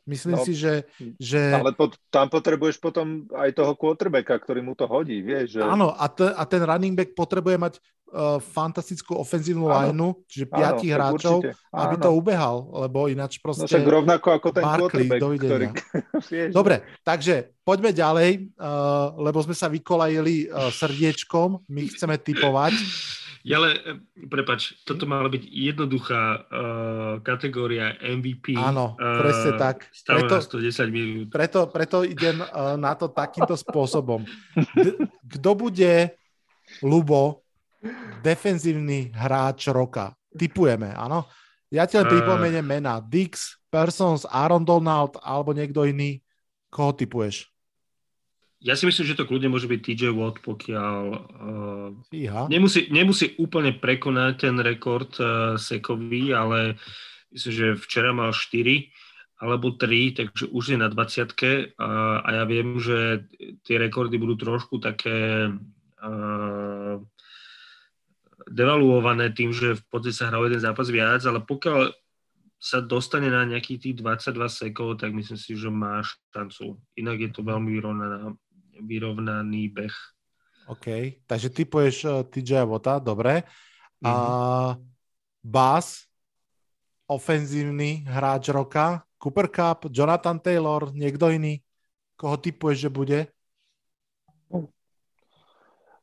Myslím No, si, že, že Ale pot, tam potrebuješ potom aj toho quarterbacka, ktorý mu to hodí, vieš. Že... áno, a, te, a ten running back potrebuje mať uh, fantastickú ofenzívnu lineu, čiže piatich hráčov, určite. aby Áno. to ubehal, lebo ináč No proste... však rovnako ako ten Barkley, quarterback, ktorý... vieš, Dobre, takže poďme ďalej, uh, lebo sme sa vykolajili uh, srdiečkom, my chceme typovať. Ja ale, prepač, toto mala byť jednoduchá uh, kategória MVP. Áno, eh, presne tak. Stále Preto- na 110 minút. Preto, preto idem uh, na to takýmto spôsobom. D- kto bude, Lubo, defenzívny hráč roka? Typujeme, áno? Ja ti len pripomeniem mena. Dix, Persons, Aaron Donald alebo niekto iný. Koho typuješ? Ja si myslím, že to kľudne môže byť TJ Watt, pokiaľ uh, Fíha. nemusí, nemusí úplne prekonať ten rekord uh, sekový, ale myslím, že včera mal 4 alebo 3, takže už je na 20 uh, a ja viem, že tie rekordy budú trošku také uh, devaluované tým, že v podstate sa hral jeden zápas viac, ale pokiaľ sa dostane na nejakých tých 22 sekov, tak myslím si, že má šancu. Inak je to veľmi vyrovnaná, vyrovnaný beh. OK, takže typuješ uh, TJ Vota, dobre. A Bass, ofenzívny hráč roka, Cooper Cup, Jonathan Taylor, niekto iný? Koho typuješ, že bude?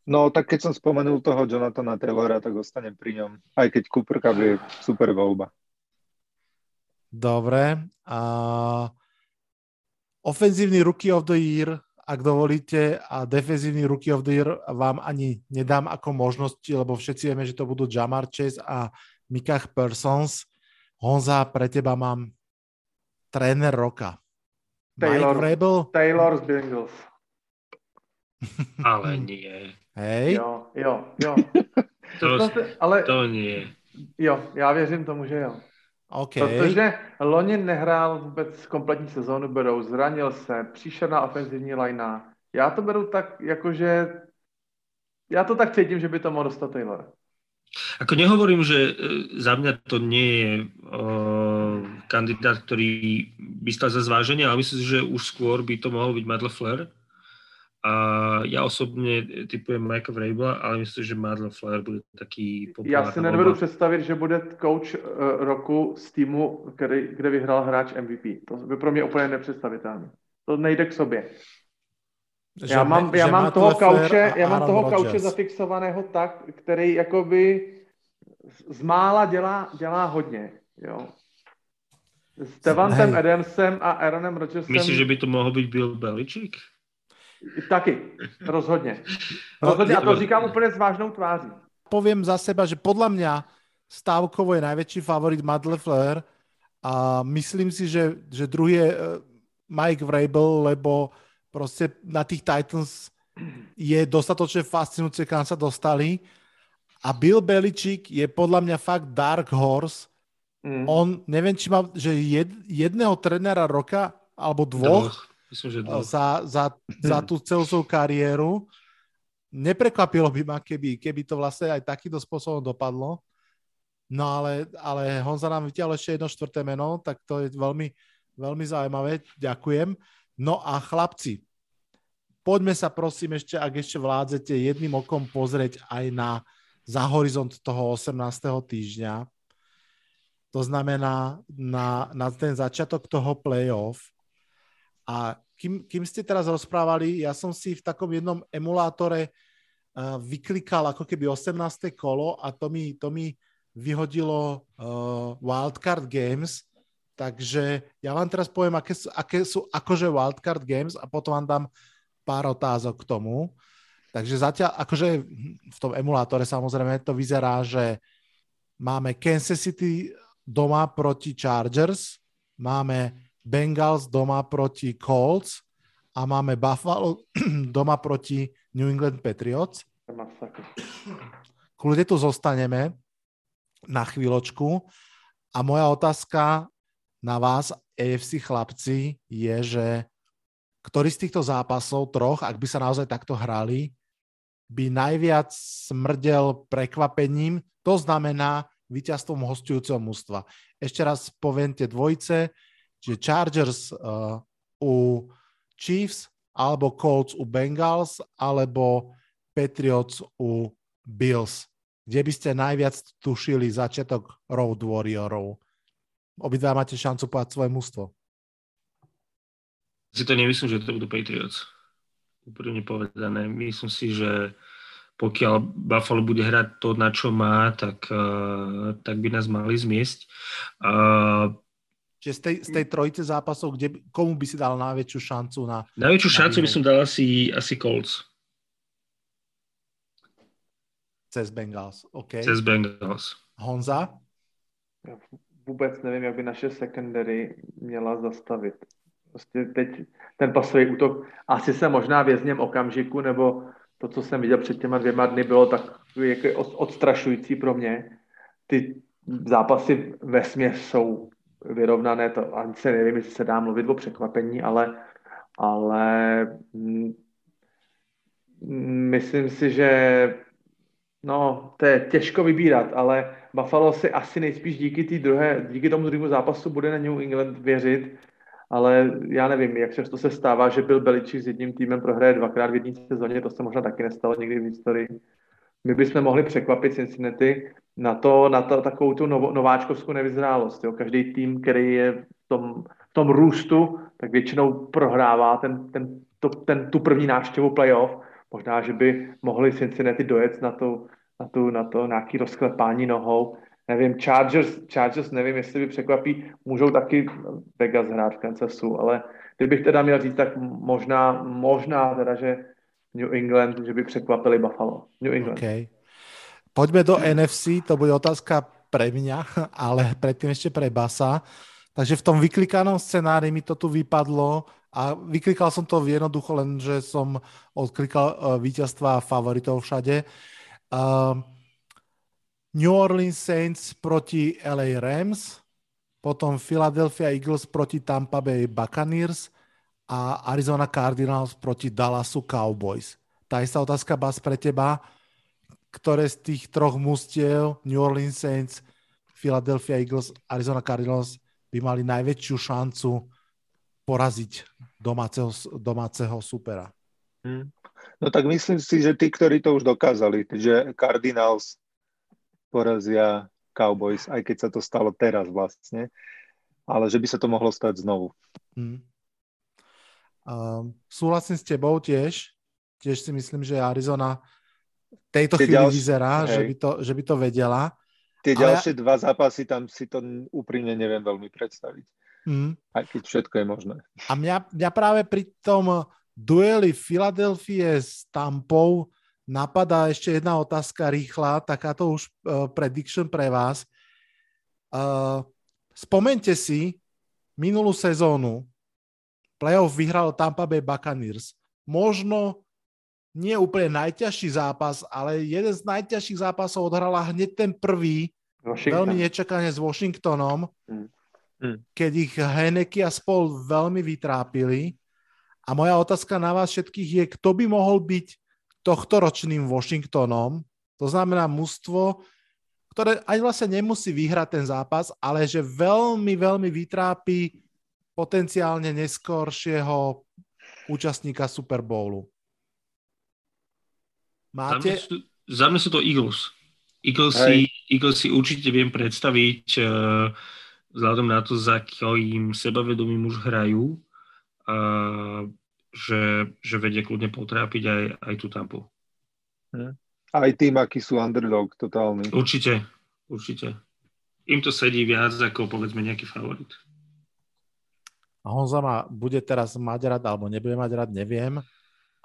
No, tak keď som spomenul toho Jonathana Taylora, tak ostanem pri ňom. Aj keď Cooper Cup je super voľba. Dobre. A ofenzívny Rookie of the Year, ak dovolíte, a defenzívny Rookie of the Year vám ani nedám ako možnosti, lebo všetci vieme, že to budú Jamar Chase a Mikach Persons. Honza, pre teba mám tréner roka. Taylor. Mike Vrabel? Taylor z Bengals. Ale nie. Hej. Jo, jo, jo. To, To ale to nie. jo, já věřím tomu, že jo. OK. Protože loni nehrál vůbec kompletní sezónu Berou, zranil se, přišel na ofenzivní linea. Já to beru tak, jakože já to tak cítím, že by to mohl dostat Taylor. Ako nehovorím, že e, za mňa to nie je uh, kandidát, ktorý by stal za zváženie, ale myslím si, že už skôr by to mohol byť Matt LaFleur. A ja osobne typujem Mike Vrabela, ale myslím, že Matt LaFleur bude taký Já si nedovedu voľba. představit, že bude coach uh, roku z týmu, který, kde vyhrál hráč MVP. To by pro mě úplně nepředstavitelné. To nejde k sobě. Že Já mám, já mám toho kauče, já mám toho Rodgers. kauče zafixovaného tak, který jakoby z- z mála dělá, dělá hodně. Jo. S Devantem. Adamsem a Aaronem Rodgersem Myslíš, že by to mohol byť Bill Belichick? Taky, rozhodně. No, Rozhodně, a to říkám úplně s vážnou tváří. poviem za seba, že podľa mňa stávkovo je najväčší favorit Matt LeFleur a myslím si, že, že druhý je eh, Mike Vrabel, lebo proste na tých Titans je dostatočne fascinujúce, kam sa dostali. A Bill Belichick je podľa mňa fakt dark horse. Mm. On, neviem, či má, že jed, jedného trenéra roka, alebo dvoch, Myslím, že dvoch. za, za, za tú celú kariéru. Neprekvapilo by ma, keby, keby to vlastne aj takýmto spôsobom dopadlo. No ale, ale Honza nám vytiahol ešte jedno štvrté meno, tak to je veľmi, veľmi zaujímavé. Ďakujem. No a chlapci, poďme sa prosím ešte, ak ešte vládzete, jedným okom pozrieť aj na za horizont toho 18. týždňa. To znamená na, na ten začiatok toho playoff. A kým, kým ste teraz rozprávali, ja som si v takom jednom emulátore uh, vyklikal ako keby 18. kolo a to mi, to mi vyhodilo uh, Wildcard Games, takže ja vám teraz poviem, aké sú, aké sú akože Wildcard Games a potom vám dám pár otázok k tomu. Takže zatiaľ, akože v tom emulátore samozrejme to vyzerá, že máme Kansas City doma proti Chargers, máme Bengals doma proti Colts a máme Buffalo doma proti New England Patriots. Kľudne tu zostaneme na chvíľočku a moja otázka na vás, AFC chlapci, je, že ktorý z týchto zápasov, troch, ak by sa naozaj takto hrali, by najviac smrdel prekvapením, to znamená víťazstvom hostujúceho mužstva. Ešte raz poviem tie dvojice, Čiže Chargers uh, u Chiefs, alebo Colts u Bengals, alebo Patriots u Bills. Kde by ste najviac tušili začiatok Road Warriorov? Obidva máte šancu povedať svoje mužstvo. Si to nemyslím, že to budú Patriots. Úprimne povedané. Myslím si, že pokiaľ Buffalo bude hrať to, na čo má, tak, uh, tak by nás mali zmiesť. Uh, Čiže z tej, z tej trojice zápasov, kde, komu by si dal najväčšiu šancu na... Najväčšiu na šancu by som dal asi, asi Colts. Cez Bengals, OK. Cez Bengals. Honza? Já vůbec nevím, jak by naše secondary měla zastavit. Prostě teď ten pasový útok, asi se možná vězněm okamžiku, nebo to, co jsem viděl před těma dvěma dny, bylo tak jako odstrašující pro mě. Ty zápasy ve směs jsou vyrovnané, to ani se nevím, jestli se dá mluvit o překvapení, ale, ale mm, myslím si, že no, to je těžko vybírat, ale Buffalo si asi nejspíš díky, tý druhé, díky tomu druhému zápasu bude na New England věřit, ale já nevím, jak často se stává, že byl Beličík s jedním týmem prohraje dvakrát v jedné sezóně, to se možná taky nestalo někdy v historii. My bychom mohli překvapit Cincinnati na to, na to takovou tu nováčkovskou nevyzrálost. Jo. Každý tým, který je v tom, v tom růstu, tak většinou prohrává ten, ten, to, ten, tu první návštěvu playoff. Možná, že by mohli Cincinnati dojet na, tu, na, tu, na to nějaký rozklepání nohou. Nevím, Chargers, Chargers nevím, jestli by překvapí, můžou taky Vegas hrát v Kansasu, ale kdybych teda měl říct, tak možná, možná teda, že New England, že by překvapili Buffalo. New England. Okay. Poďme do NFC, to bude otázka pre mňa, ale predtým ešte pre Basa. Takže v tom vyklikanom scenári mi to tu vypadlo a vyklikal som to jednoducho len, že som odklikal uh, víťazstva favoritov všade. Uh, New Orleans Saints proti LA Rams, potom Philadelphia Eagles proti Tampa Bay Buccaneers a Arizona Cardinals proti Dallasu Cowboys. Tá istá otázka, Bas, pre teba ktoré z tých troch mustiev, New Orleans Saints, Philadelphia Eagles, Arizona Cardinals, by mali najväčšiu šancu poraziť domáceho, domáceho supera. Hmm. No tak myslím si, že tí, ktorí to už dokázali, že Cardinals porazia Cowboys, aj keď sa to stalo teraz vlastne, ale že by sa to mohlo stať znovu. Hmm. Um, súhlasím s tebou tiež. Tiež si myslím, že Arizona tejto chvíli ďalšie, vyzerá, že by, to, že by to vedela. Tie ale ďalšie dva zápasy, tam si to úprimne neviem veľmi predstaviť. Mm. Aj keď všetko je možné. A mňa, mňa práve pri tom dueli Filadelfie s Tampou napadá ešte jedna otázka rýchla, takáto už uh, prediction pre vás. Uh, spomente si minulú sezónu, playoff vyhral Tampa Bay Buccaneers. Možno nie úplne najťažší zápas, ale jeden z najťažších zápasov odhrala hneď ten prvý, Washington. veľmi nečakane s Washingtonom, mm. Mm. keď ich Heneky a spol veľmi vytrápili. A moja otázka na vás všetkých je, kto by mohol byť tohto ročným Washingtonom, to znamená mužstvo, ktoré ani vlastne nemusí vyhrať ten zápas, ale že veľmi, veľmi vytrápi potenciálne neskoršieho účastníka Super Bowlu. Máte... Za mňa sú, za mňa sú to Eagles. Eagles si, Eagles si určite viem predstaviť uh, vzhľadom na to, za akým sebavedomím už hrajú, uh, že, že vedia kľudne potrápiť aj, aj tú tampu. Hm. Aj tým, aký sú underdog totálny. Určite, určite. Im to sedí viac ako povedzme nejaký favorit. A Honza ma bude teraz mať rád, alebo nebude mať rád, neviem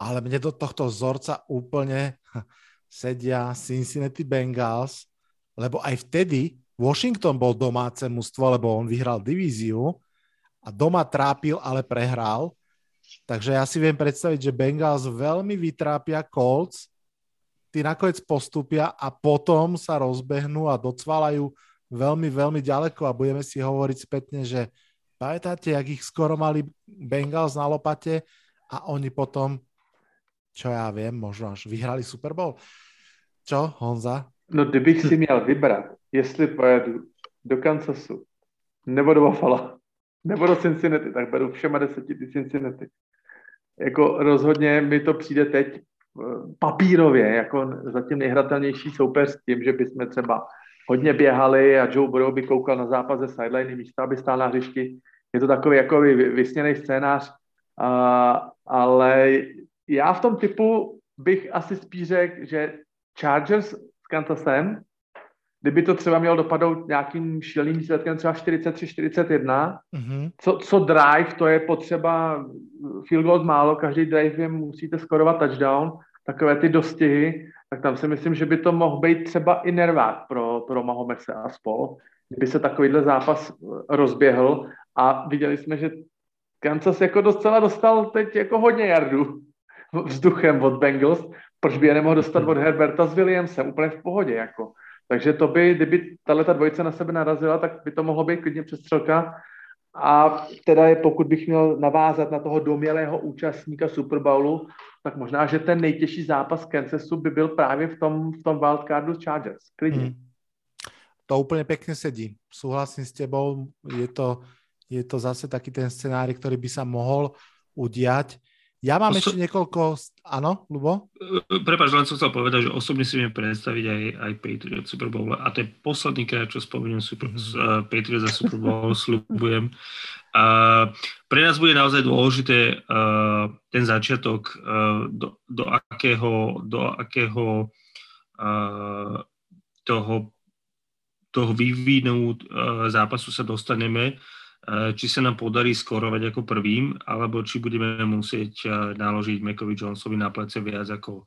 ale mne do tohto vzorca úplne sedia Cincinnati Bengals, lebo aj vtedy Washington bol domáce mužstvo, lebo on vyhral divíziu a doma trápil, ale prehral. Takže ja si viem predstaviť, že Bengals veľmi vytrápia Colts, tí nakoniec postupia a potom sa rozbehnú a docvalajú veľmi, veľmi ďaleko a budeme si hovoriť spätne, že pamätáte, jak ich skoro mali Bengals na lopate a oni potom čo ja viem, možno až vyhrali Super Bowl. Čo, Honza? No, kdybych si měl vybrat, jestli pojedu do Kansasu nebo do Buffalo, nebo do Cincinnati, tak beru všema deseti ty Cincinnati. Jako rozhodně mi to přijde teď eh, papírově jako zatím nejhratelnější soupeř s tím, že bychom třeba hodně běhali a Joe Burrow by koukal na zápas ze sideliny místo, aby stál na hřišti. Je to takový jako vysněný scénář, a, ale já v tom typu bych asi spíš řekl, že Chargers s Kansasem, kdyby to třeba mělo dopadnout nějakým šíleným výsledkem třeba 43-41, mm-hmm. co, co drive, to je potřeba field goal málo, každý drive je musíte skorovat touchdown, takové ty dostihy, tak tam si myslím, že by to mohl být třeba i nervák pro, pro Mahomese a spol, kdyby se takovýhle zápas rozběhl a viděli jsme, že Kansas jako docela dostal teď jako hodně jardů vzduchem od Bengals, proč by je nemohl dostat od Herberta s Williamsem, úplně v pohodě, jako. Takže to by, kdyby tahle ta dvojice na sebe narazila, tak by to mohlo být klidně přestřelka. A teda je, pokud bych měl navázat na toho domělého účastníka Super Bowlu, tak možná, že ten nejtěžší zápas Kansasu by byl právě v tom, v tom wildcardu Chargers. Klidně. Hmm. To úplně pěkně sedí. Souhlasím s tebou. Je to, je to zase taký ten scenári, ktorý by sa mohol udiať. Ja mám Oso... ešte niekoľko... Áno, Lubo? Prepač, len som chcel povedať, že osobne si viem predstaviť aj, aj Patriot Super Bowl. A to je posledný krát, čo spomeniem Super, uh, Patriot za Super Bowl, slúbujem. Uh, pre nás bude naozaj dôležité uh, ten začiatok, uh, do, do akého, do akého uh, toho, toho vývinu uh, zápasu sa dostaneme Eh, či sa nám podarí skorovať ako prvým, alebo či budeme musieť eh, naložiť Mekovi Jonesovi na plece viac ako,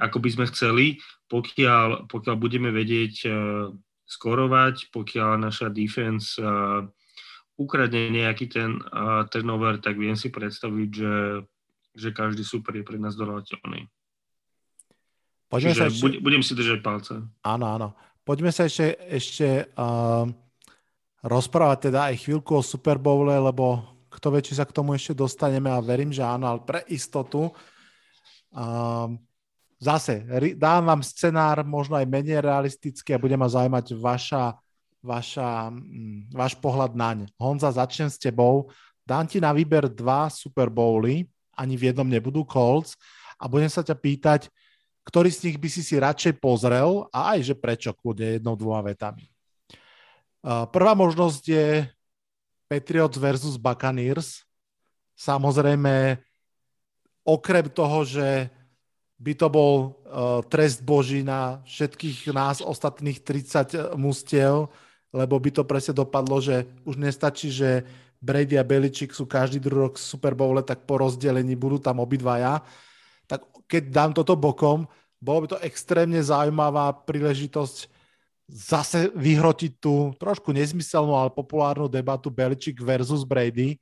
ako by sme chceli. Pokiaľ, pokiaľ budeme vedieť eh, skorovať, pokiaľ naša defense ukradne nejaký ten turnover, tak viem si predstaviť, že, že každý super je pre nás doľateľný. Poďme Čiže sa ešte... budem si držať palce. Áno, áno. Poďme sa ešte, ešte uh rozprávať teda aj chvíľku o Super Bowle, lebo kto vie, či sa k tomu ešte dostaneme a verím, že áno, ale pre istotu um, zase dám vám scenár možno aj menej realistický a bude ma zaujímať vaša, vaša, mm, váš pohľad naň. Honza, začnem s tebou. Dám ti na výber dva Super Bowly, ani v jednom nebudú Colts a budem sa ťa pýtať, ktorý z nich by si si radšej pozrel a aj že prečo, kľudne jednou, dvoma vetami. Prvá možnosť je Patriots versus Buccaneers. Samozrejme, okrem toho, že by to bol uh, trest Boží na všetkých nás ostatných 30 mustiev, lebo by to presne dopadlo, že už nestačí, že Brady a Beličík sú každý druhý rok v Super Bowle, tak po rozdelení budú tam obidvaja. Tak keď dám toto bokom, bolo by to extrémne zaujímavá príležitosť zase vyhrotiť tú trošku nezmyselnú, ale populárnu debatu Beličik versus Brady,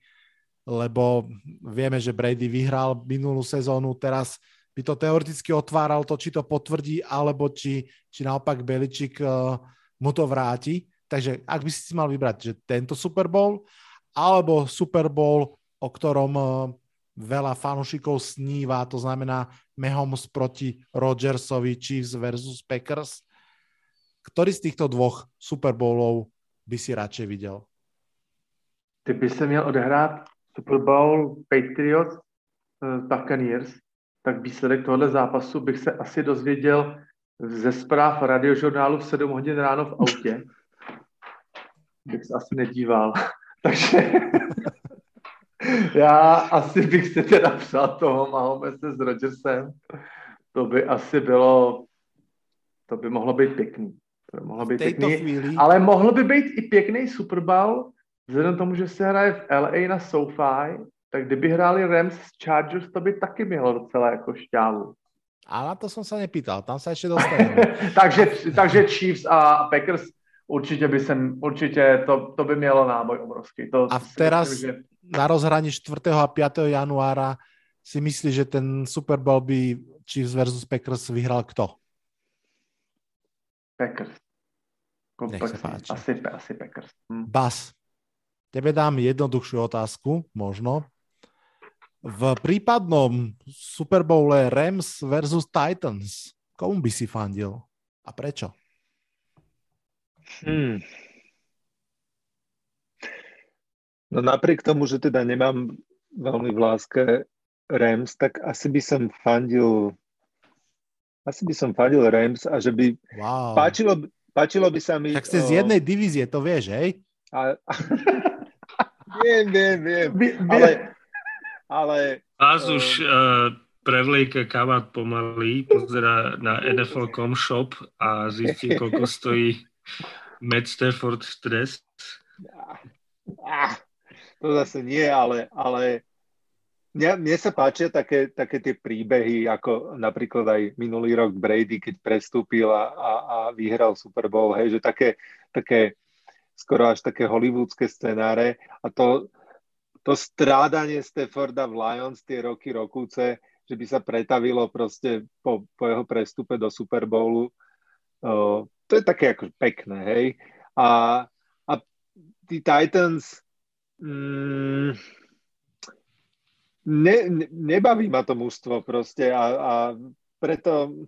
lebo vieme, že Brady vyhral minulú sezónu, teraz by to teoreticky otváral to, či to potvrdí, alebo či, či naopak Beličik uh, mu to vráti. Takže ak by si si mal vybrať, že tento Super Bowl, alebo Super Bowl, o ktorom uh, veľa fanúšikov sníva, to znamená Mahomes proti Rodgersovi, Chiefs versus Packers, Ktorý z týchto dvoch Super Bowlov by si radšej videl? Kdyby se měl odehrát Super Bowl Patriots uh, Buccaneers, tak výsledek tohoto zápasu bych se asi dozvěděl ze zpráv radiožurnálu v 7 hodin ráno v autě. Bych se asi nedíval. Takže já asi bych se teda přál toho Mahomese s Rodgersem. To by asi bylo, to by mohlo být pěkný. To by mohlo být pěkný, chvíli... ale mohl by být i pěkný Super Bowl, vzhledem tomu, že se hraje v LA na SoFi, tak kdyby hráli Rams s Chargers, to by taky mělo docela jako šťávu. A na to jsem se nepýtal, tam se ještě dostaneme. takže, takže Chiefs a Packers určitě by sem, určitě to, to by mělo náboj obrovský. To a teraz myslím, že... na rozhraní 4. a 5. januára si myslíš, že ten Super Bowl by Chiefs versus Packers vyhral kto? Packers. Asi, asi Packers. Hm. Bas, tebe dám jednoduchšiu otázku, možno. V prípadnom Super Bowle Rams versus Titans, komu by si fandil a prečo? Hmm. No napriek tomu, že teda nemám veľmi v láske Rams, tak asi by som fandil asi by som fandil Rams a že by wow. páčilo, páčilo by sa mi... Tak ste z jednej divízie, to vieš, hej? A, viem, viem, viem. Ale, ale Vás um, už uh, prevlieka kabát pomaly, pozera na NFL.com shop a zistí, koľko stojí Matt Stafford stres. Ah, to zase nie, ale, ale mne, mne sa páčia také, také tie príbehy, ako napríklad aj minulý rok Brady, keď prestúpil a, a, a vyhral Super Bowl, hej, že také, také skoro až také hollywoodske scenáre a to, to strádanie Stafforda v Lions tie roky, rokúce, že by sa pretavilo proste po, po jeho prestupe do Super Bowlu, uh, to je také ako pekné, hej. A, a tí Titans mm, ne, ne, nebaví ma to mústvo proste a, a preto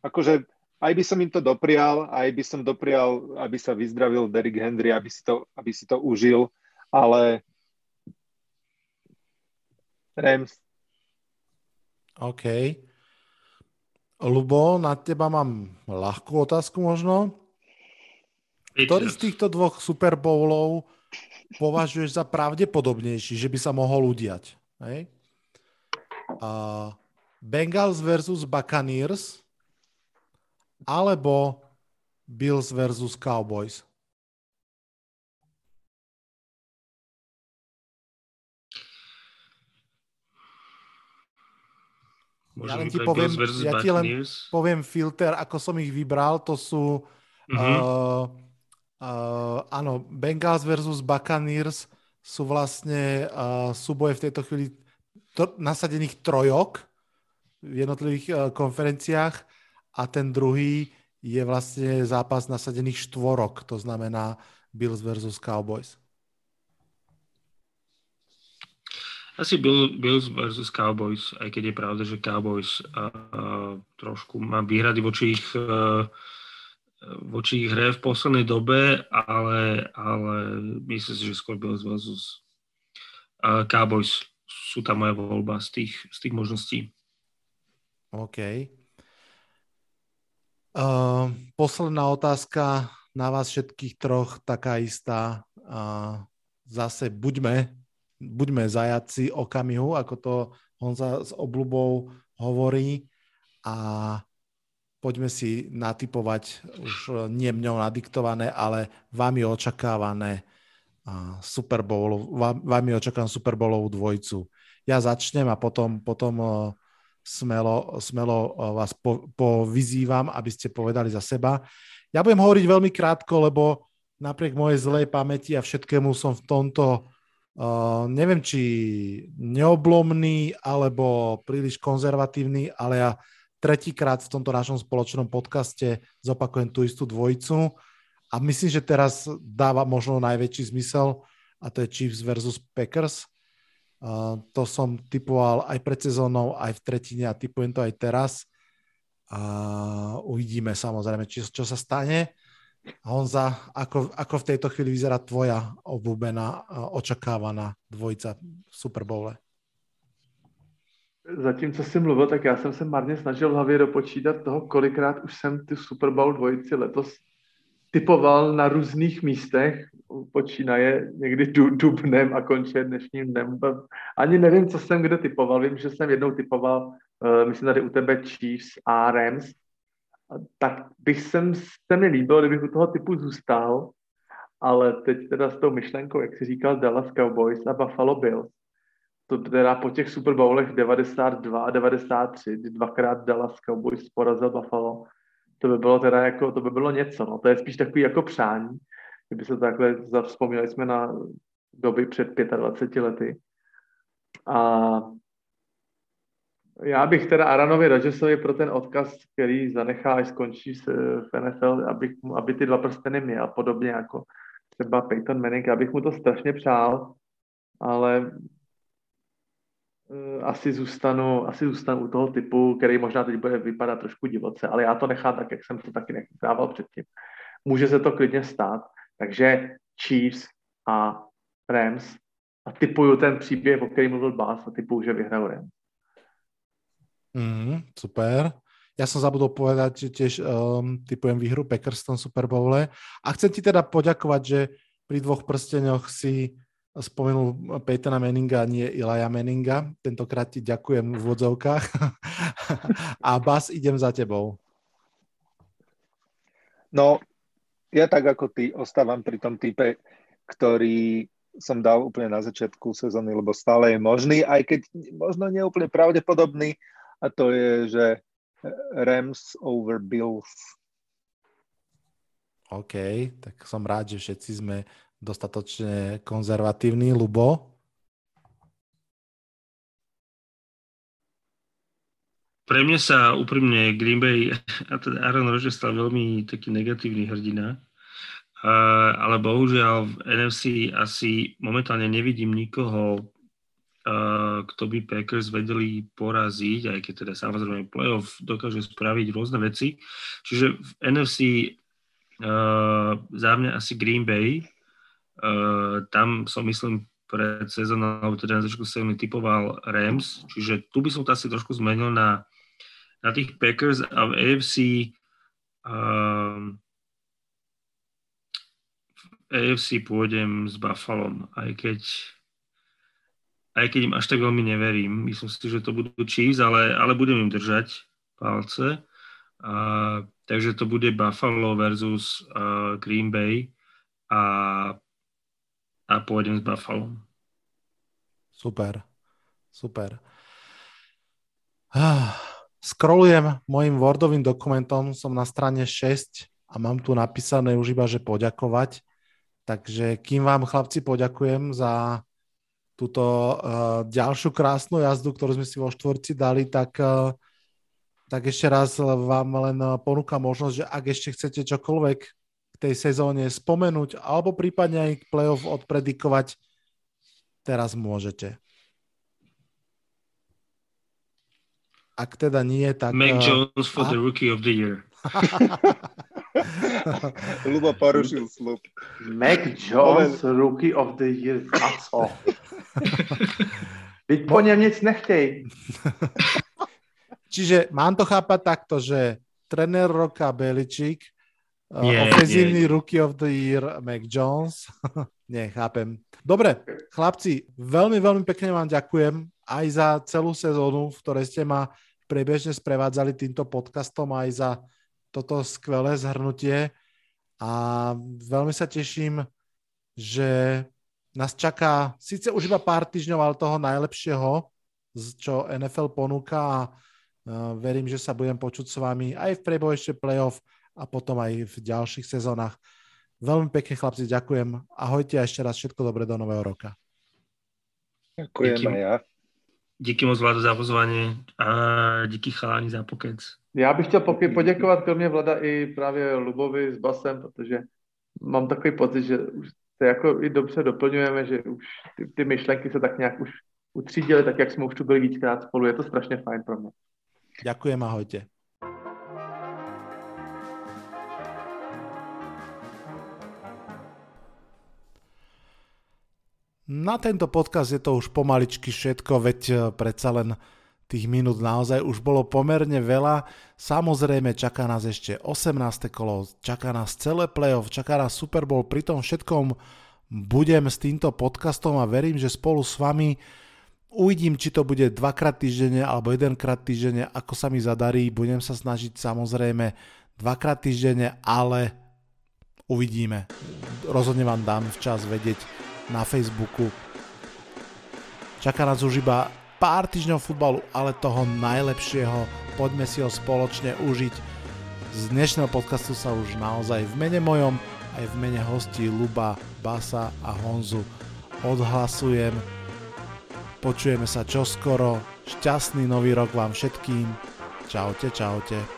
akože aj by som im to doprial, aj by som doprial, aby sa vyzdravil Derrick Henry, aby si to, aby si to užil, ale Rams. OK. Lubo, na teba mám ľahkú otázku možno. Ktorý z týchto dvoch Super Bowlov považuješ za pravdepodobnejší, že by sa mohol udiať? Hej? Uh, Bengals versus Buccaneers alebo Bills versus Cowboys? ja len ti poviem, ja ti len poviem filter, ako som ich vybral, to sú mm-hmm. uh, uh, áno, Bengals versus Buccaneers sú vlastne uh, súboje v tejto chvíli to, nasadených trojok v jednotlivých uh, konferenciách a ten druhý je vlastne zápas nasadených štvorok, to znamená Bills versus Cowboys. Asi Bill, Bills versus Cowboys, aj keď je pravda, že Cowboys uh, trošku má výhrady voči ich, uh, voči ich hre v poslednej dobe, ale, ale myslím si, že skôr Bills versus uh, Cowboys sú tam moja voľba z tých, z tých možností. OK. Uh, posledná otázka na vás všetkých troch, taká istá. Uh, zase buďme, buďme zajaci okamihu, ako to Honza s obľubou hovorí a poďme si natypovať už nie mňou nadiktované, ale vami očakávané uh, Super Bowl, vami očakávam Super Bowlovú dvojcu. Ja začnem a potom, potom uh, smelo, smelo eh, vás po, povyzývam, aby ste povedali za seba. Ja budem hovoriť veľmi krátko, lebo napriek mojej zlej pamäti a všetkému som v tomto, uh, neviem, či neoblomný alebo príliš konzervatívny, ale ja tretíkrát v tomto našom spoločnom podcaste zopakujem tú istú dvojicu a myslím, že teraz dáva možno najväčší zmysel a to je Chiefs versus Packers. To som typoval aj pred sezónou, aj v tretine a typujem to aj teraz. A uvidíme samozrejme, či, čo sa stane. Honza, ako, ako v tejto chvíli vyzerá tvoja obľúbená, očakávaná dvojica v Super Bowle? Zatím, co jsi mluvil, tak já jsem se marně snažil v hlavě dopočítat toho, kolikrát už jsem tu Super Bowl dvojici letos typoval na různých místech, počínaje někdy dubnem a končí dnešním dnem. Ani nevím, co jsem kde typoval. Vím, že jsem jednou typoval, uh, myslím tady u tebe Chiefs a Rams. Tak bych sem, se mi líbil, kdybych u toho typu zůstal, ale teď teda s tou myšlenkou, jak si říkal, Dallas Cowboys a Buffalo Bills. To teda po těch Super Bowlech 92 a 93, kdy dvakrát Dallas Cowboys porazil Buffalo, to by bylo teda jako, to by bylo něco, no. To je spíš takový jako přání, kdyby se takhle zavzpomněli jsme na doby před 25 lety. A já bych teda Aranovi Rodgersovi pro ten odkaz, který zanechá, až skončí v NFL, abych, aby ty dva prsteny měl, podobně jako třeba Peyton Manning, já bych mu to strašně přál, ale Eh, asi zůstanu, asi zůstanu u toho typu, který možná teď bude vypadat trošku divoce, ale já to nechám tak, jak jsem to taky nechával předtím. Může se to klidně stát, takže Chiefs a Rams a typuju ten příběh, o kterém mluvil Bás a typuju, že vyhrajou Rams. Mm, super. Ja som zabudol povedať, že tiež um, typujem výhru Packers v tom Super Bowle. A chcem ti teda poďakovať, že pri dvoch prsteňoch si spomenul Peytona Manninga a nie Ilaja Manninga. Tentokrát ti ďakujem v vodzovkách. a Bas, idem za tebou. No, ja tak ako ty ostávam pri tom type, ktorý som dal úplne na začiatku sezóny, lebo stále je možný, aj keď možno neúplne pravdepodobný, a to je, že Rams over Bills. OK, tak som rád, že všetci sme dostatočne konzervatívni. Lubo? Pre mňa sa úprimne Green Bay a teda Aaron Rodgers stal veľmi taký negatívny hrdina ale bohužiaľ v NFC asi momentálne nevidím nikoho, kto by Packers vedeli poraziť, aj keď teda samozrejme playoff dokáže spraviť rôzne veci. Čiže v NFC za mňa asi Green Bay, tam som myslím pred sezónou, alebo teda na začiatku sezóny typoval Rams, čiže tu by som to asi trošku zmenil na, na tých Packers a v AFC um, AFC pôjdem s Buffalom, aj keď, aj keď im až tak veľmi neverím. Myslím si, že to budú Chiefs, ale, ale budem im držať palce. A, takže to bude Buffalo versus uh, Green Bay a, a pôjdem s Buffalo. Super, super. Ah, scrollujem mojim Wordovým dokumentom, som na strane 6 a mám tu napísané už iba, že poďakovať Takže kým vám chlapci poďakujem za túto uh, ďalšiu krásnu jazdu, ktorú sme si vo štvorci dali, tak, uh, tak ešte raz vám len ponúkam možnosť, že ak ešte chcete čokoľvek k tej sezóne spomenúť alebo prípadne aj k playoff odpredikovať, teraz môžete. Ak teda nie, tak... Mac Jones for a... the Rookie of the Year. Lubo porušil slub. Mac Jones, Rookie of the Year, co? Teď po něm nic nechtěj. Čiže mám to chápať takto, že trenér roka Beličík, yeah, ofenzívny yeah. Rookie of the Year Mac Jones. nie, chápem. Dobre, chlapci, veľmi, veľmi pekne vám ďakujem aj za celú sezónu, v ktorej ste ma priebežne sprevádzali týmto podcastom, aj za toto skvelé zhrnutie a veľmi sa teším, že nás čaká síce už iba pár týždňov, ale toho najlepšieho, čo NFL ponúka a verím, že sa budem počuť s vami aj v priebehu ešte playoff a potom aj v ďalších sezónach. Veľmi pekne chlapci, ďakujem. Ahojte a ešte raz všetko dobré do nového roka. Ďakujem aj ja. Díky moc Vlado za pozvanie a díky chalani za pokec. Já bych chtěl poděkovat kromě Vlada i právě Lubovi s Basem, protože mám takový pocit, že už se jako i dobře doplňujeme, že už ty, ty myšlenky se tak nějak už utřídily, tak jak jsme už tu byli víckrát spolu. Je to strašně fajn pro mě. Ďakujem, ahojte. Na tento podcast je to už pomaličky všetko, veď eh, predsa len tých minút naozaj už bolo pomerne veľa. Samozrejme čaká nás ešte 18. kolo, čaká nás celé playoff, čaká nás Super Bowl, pri tom všetkom budem s týmto podcastom a verím, že spolu s vami uvidím, či to bude dvakrát týždenne alebo jedenkrát týždenne, ako sa mi zadarí. Budem sa snažiť samozrejme dvakrát týždenne, ale uvidíme. Rozhodne vám dám včas vedieť, na Facebooku. Čaká nás už iba pár týždňov futbalu, ale toho najlepšieho. Poďme si ho spoločne užiť. Z dnešného podcastu sa už naozaj v mene mojom aj v mene hostí Luba, Basa a Honzu odhlasujem. Počujeme sa čoskoro. Šťastný nový rok vám všetkým. Čaute, čaute.